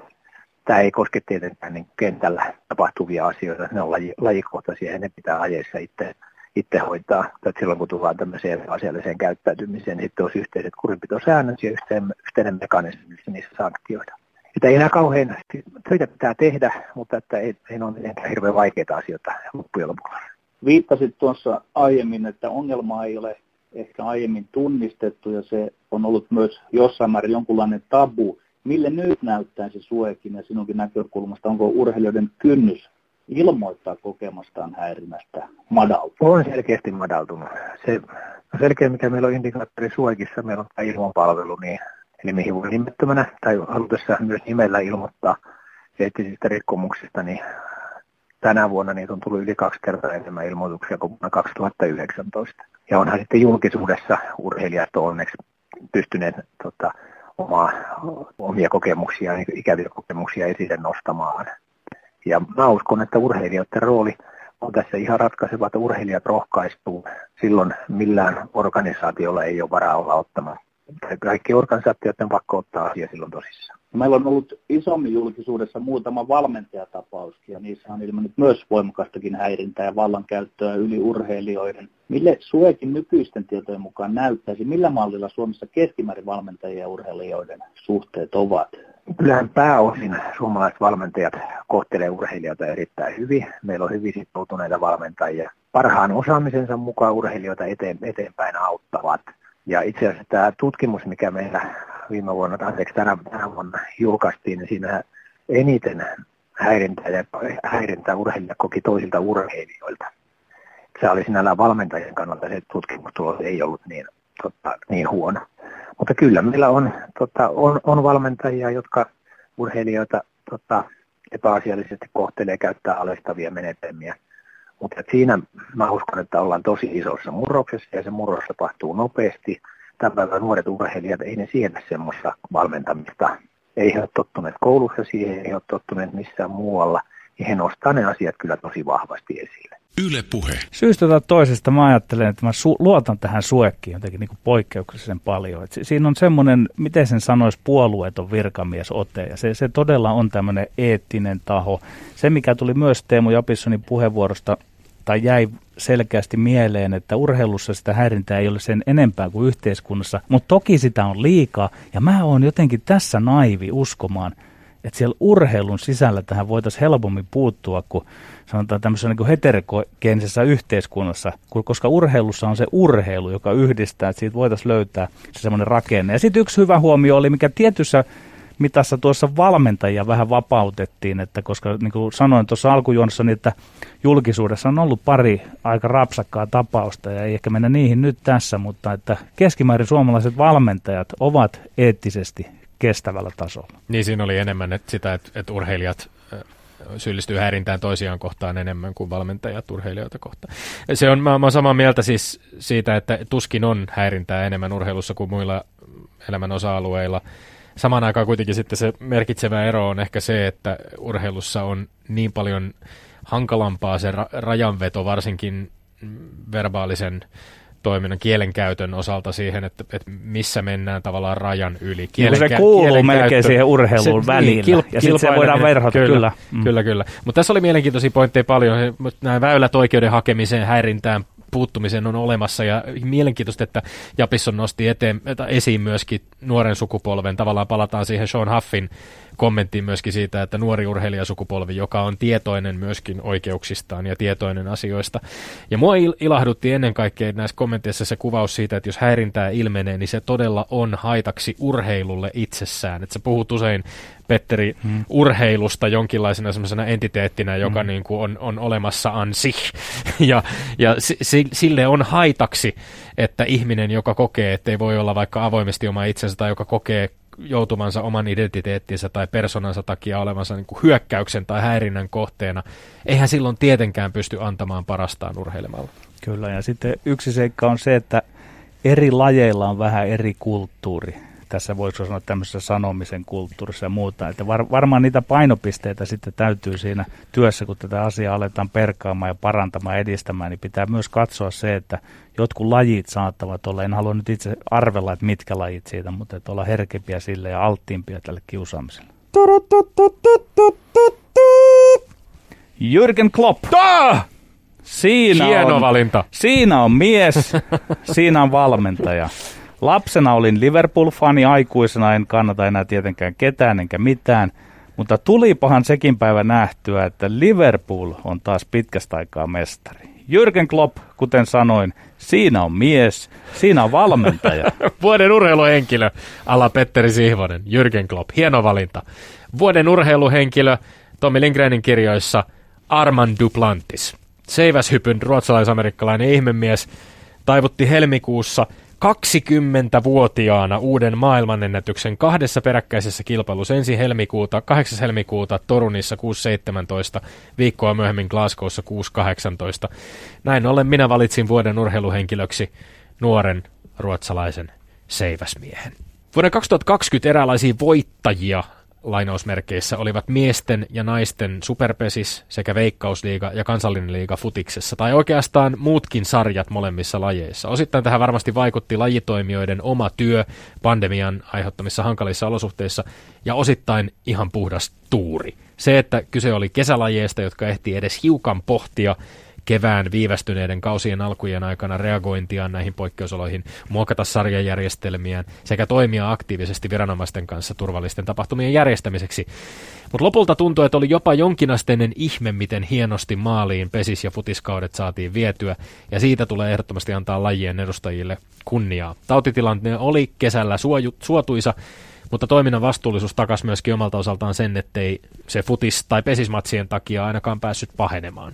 tämä ei koske tietenkään niin kentällä tapahtuvia asioita, ne on laji, lajikohtaisia ja ne pitää ajeissa itse, itse hoitaa. Että silloin kun tullaan tämmöiseen asialliseen käyttäytymiseen, niin sitten olisi yhteiset kurinpitosäännöt ja yhteinen, yhteinen mekanismi, niissä sanktioida. Että ei enää kauhean töitä pitää tehdä, mutta että ei, ei ole mitenkään hirveän vaikeita asioita loppujen lopuksi. Viittasit tuossa aiemmin, että ongelmaa ei ole ehkä aiemmin tunnistettu ja se on ollut myös jossain määrin jonkunlainen tabu. Mille nyt näyttäisi suekin ja sinunkin näkökulmasta, onko urheilijoiden kynnys ilmoittaa kokemastaan häirinnästä madaltunut? On selkeästi madaltunut. Se selkeä, mikä meillä on indikaattori suekissa, meillä on tämä ilmoipalvelu, niin, eli mihin voi nimettömänä tai halutessa myös nimellä ilmoittaa eettisistä rikkomuksista, niin tänä vuonna niitä on tullut yli kaksi kertaa enemmän ilmoituksia kuin vuonna 2019. Ja onhan sitten julkisuudessa urheilijat on onneksi pystyneet tota, omaa, omia kokemuksia, niin ikäviä kokemuksia esille nostamaan. Ja mä uskon, että urheilijoiden rooli on tässä ihan ratkaiseva, että urheilijat rohkaistuu. Silloin millään organisaatiolla ei ole varaa olla ottamaan. Kaikki organisaatioiden pakko ottaa asia silloin tosissaan. Meillä on ollut isommin julkisuudessa muutama valmentajatapauskin ja niissä on ilmennyt myös voimakastakin häirintää ja vallankäyttöä yli urheilijoiden. Mille Suekin nykyisten tietojen mukaan näyttäisi, millä mallilla Suomessa keskimäärin valmentajien ja urheilijoiden suhteet ovat? Kyllähän pääosin suomalaiset valmentajat kohtelee urheilijoita erittäin hyvin. Meillä on hyvin sitoutuneita valmentajia. Parhaan osaamisensa mukaan urheilijoita eteen, eteenpäin auttavat. Ja itse asiassa tämä tutkimus, mikä meillä viime vuonna, anteeksi tänä, tänä vuonna julkaistiin, niin siinä eniten häirintää, ja häirintää urheilija koki toisilta urheilijoilta. Se oli sinällään valmentajien kannalta se tutkimustulos ei ollut niin, tota, niin huono. Mutta kyllä meillä on, tota, on, on valmentajia, jotka urheilijoita tota, epäasiallisesti kohtelee käyttää alestavia menetelmiä. Mutta siinä mä uskon, että ollaan tosi isossa murroksessa ja se murros tapahtuu nopeasti. Tämän päivän nuoret urheilijat, ei ne siedä semmoista valmentamista. Ei he ole tottuneet koulussa siihen, ei ole tottuneet missään muualla. Ja he nostaa ne asiat kyllä tosi vahvasti esille. Yle puhe. Syystä tai toisesta mä ajattelen, että mä su- luotan tähän suekkiin jotenkin niin kuin poikkeuksellisen paljon. Et siinä on semmoinen, miten sen sanoisi, puolueeton virkamiesote. Ja se, se todella on tämmöinen eettinen taho. Se, mikä tuli myös Teemu Japissonin puheenvuorosta, tai jäi selkeästi mieleen, että urheilussa sitä häirintää ei ole sen enempää kuin yhteiskunnassa, mutta toki sitä on liikaa, ja mä oon jotenkin tässä naivi uskomaan, että siellä urheilun sisällä tähän voitaisiin helpommin puuttua kuin sanotaan tämmöisessä niin heterogeenisessä yhteiskunnassa, koska urheilussa on se urheilu, joka yhdistää, että siitä voitaisiin löytää se semmoinen rakenne. Ja sitten yksi hyvä huomio oli, mikä tietyssä mitassa tuossa valmentajia vähän vapautettiin, että koska niin kuin sanoin tuossa alkujuonnossa, niin että julkisuudessa on ollut pari aika rapsakkaa tapausta ja ei ehkä mennä niihin nyt tässä, mutta että keskimäärin suomalaiset valmentajat ovat eettisesti kestävällä tasolla. Niin siinä oli enemmän että sitä, että, että urheilijat syyllistyy häirintään toisiaan kohtaan enemmän kuin valmentajat urheilijoita kohtaan. Se on, mä, mä olen samaa mieltä siis siitä, että tuskin on häirintää enemmän urheilussa kuin muilla elämän osa-alueilla. Samaan aikaan kuitenkin sitten se merkitsevä ero on ehkä se, että urheilussa on niin paljon hankalampaa se ra- rajanveto, varsinkin verbaalisen toiminnan kielenkäytön osalta siihen, että, että missä mennään tavallaan rajan yli. Niin Kielen, se kuuluu melkein siihen urheiluun se, välillä, niin, ja sitten se voidaan verhata, kyllä. Kyllä, mm. kyllä, kyllä. Mutta tässä oli mielenkiintoisia pointteja paljon. Nämä väylät oikeuden hakemiseen, häirintään, puuttumisen on olemassa ja mielenkiintoista, että Japisson nosti eteen, esiin myöskin nuoren sukupolven. Tavallaan palataan siihen Sean Huffin kommenttiin myöskin siitä, että nuori urheilijasukupolvi, joka on tietoinen myöskin oikeuksistaan ja tietoinen asioista. Ja mua ilahdutti ennen kaikkea näissä kommenteissa se kuvaus siitä, että jos häirintää ilmenee, niin se todella on haitaksi urheilulle itsessään. Että sä puhut usein Petteri hmm. urheilusta jonkinlaisena semmoisena entiteettinä, joka hmm. niin kuin on, on olemassa ansi. ja ja si, sille on haitaksi, että ihminen, joka kokee, että ei voi olla vaikka avoimesti oma itsensä tai joka kokee joutumansa oman identiteettinsä tai personansa takia olevansa niin kuin hyökkäyksen tai häirinnän kohteena, eihän silloin tietenkään pysty antamaan parastaan urheilemalla. Kyllä, ja sitten yksi seikka on se, että eri lajeilla on vähän eri kulttuuri. Tässä voisi sanoa tämmöisessä sanomisen kulttuurissa ja muuta. Että var, varmaan niitä painopisteitä sitten täytyy siinä työssä, kun tätä asiaa aletaan perkaamaan ja parantamaan ja edistämään, niin pitää myös katsoa se, että jotkut lajit saattavat olla, en halua nyt itse arvella, että mitkä lajit siitä, mutta että olla herkempiä sille ja alttiimpia tälle kiusaamiselle. Jürgen Klopp. Ah! Siinä Hieno on, valinta. Siinä on mies, siinä on valmentaja. Lapsena olin Liverpool-fani, aikuisena en kannata enää tietenkään ketään enkä mitään. Mutta tulipahan sekin päivä nähtyä, että Liverpool on taas pitkästä aikaa mestari. Jürgen Klopp, kuten sanoin, siinä on mies, siinä on valmentaja. Vuoden urheiluhenkilö, alla Petteri Sihvonen, Jürgen Klopp. Hieno valinta. Vuoden urheiluhenkilö, Tommi Lindgrenin kirjoissa, Armand Duplantis. Seiväshypyn ruotsalaisamerikkalainen ihmemies taivutti helmikuussa 20-vuotiaana uuden maailmanennätyksen kahdessa peräkkäisessä kilpailussa. Ensin helmikuuta, 8. helmikuuta Torunissa 6.17, viikkoa myöhemmin Glasgowssa 6.18. Näin ollen minä valitsin vuoden urheiluhenkilöksi nuoren ruotsalaisen seiväsmiehen. Vuoden 2020 eräänlaisia voittajia lainausmerkeissä olivat miesten ja naisten superpesis sekä veikkausliiga ja kansallinen liiga futiksessa, tai oikeastaan muutkin sarjat molemmissa lajeissa. Osittain tähän varmasti vaikutti lajitoimijoiden oma työ pandemian aiheuttamissa hankalissa olosuhteissa, ja osittain ihan puhdas tuuri. Se, että kyse oli kesälajeista, jotka ehti edes hiukan pohtia kevään viivästyneiden kausien alkujen aikana reagointia näihin poikkeusoloihin, muokata sarjajärjestelmiään sekä toimia aktiivisesti viranomaisten kanssa turvallisten tapahtumien järjestämiseksi. Mutta lopulta tuntui, että oli jopa jonkinasteinen ihme, miten hienosti maaliin pesis- ja futiskaudet saatiin vietyä, ja siitä tulee ehdottomasti antaa lajien edustajille kunniaa. Tautitilanne oli kesällä suoju, suotuisa, mutta toiminnan vastuullisuus takasi myöskin omalta osaltaan sen, ettei se futis- tai pesismatsien takia ainakaan päässyt pahenemaan.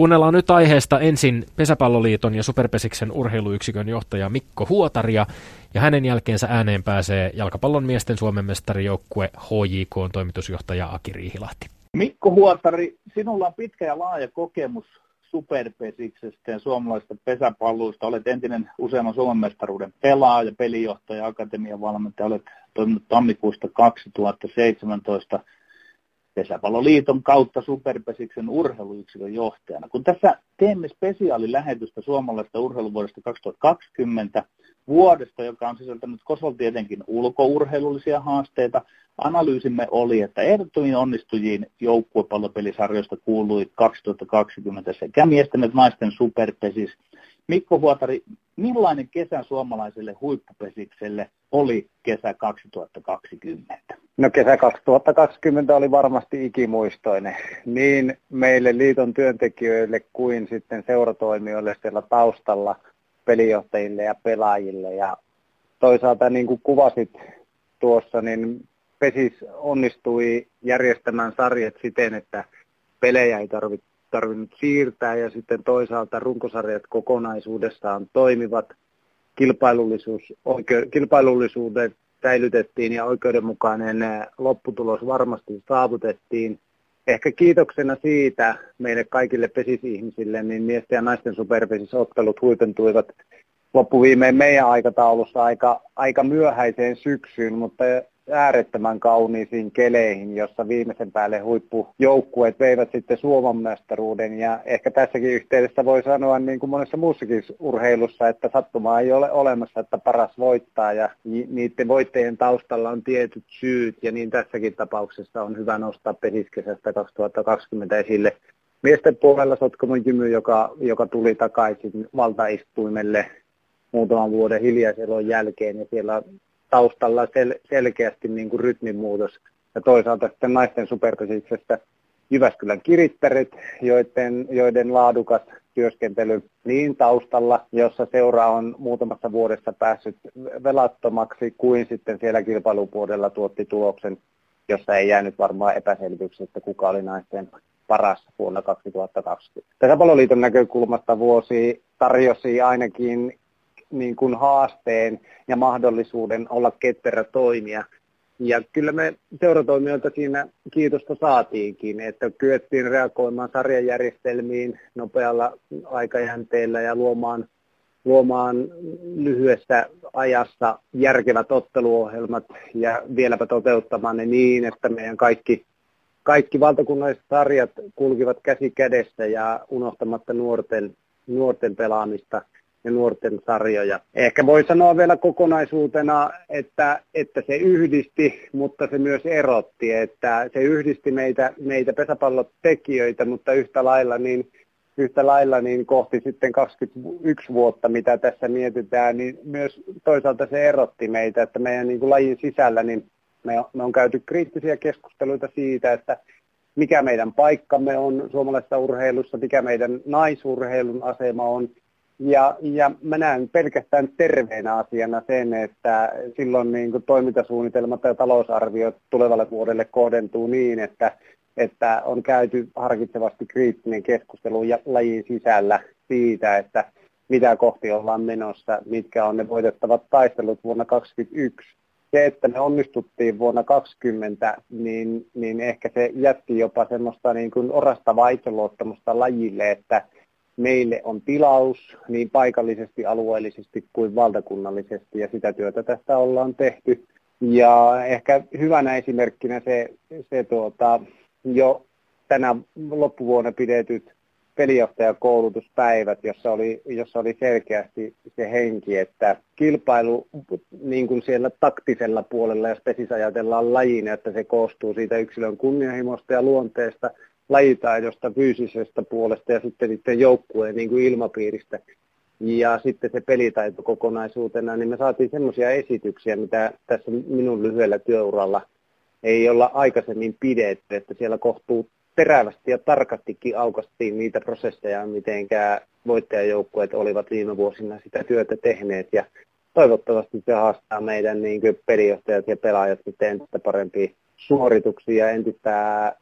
Kuunnellaan nyt aiheesta ensin Pesäpalloliiton ja Superpesiksen urheiluyksikön johtaja Mikko Huotaria, ja hänen jälkeensä ääneen pääsee jalkapallon miesten Suomen mestarijoukkue HJK toimitusjohtaja Aki Riihilahti. Mikko Huotari, sinulla on pitkä ja laaja kokemus superpesiksestä ja suomalaisesta pesäpalluista. Olet entinen useamman Suomen mestaruuden pelaaja, pelijohtaja, akatemian valmentaja. Olet toiminut tammikuusta 2017 Pesäpalloliiton kautta Superpesiksen urheiluyksikön johtajana. Kun tässä teemme spesiaalilähetystä suomalaisesta urheiluvuodesta 2020, vuodesta, joka on sisältänyt Kosol tietenkin ulkourheilullisia haasteita, analyysimme oli, että ehdottomiin onnistujiin joukkuepallopelisarjoista kuului 2020 sekä miesten että naisten superpesis. Mikko Huotari, millainen kesä suomalaiselle huippupesikselle oli kesä 2020? No kesä 2020 oli varmasti ikimuistoinen niin meille liiton työntekijöille kuin sitten seuratoimijoille siellä taustalla, pelijohtajille ja pelaajille. Ja toisaalta niin kuin kuvasit tuossa, niin Pesis onnistui järjestämään sarjat siten, että pelejä ei tarvitse tarvinnut siirtää ja sitten toisaalta runkosarjat kokonaisuudessaan toimivat. Kilpailullisuus, oike, kilpailullisuudet säilytettiin ja oikeudenmukainen lopputulos varmasti saavutettiin. Ehkä kiitoksena siitä meille kaikille pesisihmisille, niin miesten ja naisten superpesisottelut huipentuivat loppuviimeen meidän aikataulussa aika, aika myöhäiseen syksyyn, mutta äärettömän kauniisiin keleihin, jossa viimeisen päälle huippujoukkueet veivät sitten Suomen mestaruuden. Ja ehkä tässäkin yhteydessä voi sanoa niin kuin monessa muussakin urheilussa, että sattumaa ei ole olemassa, että paras voittaa. Ja niiden voittajien taustalla on tietyt syyt. Ja niin tässäkin tapauksessa on hyvä nostaa pesiskesästä 2020 esille miesten puolella Sotkamon Jymy, joka, joka tuli takaisin valtaistuimelle muutaman vuoden hiljaiselon jälkeen. Ja siellä taustalla sel- selkeästi niin kuin rytmimuutos. Ja toisaalta sitten naisten superpesitsestä Jyväskylän kirittärit, joiden, joiden laadukas työskentely niin taustalla, jossa seura on muutamassa vuodessa päässyt velattomaksi, kuin sitten siellä kilpailupuolella tuotti tuloksen, jossa ei jäänyt varmaan epäselvyyksiä, että kuka oli naisten paras vuonna 2020. Tässä paloliiton näkökulmasta vuosi tarjosi ainakin niin kuin haasteen ja mahdollisuuden olla ketterä toimija. Ja kyllä me seuratoimijoilta siinä kiitosta saatiinkin, että kyettiin reagoimaan sarjajärjestelmiin nopealla aikajänteellä ja luomaan, luomaan lyhyessä ajassa järkevät otteluohjelmat ja vieläpä toteuttamaan ne niin, että meidän kaikki, kaikki valtakunnalliset sarjat kulkivat käsi kädessä ja unohtamatta nuorten, nuorten pelaamista – ja nuorten sarjoja. Ehkä voi sanoa vielä kokonaisuutena, että, että se yhdisti, mutta se myös erotti, että se yhdisti meitä, meitä pesäpallotekijöitä, mutta yhtä lailla niin yhtä lailla niin kohti sitten 21 vuotta, mitä tässä mietitään, niin myös toisaalta se erotti meitä, että meidän niin kuin lajin sisällä niin me, me on käyty kriittisiä keskusteluita siitä, että mikä meidän paikkamme on suomalaisessa urheilussa, mikä meidän naisurheilun asema on. Ja, ja mä näen pelkästään terveenä asiana sen, että silloin niin kuin toimintasuunnitelmat ja talousarviot tulevalle vuodelle kohdentuu niin, että, että on käyty harkitsevasti kriittinen keskustelu ja lajin sisällä siitä, että mitä kohti ollaan menossa, mitkä on ne voitettavat taistelut vuonna 2021 se, että me onnistuttiin vuonna 2020, niin, niin ehkä se jätti jopa semmoista niin kuin orastavaa itseluottamusta lajille, että meille on tilaus niin paikallisesti, alueellisesti kuin valtakunnallisesti ja sitä työtä tästä ollaan tehty. Ja ehkä hyvänä esimerkkinä se, se tuota, jo tänä loppuvuonna pidetyt pelijohtajakoulutuspäivät, jossa oli, jossa oli selkeästi se henki, että kilpailu niin kuin siellä taktisella puolella, jos pesis ajatellaan lajin, että se koostuu siitä yksilön kunnianhimosta ja luonteesta, lajitaidosta, fyysisestä puolesta ja sitten sitten joukkueen niin kuin ilmapiiristä. Ja sitten se pelitaito kokonaisuutena, niin me saatiin semmoisia esityksiä, mitä tässä minun lyhyellä työuralla ei olla aikaisemmin pidetty, että siellä kohtuu terävästi ja tarkastikin aukastiin niitä prosesseja, mitenkä voittajajoukkueet olivat viime vuosina sitä työtä tehneet ja toivottavasti se haastaa meidän niin kuin pelijohtajat ja pelaajat sitten entistä parempia suorituksia, entistä ää,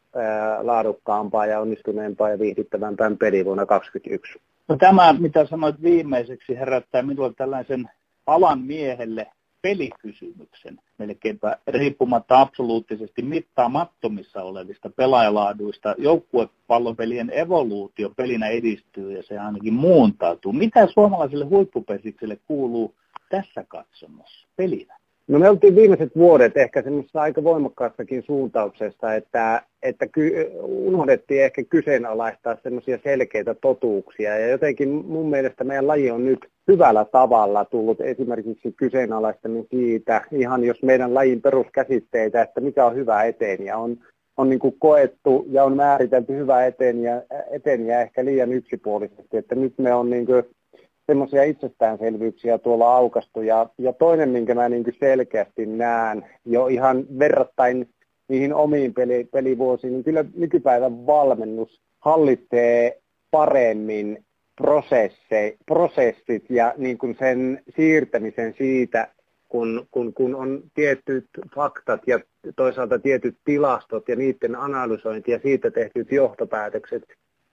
laadukkaampaa ja onnistuneempaa ja viihdyttävämpää peli vuonna 2021. No tämä, mitä sanoit viimeiseksi, herättää minulle tällaisen alan miehelle pelikysymyksen, melkeinpä riippumatta absoluuttisesti mittaamattomissa olevista pelaajalaaduista. Joukkuepallopelien evoluutio pelinä edistyy ja se ainakin muuntautuu. Mitä suomalaiselle huippupesikselle kuuluu tässä katsomossa pelinä? No me oltiin viimeiset vuodet ehkä semmoisessa aika voimakkaassakin suuntauksessa, että, että ky- unohdettiin ehkä kyseenalaistaa semmoisia selkeitä totuuksia. Ja jotenkin mun mielestä meidän laji on nyt hyvällä tavalla tullut esimerkiksi kyseenalaistaminen siitä, ihan jos meidän lajin peruskäsitteitä, että mikä on hyvä eteen ja on, on niin kuin koettu ja on määritelty hyvä eteen ja, eteen ja ehkä liian yksipuolisesti, että nyt me on niin kuin semmoisia itsestäänselvyyksiä tuolla aukastu. Ja, ja toinen, minkä mä niin selkeästi näen jo ihan verrattain niihin omiin peli, pelivuosiin, niin kyllä nykypäivän valmennus hallitsee paremmin prosessit ja niin kuin sen siirtämisen siitä, kun, kun, kun on tietyt faktat ja toisaalta tietyt tilastot ja niiden analysointi ja siitä tehtyt johtopäätökset,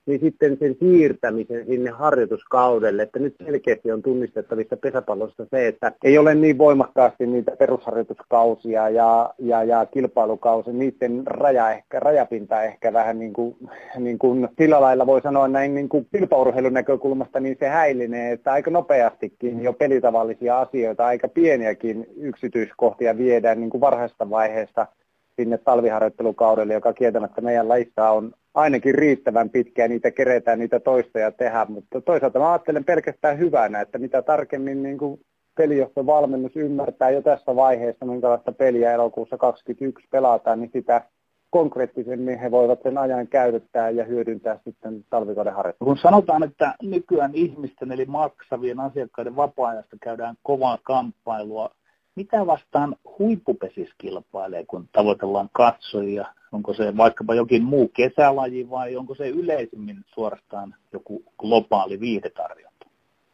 niin sitten sen siirtämisen sinne harjoituskaudelle, että nyt selkeästi on tunnistettavissa pesäpallossa se, että ei ole niin voimakkaasti niitä perusharjoituskausia ja, ja, ja kilpailukausi, niiden raja ehkä, rajapinta ehkä vähän niin kuin, niin kuin sillä lailla voi sanoa näin niin kuin kilpaurheilun näkökulmasta, niin se häilinee, että aika nopeastikin jo pelitavallisia asioita, aika pieniäkin yksityiskohtia viedään niin kuin varhaisesta vaiheesta sinne talviharjoittelukaudelle, joka kieltämättä meidän lajissa on ainakin riittävän pitkä niitä keretään niitä toistoja tehdä, mutta toisaalta mä ajattelen pelkästään hyvänä, että mitä tarkemmin niin kuin pelijohtovalmennus ymmärtää jo tässä vaiheessa, minkälaista peliä elokuussa 2021 pelataan, niin sitä konkreettisemmin he voivat sen ajan käyttää ja hyödyntää sitten talvikauden harjoittelua. Kun sanotaan, että nykyään ihmisten eli maksavien asiakkaiden vapaa-ajasta käydään kovaa kamppailua, mitä vastaan huippupesis kilpailee, kun tavoitellaan katsojia? Onko se vaikkapa jokin muu kesälaji vai onko se yleisimmin suorastaan joku globaali viihdetarjonta?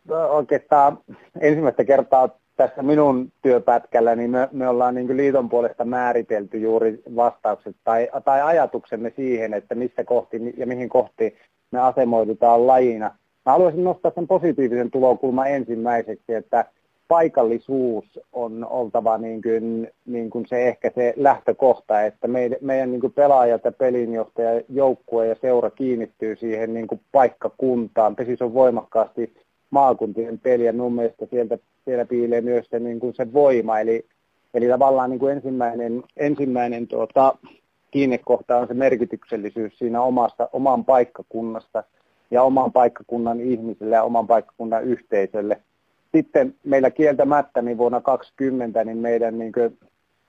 No, oikeastaan ensimmäistä kertaa tässä minun työpätkällä, niin me, me ollaan niin liiton puolesta määritelty juuri vastaukset tai, tai ajatuksemme siihen, että missä kohti ja mihin kohti me asemoidutaan lajina. Mä haluaisin nostaa sen positiivisen tulokulman ensimmäiseksi, että paikallisuus on oltava niin kuin, niin kuin se ehkä se lähtökohta, että meidän, meidän niin kuin pelaajat ja pelinjohtaja, joukkue ja seura kiinnittyy siihen niin kuin paikkakuntaan. Pesis on voimakkaasti maakuntien peli ja mun mielestä sieltä, siellä piilee myös se, niin kuin se voima. Eli, eli tavallaan niin kuin ensimmäinen, ensimmäinen tuota, kiinnekohta on se merkityksellisyys siinä omasta, oman paikkakunnasta. ja oman paikkakunnan ihmisille ja oman paikkakunnan yhteisölle. Sitten meillä kieltämättä niin vuonna 2020 niin meidän niin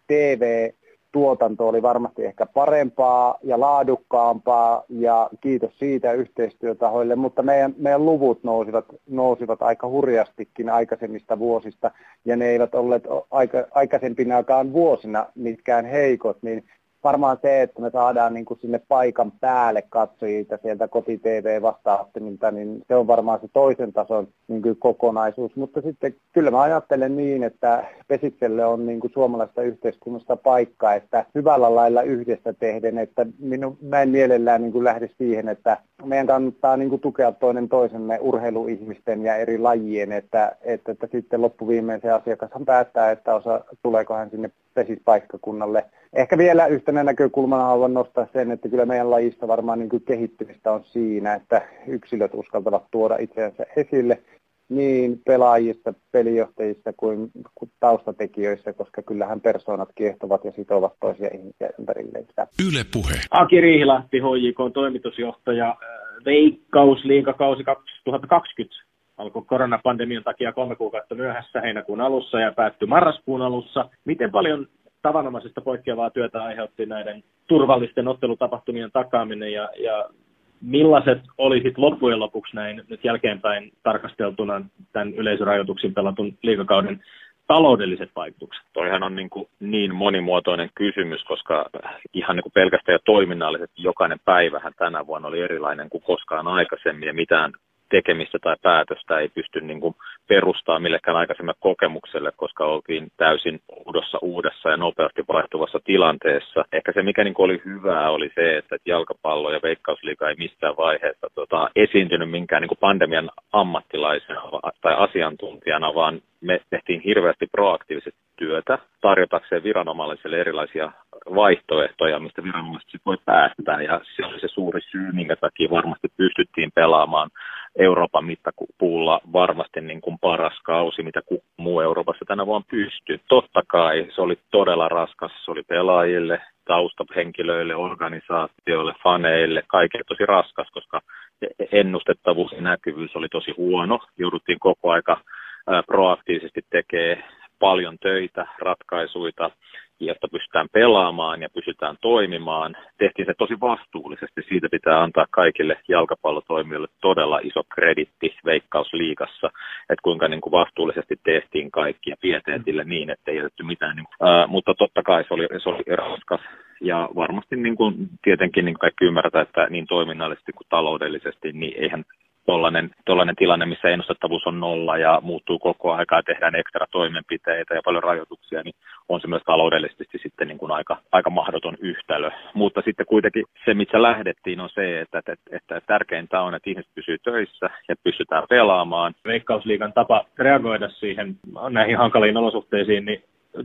TV tuotanto oli varmasti ehkä parempaa ja laadukkaampaa ja kiitos siitä yhteistyötahoille, mutta meidän, meidän luvut nousivat, nousivat aika hurjastikin aikaisemmista vuosista ja ne eivät olleet aika, aikaisempinakaan vuosina mitkään heikot, niin varmaan se, että me saadaan niin kuin sinne paikan päälle katsojia sieltä koti-TV vastaanottimilta, niin se on varmaan se toisen tason niin kuin kokonaisuus. Mutta sitten kyllä mä ajattelen niin, että Pesikselle on niin kuin suomalaista yhteiskunnasta paikka, että hyvällä lailla yhdessä tehden, että minun, mä en mielellään niin kuin lähde siihen, että meidän kannattaa niin kuin tukea toinen toisemme urheiluihmisten ja eri lajien, että, että, että sitten loppuviimein se asiakashan päättää, että osa, tuleeko hän sinne pesispaikkakunnalle. Ehkä vielä yhtenä näkökulmana haluan nostaa sen, että kyllä meidän lajissa varmaan niin kuin kehittymistä on siinä, että yksilöt uskaltavat tuoda itseänsä esille niin pelaajissa, pelijohtajissa kuin, kuin taustatekijöissä, koska kyllähän persoonat kiehtovat ja sitovat toisia ihmisiä ympärilleen. Yle puhe. Aki Riihilahti, HJK toimitusjohtaja. Veikkaus liikakausi 2020 alkoi koronapandemian takia kolme kuukautta myöhässä heinäkuun alussa ja päättyi marraskuun alussa. Miten paljon tavanomaisesta poikkeavaa työtä aiheutti näiden turvallisten ottelutapahtumien takaaminen ja, ja millaiset olisit loppujen lopuksi näin nyt jälkeenpäin tarkasteltuna tämän yleisörajoituksin pelatun liikakauden taloudelliset vaikutukset? Toihan on niin, kuin niin monimuotoinen kysymys, koska ihan niin kuin pelkästään ja toiminnallisesti jokainen päivähän tänä vuonna oli erilainen kuin koskaan aikaisemmin ja mitään tekemistä tai päätöstä ei pysty niin kuin perustaa millekään aikaisemmalle kokemukselle, koska oltiin täysin uudossa uudessa ja nopeasti vaihtuvassa tilanteessa. Ehkä se, mikä niin kuin oli hyvää, oli se, että jalkapallo ja veikkausliiga ei missään vaiheessa tota, esiintynyt minkään niin kuin pandemian ammattilaisena tai asiantuntijana, vaan me tehtiin hirveästi proaktiivisesti työtä tarjotakseen viranomaisille erilaisia vaihtoehtoja, mistä viranomaiset voi päättää. Ja se oli se suuri syy, minkä takia varmasti pystyttiin pelaamaan Euroopan mittapuulla varmasti niin kuin paras kausi, mitä muu Euroopassa tänä vuonna pystyy. Totta kai se oli todella raskas, se oli pelaajille, taustahenkilöille, organisaatioille, faneille, kaikille tosi raskas, koska ennustettavuus ja näkyvyys oli tosi huono. Jouduttiin koko aika proaktiivisesti tekemään paljon töitä, ratkaisuita, jotta pystytään pelaamaan ja pysytään toimimaan. Tehtiin se tosi vastuullisesti. Siitä pitää antaa kaikille jalkapallotoimijoille todella iso kreditti Veikkausliigassa, että kuinka niin kuin vastuullisesti tehtiin kaikki ja pieteetille niin, että ei jätetty mitään. Niin, ää, mutta totta kai se oli, se oli raskas ja varmasti niin kuin, tietenkin niin kuin kaikki ymmärtää, että niin toiminnallisesti kuin taloudellisesti, niin eihän tollainen, tollainen tilanne, missä ennustettavuus on nolla ja muuttuu koko aika ja tehdään ekstra toimenpiteitä ja paljon rajoituksia, niin on se myös taloudellisesti sitten niin kuin aika, aika mahdoton yhtälö. Mutta sitten kuitenkin se, missä lähdettiin, on se, että, että, että tärkeintä on, että ihmiset pysyy töissä ja pystytään pelaamaan. Veikkausliigan tapa reagoida siihen näihin hankaliin olosuhteisiin, niin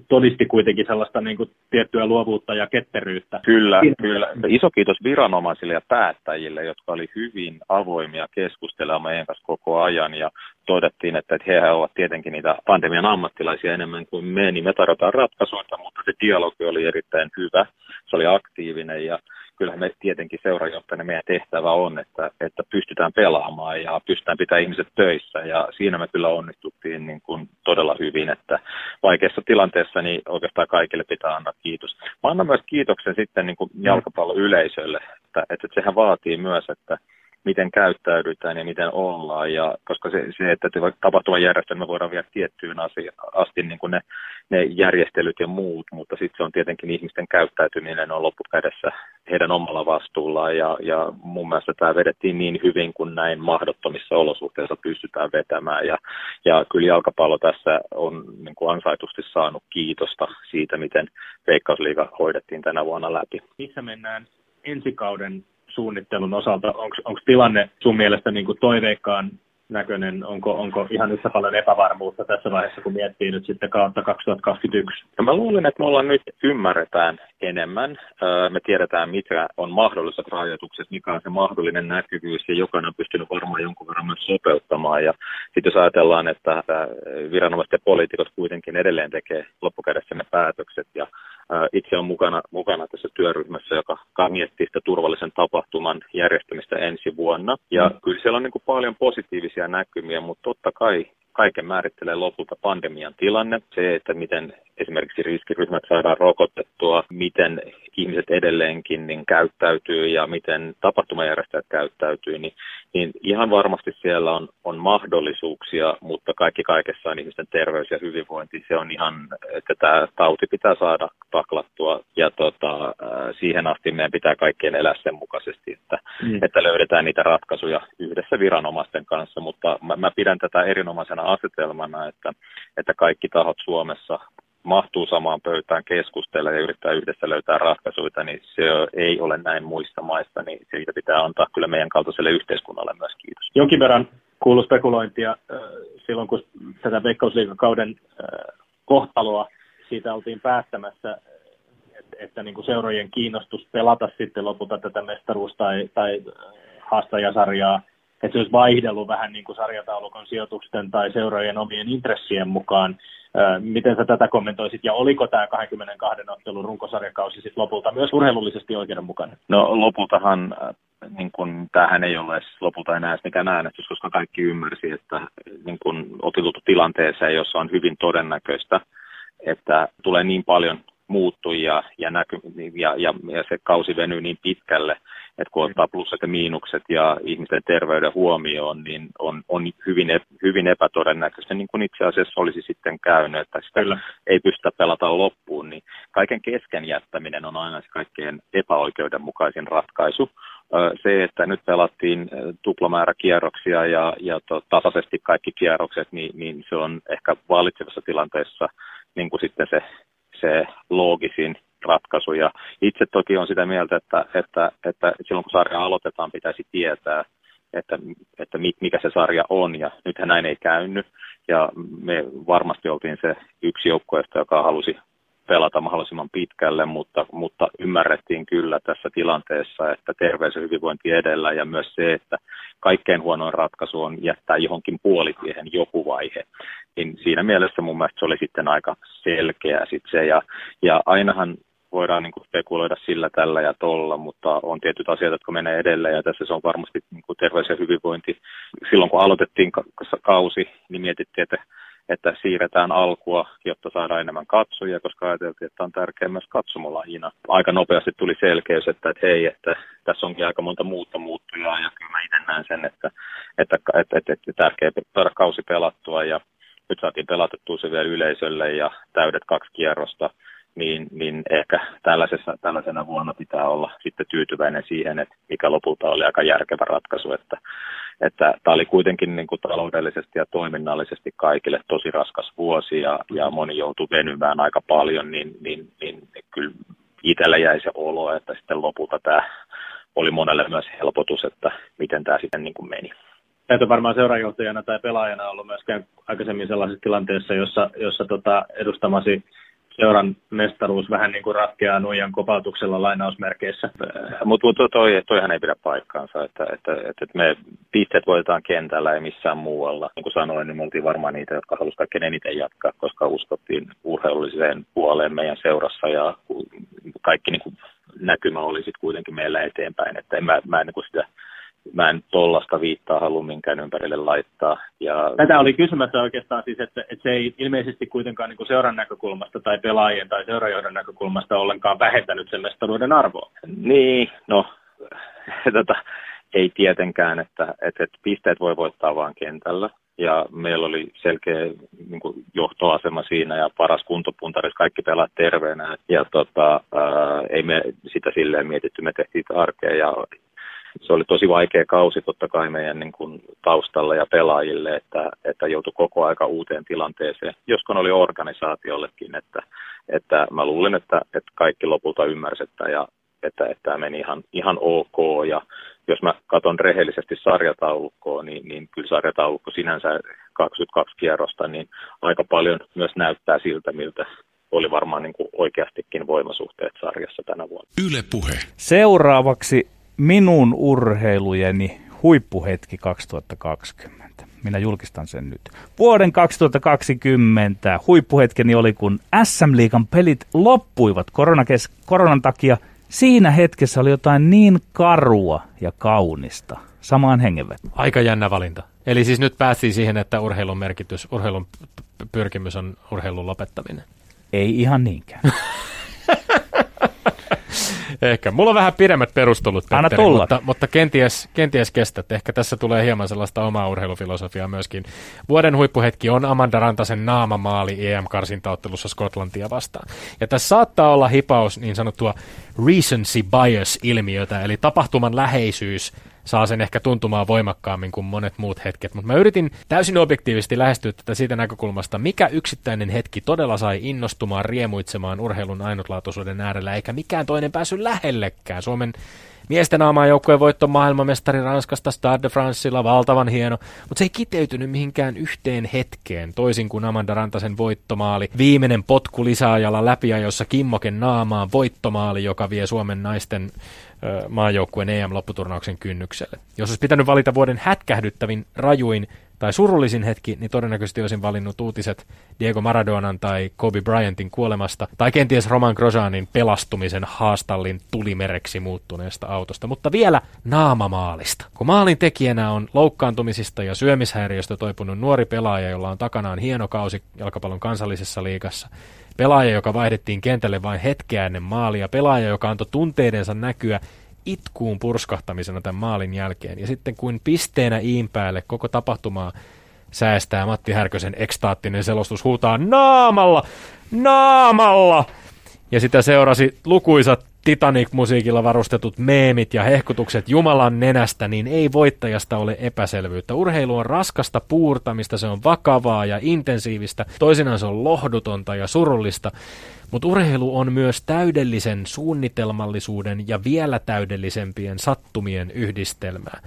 todisti kuitenkin sellaista niin kuin tiettyä luovuutta ja ketteryyttä. Kyllä, kyllä. Iso kiitos viranomaisille ja päättäjille, jotka oli hyvin avoimia keskustelemaan meidän kanssa koko ajan ja todettiin, että, että he ovat tietenkin niitä pandemian ammattilaisia enemmän kuin me, niin me tarjotaan ratkaisuja, mutta se dialogi oli erittäin hyvä, se oli aktiivinen ja kyllähän me tietenkin seurajohtajana meidän tehtävä on, että, että pystytään pelaamaan ja pystytään pitämään ihmiset töissä ja siinä me kyllä onnistuttiin niin kuin todella hyvin, että vaikeassa tilanteessa niin oikeastaan kaikille pitää antaa kiitos. Mä annan myös kiitoksen sitten niin kuin jalkapalloyleisölle, että, että sehän vaatii myös, että miten käyttäydytään ja miten ollaan. Ja, koska se, se että tapahtuman järjestelmä voidaan viedä tiettyyn asia, asti niin kuin ne, ne järjestelyt ja muut, mutta sitten se on tietenkin ihmisten käyttäytyminen on loppukädessä heidän omalla vastuullaan. Ja, ja mun mielestä tämä vedettiin niin hyvin kuin näin mahdottomissa olosuhteissa pystytään vetämään. Ja, ja kyllä jalkapallo tässä on niin kuin ansaitusti saanut kiitosta siitä, miten Veikkausliiga hoidettiin tänä vuonna läpi. Missä mennään ensi kauden suunnittelun osalta, onko tilanne sun mielestä niin kuin toiveikkaan näköinen, onko, onko ihan yhtä paljon epävarmuutta tässä vaiheessa, kun miettii nyt sitten kautta 2021? No mä luulen, että me ollaan nyt ymmärretään enemmän. Me tiedetään, mitkä on mahdolliset rajoitukset, mikä on se mahdollinen näkyvyys, ja jokainen on pystynyt varmaan jonkun verran myös sopeuttamaan. Ja sitten jos ajatellaan, että viranomaiset ja poliitikot kuitenkin edelleen tekee loppukädessä ne päätökset, ja Itse on mukana, mukana tässä työryhmässä, joka miettii sitä turvallisen tapahtuman järjestämistä ensi vuonna. Ja mm. kyllä siellä on niin kuin paljon positiivisia näkymiä, mutta totta kai kaiken määrittelee lopulta pandemian tilanne. Se, että miten esimerkiksi riskiryhmät saadaan rokotettua, miten ihmiset edelleenkin niin käyttäytyy ja miten tapahtumajärjestäjät käyttäytyy, niin, niin ihan varmasti siellä on, on mahdollisuuksia, mutta kaikki kaikessa on ihmisten terveys ja hyvinvointi. Se on ihan, että tämä tauti pitää saada taklattua ja tota, siihen asti meidän pitää kaikkien elää sen mukaisesti, että, mm. että löydetään niitä ratkaisuja yhdessä viranomaisten kanssa, mutta mä, mä pidän tätä erinomaisena asetelmana, että, että kaikki tahot Suomessa mahtuu samaan pöytään keskustella ja yrittää yhdessä löytää ratkaisuja, niin se ei ole näin muissa maissa, niin siitä pitää antaa kyllä meidän kaltaiselle yhteiskunnalle myös kiitos. Jonkin verran kuuluu spekulointia silloin, kun tätä veikkausliikakauden kohtaloa siitä oltiin päättämässä, että, että niin kuin seurojen kiinnostus pelata sitten lopulta tätä mestaruus- tai, tai haastajasarjaa että se olisi vaihdellut vähän niin kuin sarjataulukon sijoitusten tai seurojen omien intressien mukaan. Miten sä tätä kommentoisit ja oliko tämä 22 ottelun runkosarjakausi sitten lopulta myös urheilullisesti oikeudenmukainen? No lopultahan niin kun, tämähän ei ole lopulta enää mikään äänestys, koska kaikki ymmärsi, että niin kun, otetut tilanteeseen, jossa on hyvin todennäköistä, että tulee niin paljon muuttujia ja, näky, ja, ja, ja se kausi venyy niin pitkälle, että kun ottaa plussat ja miinukset ja ihmisten terveyden huomioon, niin on, on hyvin, hyvin epätodennäköistä, niin kuin itse asiassa olisi sitten käynyt, että sitä Kyllä. ei pystytä pelata loppuun, niin kaiken kesken jättäminen on aina se kaikkein epäoikeudenmukaisin ratkaisu. Se, että nyt pelattiin tuplamäärä kierroksia ja, ja to, tasaisesti kaikki kierrokset, niin, niin se on ehkä vallitsevassa tilanteessa niin kuin sitten se, se loogisin ratkaisu. Ja itse toki on sitä mieltä, että, että, että silloin kun sarja aloitetaan, pitäisi tietää, että, että mikä se sarja on, ja nythän näin ei käynyt. Ja me varmasti oltiin se yksi joukkueesta, joka halusi pelata mahdollisimman pitkälle, mutta, mutta ymmärrettiin kyllä tässä tilanteessa, että terveys ja hyvinvointi edellä ja myös se, että kaikkein huonoin ratkaisu on jättää johonkin puolitiehen joku vaihe. Niin siinä mielessä mun mielestä se oli sitten aika selkeä sit se ja, ja ainahan voidaan niin kuin spekuloida sillä, tällä ja tolla, mutta on tietyt asiat, jotka menee edelleen ja tässä se on varmasti niin kuin terveys ja hyvinvointi. Silloin kun aloitettiin kausi, niin mietittiin, että, että siirretään alkua, jotta saadaan enemmän katsojia, koska ajateltiin, että on tärkeää myös katsomolajina. Aika nopeasti tuli selkeys, että, että hei, että tässä onkin aika monta muuta muuttujaa ja kyllä mä itse näen sen, että, että, että, että, että tärkeää saada kausi pelattua ja nyt saatiin pelatettua se vielä yleisölle ja täydet kaksi kierrosta niin, niin ehkä tällaisessa, tällaisena vuonna pitää olla sitten tyytyväinen siihen, että mikä lopulta oli aika järkevä ratkaisu, että, että tämä oli kuitenkin niin kuin taloudellisesti ja toiminnallisesti kaikille tosi raskas vuosi ja, ja moni joutui venymään aika paljon, niin, niin, niin kyllä itsellä jäi se olo, että sitten lopulta tämä oli monelle myös helpotus, että miten tämä sitten niin kuin meni. Et on varmaan seurajohtajana tai pelaajana ollut myöskään aikaisemmin sellaisessa tilanteessa, jossa, jossa tota edustamasi seuran mestaruus vähän niin kuin ratkeaa nuijan kopautuksella lainausmerkeissä. Mutta mut toi, toihan ei pidä paikkaansa, että, että, että, että me pisteet voitetaan kentällä ja missään muualla. Niin kuin sanoin, niin me oltiin varmaan niitä, jotka halusivat kaikkein eniten jatkaa, koska uskottiin urheilulliseen puoleen meidän seurassa ja kaikki niin kuin näkymä oli sitten kuitenkin meillä eteenpäin. Että en mä, mä en niin kuin sitä mä en tollasta viittaa halua minkään ympärille laittaa. Ja... Tätä oli kysymässä oikeastaan siis, että, että se ei ilmeisesti kuitenkaan niin seuran näkökulmasta tai pelaajien tai seurajohdon näkökulmasta ollenkaan vähentänyt sen mestaruuden arvoa. Niin, no tota, ei tietenkään, että, että, että pisteet voi voittaa vain kentällä. Ja meillä oli selkeä niin kuin johtoasema siinä ja paras kuntopuntaris, kaikki pelaat terveenä. Ja tota, ää, ei me sitä silleen mietitty, me tehtiin arkea ja se oli tosi vaikea kausi totta kai meidän niin kuin, taustalla ja pelaajille, että, että joutui koko aika uuteen tilanteeseen, joskon oli organisaatiollekin, että, että mä luulen, että, että kaikki lopulta ymmärsivät, ja että, että tämä meni ihan, ihan ok ja jos mä katson rehellisesti sarjataulukkoa, niin, niin kyllä sarjataulukko sinänsä 22 kierrosta, niin aika paljon myös näyttää siltä, miltä oli varmaan niin kuin oikeastikin voimasuhteet sarjassa tänä vuonna. Yle puhe. Seuraavaksi minun urheilujeni huippuhetki 2020. minä julkistan sen nyt. Vuoden 2020 huippuhetkeni oli, kun SM-liigan pelit loppuivat koronakes- koronan takia. Siinä hetkessä oli jotain niin karua ja kaunista. Samaan hengenvetoon. Aika jännä valinta. Eli siis nyt päästiin siihen, että urheilun merkitys, urheilun pyrkimys on urheilun lopettaminen. Ei ihan niinkään. Ehkä. Mulla on vähän pidemmät perustelut, Anna tulla. mutta, mutta kenties, kenties kestät. Ehkä tässä tulee hieman sellaista omaa urheilufilosofiaa myöskin. Vuoden huippuhetki on Amanda Rantasen naamamaali EM-karsintaottelussa Skotlantia vastaan. Ja tässä saattaa olla hipaus niin sanottua recency bias-ilmiötä, eli tapahtuman läheisyys saa sen ehkä tuntumaan voimakkaammin kuin monet muut hetket. Mutta mä yritin täysin objektiivisesti lähestyä tätä siitä näkökulmasta, mikä yksittäinen hetki todella sai innostumaan, riemuitsemaan urheilun ainutlaatuisuuden äärellä, eikä mikään toinen päässyt lähellekään. Suomen Miesten joukkueen voitto maailmanmestari Ranskasta Stade de Francella, valtavan hieno, mutta se ei kiteytynyt mihinkään yhteen hetkeen, toisin kuin Amanda Rantasen voittomaali. Viimeinen potku lisäajalla läpiajossa Kimmoken naamaan voittomaali, joka vie Suomen naisten maajoukkueen EM-lopputurnauksen kynnykselle. Jos olisi pitänyt valita vuoden hätkähdyttävin, rajuin tai surullisin hetki, niin todennäköisesti olisin valinnut uutiset Diego Maradonan tai Kobe Bryantin kuolemasta, tai kenties Roman Grosjeanin pelastumisen haastallin tulimereksi muuttuneesta autosta, mutta vielä naamamaalista. Kun maalin tekijänä on loukkaantumisista ja syömishäiriöstä toipunut nuori pelaaja, jolla on takanaan hieno kausi jalkapallon kansallisessa liigassa, pelaaja, joka vaihdettiin kentälle vain hetkeä ennen maalia, pelaaja, joka antoi tunteidensa näkyä itkuun purskahtamisena tämän maalin jälkeen. Ja sitten kuin pisteenä iin päälle koko tapahtumaa säästää Matti Härkösen ekstaattinen selostus huutaa naamalla, naamalla! Ja sitä seurasi lukuisat Titanic-musiikilla varustetut meemit ja hehkutukset Jumalan nenästä, niin ei voittajasta ole epäselvyyttä. Urheilu on raskasta puurtamista, se on vakavaa ja intensiivistä, toisinaan se on lohdutonta ja surullista, mutta urheilu on myös täydellisen suunnitelmallisuuden ja vielä täydellisempien sattumien yhdistelmää,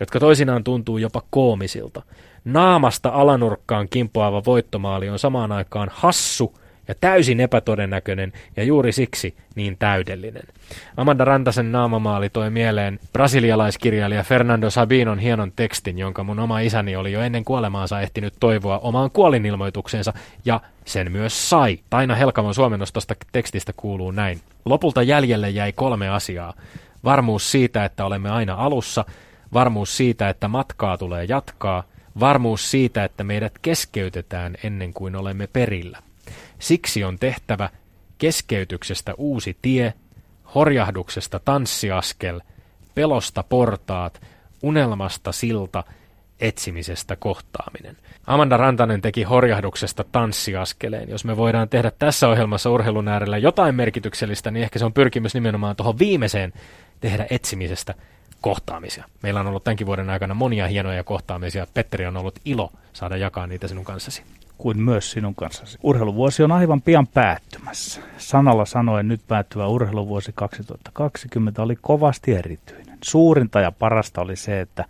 jotka toisinaan tuntuu jopa koomisilta. Naamasta alanurkkaan kimpoava voittomaali on samaan aikaan hassu – ja täysin epätodennäköinen ja juuri siksi niin täydellinen. Amanda Rantasen naamamaali toi mieleen brasilialaiskirjailija Fernando Sabinon hienon tekstin, jonka mun oma isäni oli jo ennen kuolemaansa ehtinyt toivoa omaan kuolinilmoitukseensa ja sen myös sai. Taina Helkamon suomennostosta tekstistä kuuluu näin. Lopulta jäljelle jäi kolme asiaa. Varmuus siitä, että olemme aina alussa, varmuus siitä, että matkaa tulee jatkaa, varmuus siitä, että meidät keskeytetään ennen kuin olemme perillä. Siksi on tehtävä keskeytyksestä uusi tie, horjahduksesta tanssiaskel, pelosta portaat, unelmasta silta, etsimisestä kohtaaminen. Amanda Rantanen teki horjahduksesta tanssiaskeleen. Jos me voidaan tehdä tässä ohjelmassa urheilun äärellä jotain merkityksellistä, niin ehkä se on pyrkimys nimenomaan tuohon viimeiseen tehdä etsimisestä kohtaamisia. Meillä on ollut tämänkin vuoden aikana monia hienoja kohtaamisia. Petteri on ollut ilo saada jakaa niitä sinun kanssasi kuin myös sinun kanssasi. Urheiluvuosi on aivan pian päättymässä. Sanalla sanoen nyt päättyvä urheiluvuosi 2020 oli kovasti erityinen. Suurinta ja parasta oli se, että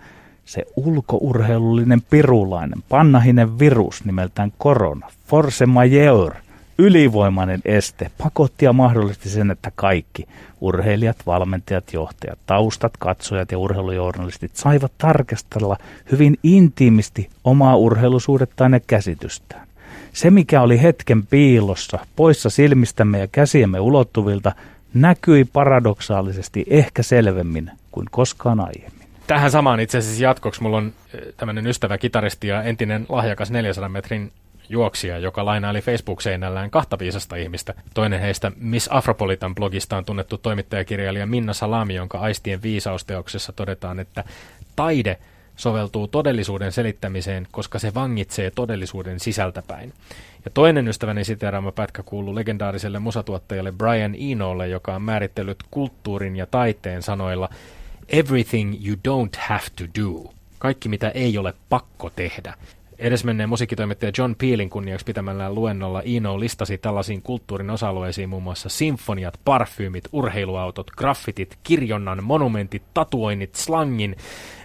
se ulkourheilullinen pirulainen, pannahinen virus nimeltään korona, force majeure, ylivoimainen este pakotti ja mahdollisti sen, että kaikki urheilijat, valmentajat, johtajat, taustat, katsojat ja urheilujournalistit saivat tarkastella hyvin intiimisti omaa urheilusuhdettaan ja käsitystään. Se, mikä oli hetken piilossa, poissa silmistämme ja käsiemme ulottuvilta, näkyi paradoksaalisesti ehkä selvemmin kuin koskaan aiemmin. Tähän samaan itse asiassa jatkoksi mulla on eh, tämmöinen ystävä kitaristi ja entinen lahjakas 400 metrin juoksija, joka lainaili Facebook-seinällään kahta viisasta ihmistä. Toinen heistä Miss Afropolitan blogista on tunnettu toimittajakirjailija Minna Salami, jonka aistien viisausteoksessa todetaan, että taide soveltuu todellisuuden selittämiseen, koska se vangitsee todellisuuden sisältäpäin. Ja toinen ystäväni siteraama pätkä kuuluu legendaariselle musatuottajalle Brian Enolle, joka on määritellyt kulttuurin ja taiteen sanoilla Everything you don't have to do. Kaikki, mitä ei ole pakko tehdä. Edesmenneen musiikkitoimittaja John Peelin kunniaksi pitämällään luennolla Ino listasi tällaisiin kulttuurin osa-alueisiin muun muassa sinfoniat, parfyymit, urheiluautot, graffitit, kirjonnan, monumentit, tatuoinnit, slangin,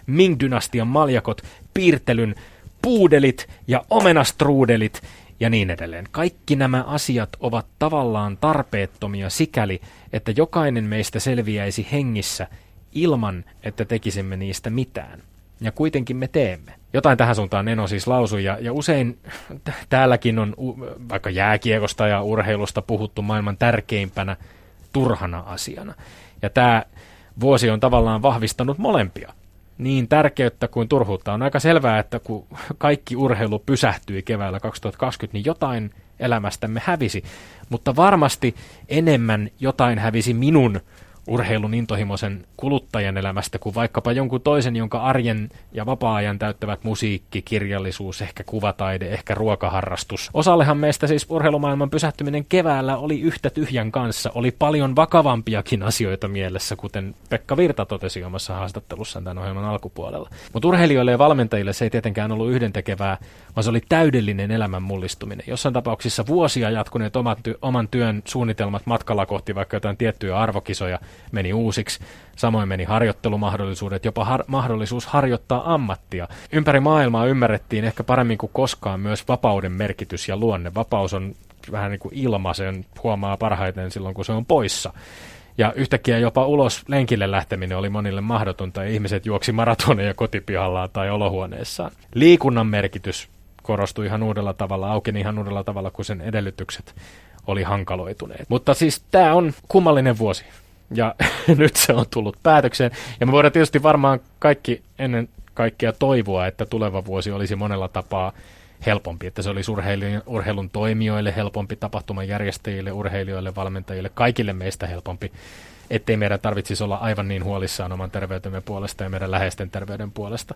Ming-dynastian maljakot, piirtelyn, puudelit ja omenastruudelit ja niin edelleen. Kaikki nämä asiat ovat tavallaan tarpeettomia sikäli, että jokainen meistä selviäisi hengissä ilman, että tekisimme niistä mitään. Ja kuitenkin me teemme. Jotain tähän suuntaan Neno siis lausui, ja, ja usein täälläkin on vaikka jääkiekosta ja urheilusta puhuttu maailman tärkeimpänä turhana asiana. Ja tämä vuosi on tavallaan vahvistanut molempia niin tärkeyttä kuin turhuutta. On aika selvää, että kun kaikki urheilu pysähtyi keväällä 2020, niin jotain elämästämme hävisi. Mutta varmasti enemmän jotain hävisi minun urheilun intohimoisen kuluttajan elämästä kuin vaikkapa jonkun toisen, jonka arjen ja vapaa-ajan täyttävät musiikki, kirjallisuus, ehkä kuvataide, ehkä ruokaharrastus. Osallehan meistä siis urheilumaailman pysähtyminen keväällä oli yhtä tyhjän kanssa. Oli paljon vakavampiakin asioita mielessä, kuten Pekka Virta totesi omassa haastattelussaan tämän ohjelman alkupuolella. Mutta urheilijoille ja valmentajille se ei tietenkään ollut yhdentekevää, vaan se oli täydellinen elämän mullistuminen. Jossain tapauksissa vuosia jatkuneet oman työn suunnitelmat matkalla kohti vaikka jotain tiettyjä arvokisoja meni uusiksi. Samoin meni harjoittelumahdollisuudet, jopa har- mahdollisuus harjoittaa ammattia. Ympäri maailmaa ymmärrettiin ehkä paremmin kuin koskaan myös vapauden merkitys ja luonne. Vapaus on vähän niin kuin ilma, sen huomaa parhaiten silloin, kun se on poissa. Ja yhtäkkiä jopa ulos lenkille lähteminen oli monille mahdotonta ja ihmiset juoksi maratoneja kotipihallaan tai olohuoneessaan. Liikunnan merkitys korostui ihan uudella tavalla, aukeni ihan uudella tavalla, kun sen edellytykset oli hankaloituneet. Mutta siis tämä on kummallinen vuosi ja nyt se on tullut päätökseen. Ja me voidaan tietysti varmaan kaikki ennen kaikkea toivoa, että tuleva vuosi olisi monella tapaa helpompi, että se olisi urheilun, urheilun toimijoille helpompi, tapahtuman järjestäjille, urheilijoille, valmentajille, kaikille meistä helpompi, ettei meidän tarvitsisi olla aivan niin huolissaan oman terveytemme puolesta ja meidän läheisten terveyden puolesta.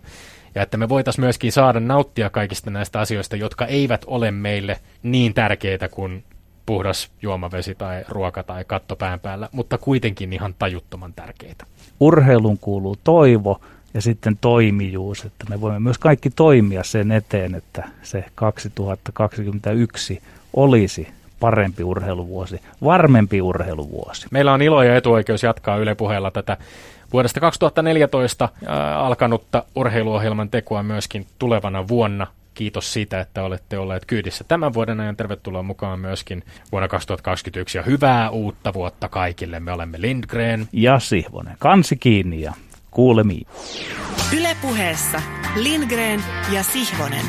Ja että me voitaisiin myöskin saada nauttia kaikista näistä asioista, jotka eivät ole meille niin tärkeitä kuin puhdas juomavesi tai ruoka tai katto pään päällä, mutta kuitenkin ihan tajuttoman tärkeitä. Urheilun kuuluu toivo ja sitten toimijuus, että me voimme myös kaikki toimia sen eteen, että se 2021 olisi parempi urheiluvuosi, varmempi urheiluvuosi. Meillä on ilo ja etuoikeus jatkaa Yle puheella tätä vuodesta 2014 alkanutta urheiluohjelman tekoa myöskin tulevana vuonna kiitos siitä, että olette olleet kyydissä tämän vuoden ajan. Tervetuloa mukaan myöskin vuonna 2021 ja hyvää uutta vuotta kaikille. Me olemme Lindgren ja Sihvonen. Kansi kiinni ja kuulemiin. Ylepuheessa Lindgren ja Sihvonen.